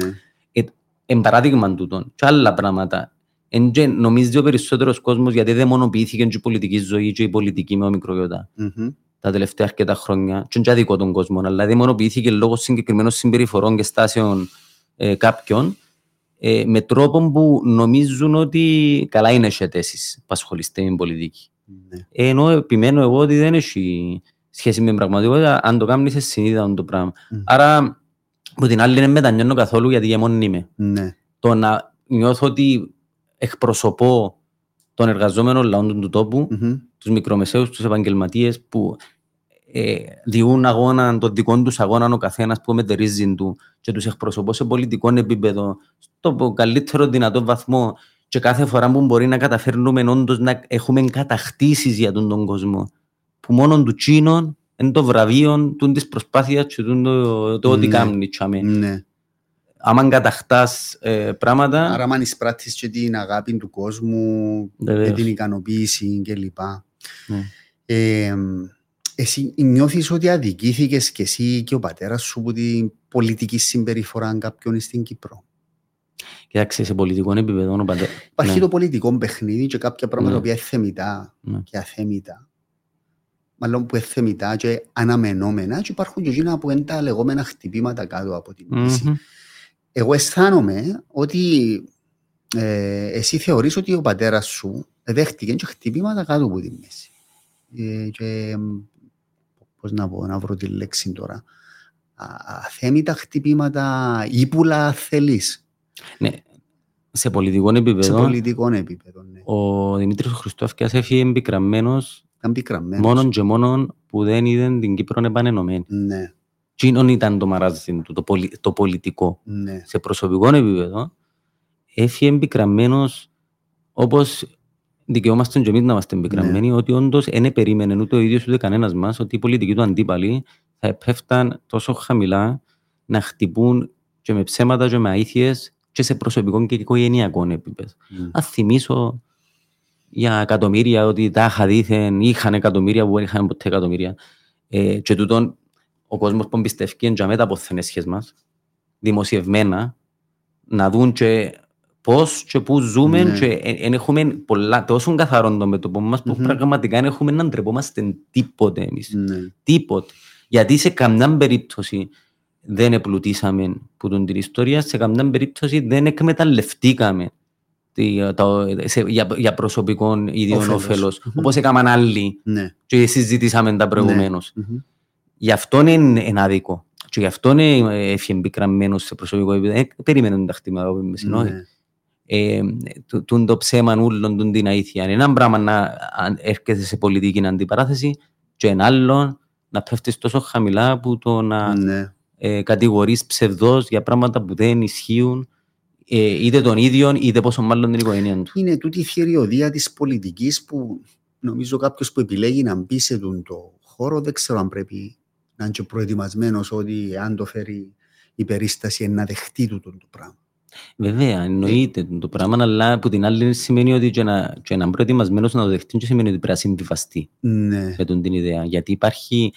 Ε, εν παράδειγμα τούτον και άλλα πράγματα Εν νομίζεις ο περισσότερος κόσμος γιατί δαιμονοποιήθηκε η πολιτική ζωή και η πολιτική με ομικρογιώτα mm-hmm. τα τελευταία αρκετά χρόνια. Και δεν δικό τον κόσμο, αλλά δαιμονοποιήθηκε λόγω συγκεκριμένων συμπεριφορών και στάσεων ε, κάποιων ε, με τρόπο που νομίζουν ότι καλά είναι σε θέσει που ασχολείστε με πολιτική. Mm-hmm. Ενώ επιμένω εγώ ότι δεν έχει σχέση με την πραγματικότητα αν το κάνεις σε συνείδητα το πράγμα. Mm-hmm. Άρα, από την άλλη, δεν μετανιώνω καθόλου γιατί για μόνο είμαι. Ναι. Το να νιώθω ότι εκπροσωπώ των εργαζόμενων λαών του τόπου, mm-hmm. τους μικρομεσαίους, τους επαγγελματίες που ε, διούν αγώνα, τον δικό τους αγώνα ο καθένας που μετερίζει του και τους εκπροσωπώ σε πολιτικό επίπεδο, στο καλύτερο δυνατό βαθμό και κάθε φορά που μπορεί να καταφέρνουμε όντως να έχουμε κατακτήσεις για τον, τον κόσμο. Που μόνο του τσίνων είναι το βραβείο της προσπάθειας και το, το, το, ό,τι κάνει. Ναι άμα καταχτάς ε, πράγματα... Άρα αν εισπράττεις και την αγάπη του κόσμου, και την ικανοποίηση κλπ. Ναι. Ε, εσύ νιώθεις ότι αδικήθηκες και εσύ και ο πατέρας σου από την πολιτική συμπεριφορά κάποιον στην Κύπρο; Κοιτάξτε, σε πολιτικό επίπεδο ο πατέρας... Υπάρχει ναι. το πολιτικό παιχνίδι και κάποια πράγματα ναι. που είναι θεμητά ναι. και αθέμητα. Μάλλον που είναι θεμητά και αναμενόμενα και υπάρχουν και εκείνα που είναι τα λεγόμενα χτυπήματα κάτω από την μέση. Mm-hmm εγώ αισθάνομαι ότι ε, εσύ θεωρείς ότι ο πατέρας σου δέχτηκε και χτυπήματα κάτω από τη μέση. Ε, και πώς να πω, να βρω τη λέξη τώρα. Αθέμητα χτυπήματα, ύπουλα θέλεις. Ναι, σε πολιτικό επίπεδο. Σε πολιτικό επίπεδο, ναι. Ο Δημήτρης Χριστόφκιας έφυγε εμπικραμμένος μόνο και μόνο που δεν είδε την Κύπρο επανενωμένη. Ναι. Τσίνον ήταν το μαράζι του, το, πολι, το πολιτικό. Ναι. Σε προσωπικό επίπεδο, έφυγε εμπικραμμένος όπως δικαιόμαστε και εμείς να είμαστε πικραμμένοι ότι όντως δεν περίμενε ούτε ο ίδιος ούτε κανένας μας ότι οι πολιτικοί του αντίπαλοι θα επέφταν τόσο χαμηλά να χτυπούν και με ψέματα και με αήθειες και σε προσωπικό και οικογενειακό επίπεδο. Mm. Αν θυμίσω για εκατομμύρια ότι τα είχα δίθεν, είχαν εκατομμύρια που δεν είχαν ποτέ εκατομμύρια. Ε, και τούτον ο κόσμος που πιστεύει και με τα αποθενέσχες μας, δημοσιευμένα, να δουν και πώς και πού ζούμε ναι. και εν έχουμε πολλά, τόσο καθαρό το μέτωπο μας που mm-hmm. πραγματικά δεν έχουμε να ντρεπόμαστε τίποτε εμείς. Ναι. Τίποτε. Γιατί σε καμιά περίπτωση δεν επλουτίσαμε που τον την ιστορία, σε καμιά περίπτωση δεν εκμεταλλευτήκαμε σε, για, για προσωπικό ίδιο όφελος, mm-hmm. όπως έκαναν άλλοι ναι. και συζητήσαμε τα προηγουμένως. Ναι. Mm-hmm. Γι' αυτό είναι, είναι άδικο. Και γι' αυτό είναι εφιεμπικραμμένο σε προσωπικό επίπεδο. Ε, περίμενε τα χτήματα που είμαι συνόη. Ναι. Ε, το, το ψέμα όλων την αήθεια. Είναι ένα πράγμα να έρχεσαι σε πολιτική αντιπαράθεση και ένα άλλο να πέφτεις τόσο χαμηλά που το να ναι. Ε, κατηγορείς ψευδός για πράγματα που δεν ισχύουν ε, είτε τον ίδιο είτε πόσο μάλλον την οικογένεια του. Είναι τούτη η θηριωδία της πολιτικής που νομίζω κάποιος που επιλέγει να μπει σε τον το χώρο δεν ξέρω αν πρέπει να είναι προετοιμασμένος ότι αν το φέρει η περίσταση να δεχτεί του το πράγμα. Βέβαια, εννοείται ε. το πράγμα, αλλά από την άλλη σημαίνει ότι και να, και να προετοιμασμένος να το δεχτεί και σημαίνει ότι πρέπει να συμβιβαστεί ναι. με τον την ιδέα. Γιατί υπάρχει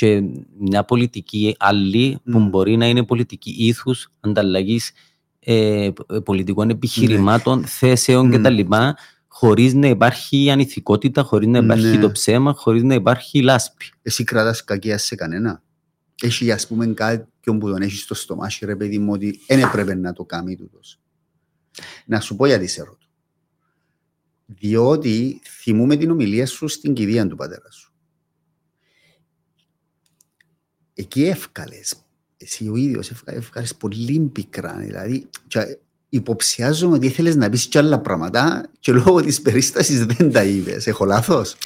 και μια πολιτική άλλη που mm. μπορεί να είναι πολιτική ήθους ανταλλαγής ε, πολιτικών επιχειρημάτων, ναι. θέσεων mm. κτλ. Χωρίς να υπάρχει ανηθικότητα, χωρίς να υπάρχει ναι. το ψέμα, χωρίς να υπάρχει λάσπη. Εσύ κρατά κακία σε κανένα; Έχει, ας πούμε, κάποιον που τον έχεις στο στομάχι, ρε παιδί μου, ότι δεν έπρεπε να το κάνει τούτος. Να σου πω γιατί σε ρωτώ. Διότι θυμούμε την ομιλία σου στην κηδεία του πατέρα σου. Εκεί εύκαλες εσύ ο ίδιος εύκαρες πολύ πικρά. Δηλαδή, υποψιάζομαι ότι ήθελες να πεις κι άλλα πράγματα και λόγω της περίστασης δεν τα είπες. Έχω λάθος;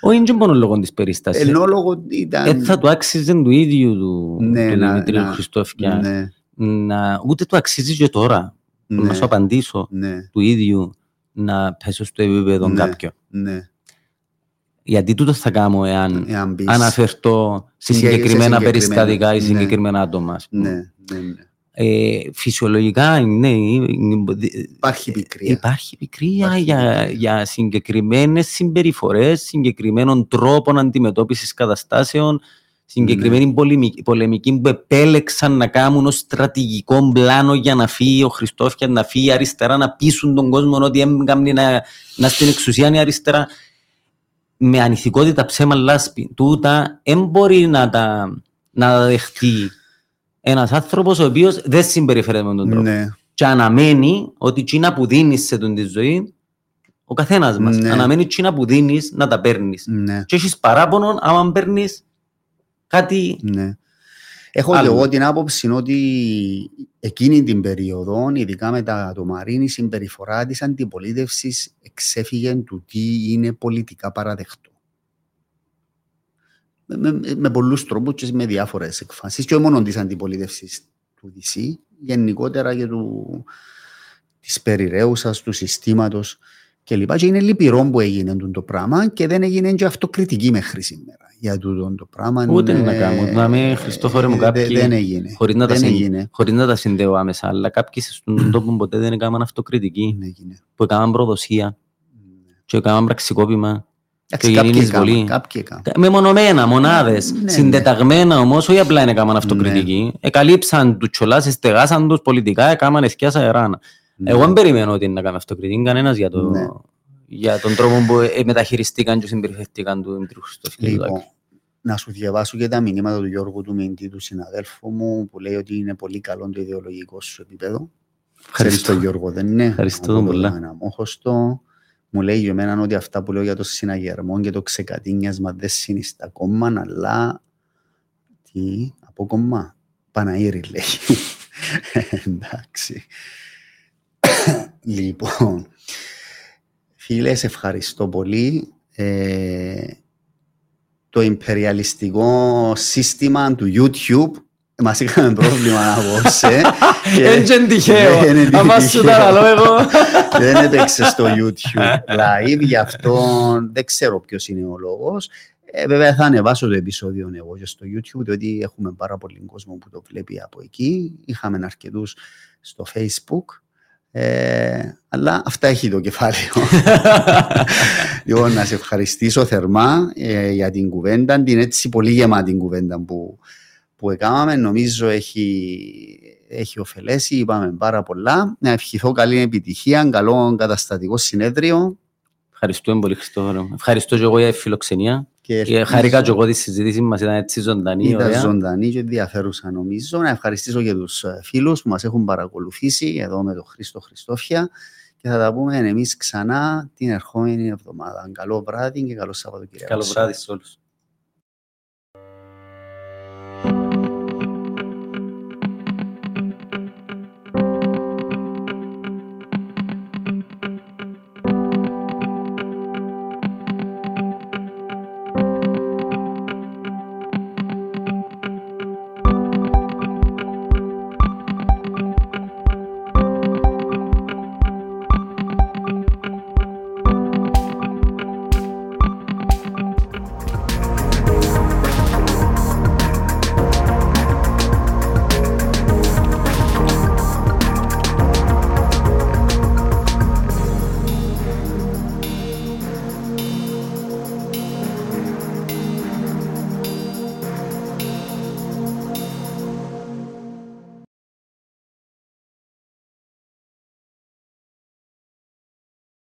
Όχι, είναι μόνο λόγω της περίστασης. Ενώ λόγω ήταν... Ε, θα του άξιζε του ίδιου του, ναι, του Δημητρίου Χριστόφια. Ναι. Να, ούτε του αξίζεις και τώρα. Ναι. Να σου απαντήσω ναι. του ίδιου να πέσω στο επίπεδο ναι. κάποιον. Ναι. Γιατί τούτος θα κάνω εάν, εάν αναφερθώ σε συγκεκριμένα περιστατικά ή ναι. συγκεκριμένα άτομα. Ναι, ναι, ναι. Ε, φυσιολογικά, ναι. Υπάρχει πικρία. Υπάρχει πικρία Υπάρχει για, πικρία. για συγκεκριμένες συμπεριφορές, συγκεκριμένων τρόπων αντιμετώπισης καταστάσεων, συγκεκριμένη ναι. πολεμική, πολεμική που επέλεξαν να κάνουν ως στρατηγικό πλάνο για να φύγει ο Χριστόφια, να φύγει αριστερά, να πείσουν τον κόσμο ότι έμπαινε να, να στην εξουσία είναι αριστερά με ανηθικότητα ψέμα λάσπη. Τούτα δεν μπορεί να τα, να δεχτεί ένας άνθρωπος ο οποίος δεν συμπεριφέρεται με τον τρόπο. Ναι. Και αναμένει ότι τσίνα που δίνεις σε τον τη ζωή ο καθένας μας. Ναι. Αναμένει τσίνα που δίνεις να τα παίρνεις. Ναι. Και έχεις παράπονο άμα παίρνεις κάτι. Ναι. Έχω και εγώ την άποψη ότι εκείνη την περίοδο, ειδικά μετά το Μαρίνι, η συμπεριφορά της αντιπολίτευσης εξέφυγε του τι είναι πολιτικά παραδεκτό. Με, με, με πολλούς τρόπους και με διάφορες εκφάνσει, και όχι μόνο της αντιπολίτευσης του ΔΥΣΥ, γενικότερα και της περιραίουσας, του συστήματο κλπ. Και είναι λυπηρό που έγινε το πράγμα και δεν έγινε και αυτοκριτική μέχρι σήμερα για τούτο το πράγμα. Ούτε ναι, να κάνω. Να με Χριστόφορε μου κάποιοι. Δεν έγινε. Χωρίς να, τα συν, χωρίς να τα συνδέω άμεσα. Αλλά κάποιοι στον τόπο ποτέ δεν έκαναν αυτοκριτική. Που έκαναν προδοσία. Ναι. Και έκαναν πραξικόπημα. Με μονομένα, μονάδες. Ναι, συντεταγμένα όμως, όχι απλά είναι έκαναν αυτοκριτική. Εκαλύψαν τους τσολά, στεγάσαν τους πολιτικά, έκαναν ευκιά αεράνα. Εγώ δεν περιμένω ότι είναι να κάνω αυτοκριτική κανένας για το για τον τρόπο που ε, μεταχειριστήκαν και συμπεριφερθήκαν του Δημήτρου Χριστόφιλου. Λοιπόν, να σου διαβάσω και τα μηνύματα του Γιώργου του Μεντή, του συναδέλφου μου, που λέει ότι είναι πολύ καλό το ιδεολογικό σου επίπεδο. Ευχαριστώ Γιώργο, δεν είναι; Ευχαριστώ τον πολλά. Μόχωστο. Μου λέει για μένα ότι αυτά που λέω για το συναγερμό και το ξεκατίνιασμα δεν συνιστά κόμμα, αλλά τι, από κόμμα. Παναήρη λέει. Εντάξει. Λοιπόν, Φίλε, σε ευχαριστώ πολύ. Ε, το υπεριαλιστικό σύστημα του YouTube Μας είχαμε πρόβλημα απόψε. Έτσι τυχαίο. Αν σου τα λέω εγώ. Δεν έπαιξε στο YouTube live, γι' αυτό δεν ξέρω ποιος είναι ο λόγος. Ε, βέβαια θα ανεβάσω το επεισόδιο εγώ και στο YouTube, διότι έχουμε πάρα πολύ κόσμο που το βλέπει από εκεί. Είχαμε αρκετούς στο Facebook. Ε, αλλά αυτά έχει το κεφάλαιο. λοιπόν, να σε ευχαριστήσω θερμά ε, για την κουβέντα, την έτσι πολύ γεμάτη κουβέντα που, που έκαναμε. Νομίζω έχει, έχει ωφελέσει, είπαμε πάρα πολλά. Να ευχηθώ καλή επιτυχία, καλό καταστατικό συνέδριο. Ευχαριστούμε πολύ Χριστόφορο. Ευχαριστώ και εγώ για τη φιλοξενία. Και χαρικά και εγώ τη συζήτηση μας ήταν έτσι ζωντανή. Ήταν ωραία. ζωντανή και ενδιαφέρουσα νομίζω. Να ευχαριστήσω και τους ε, φίλους που μας έχουν παρακολουθήσει εδώ με τον Χρήστο Χριστόφια και θα τα πούμε εμείς ξανά την ερχόμενη εβδομάδα. Καλό βράδυ και καλό Σαββατοκύριακο. Καλό βράδυ σε όλους.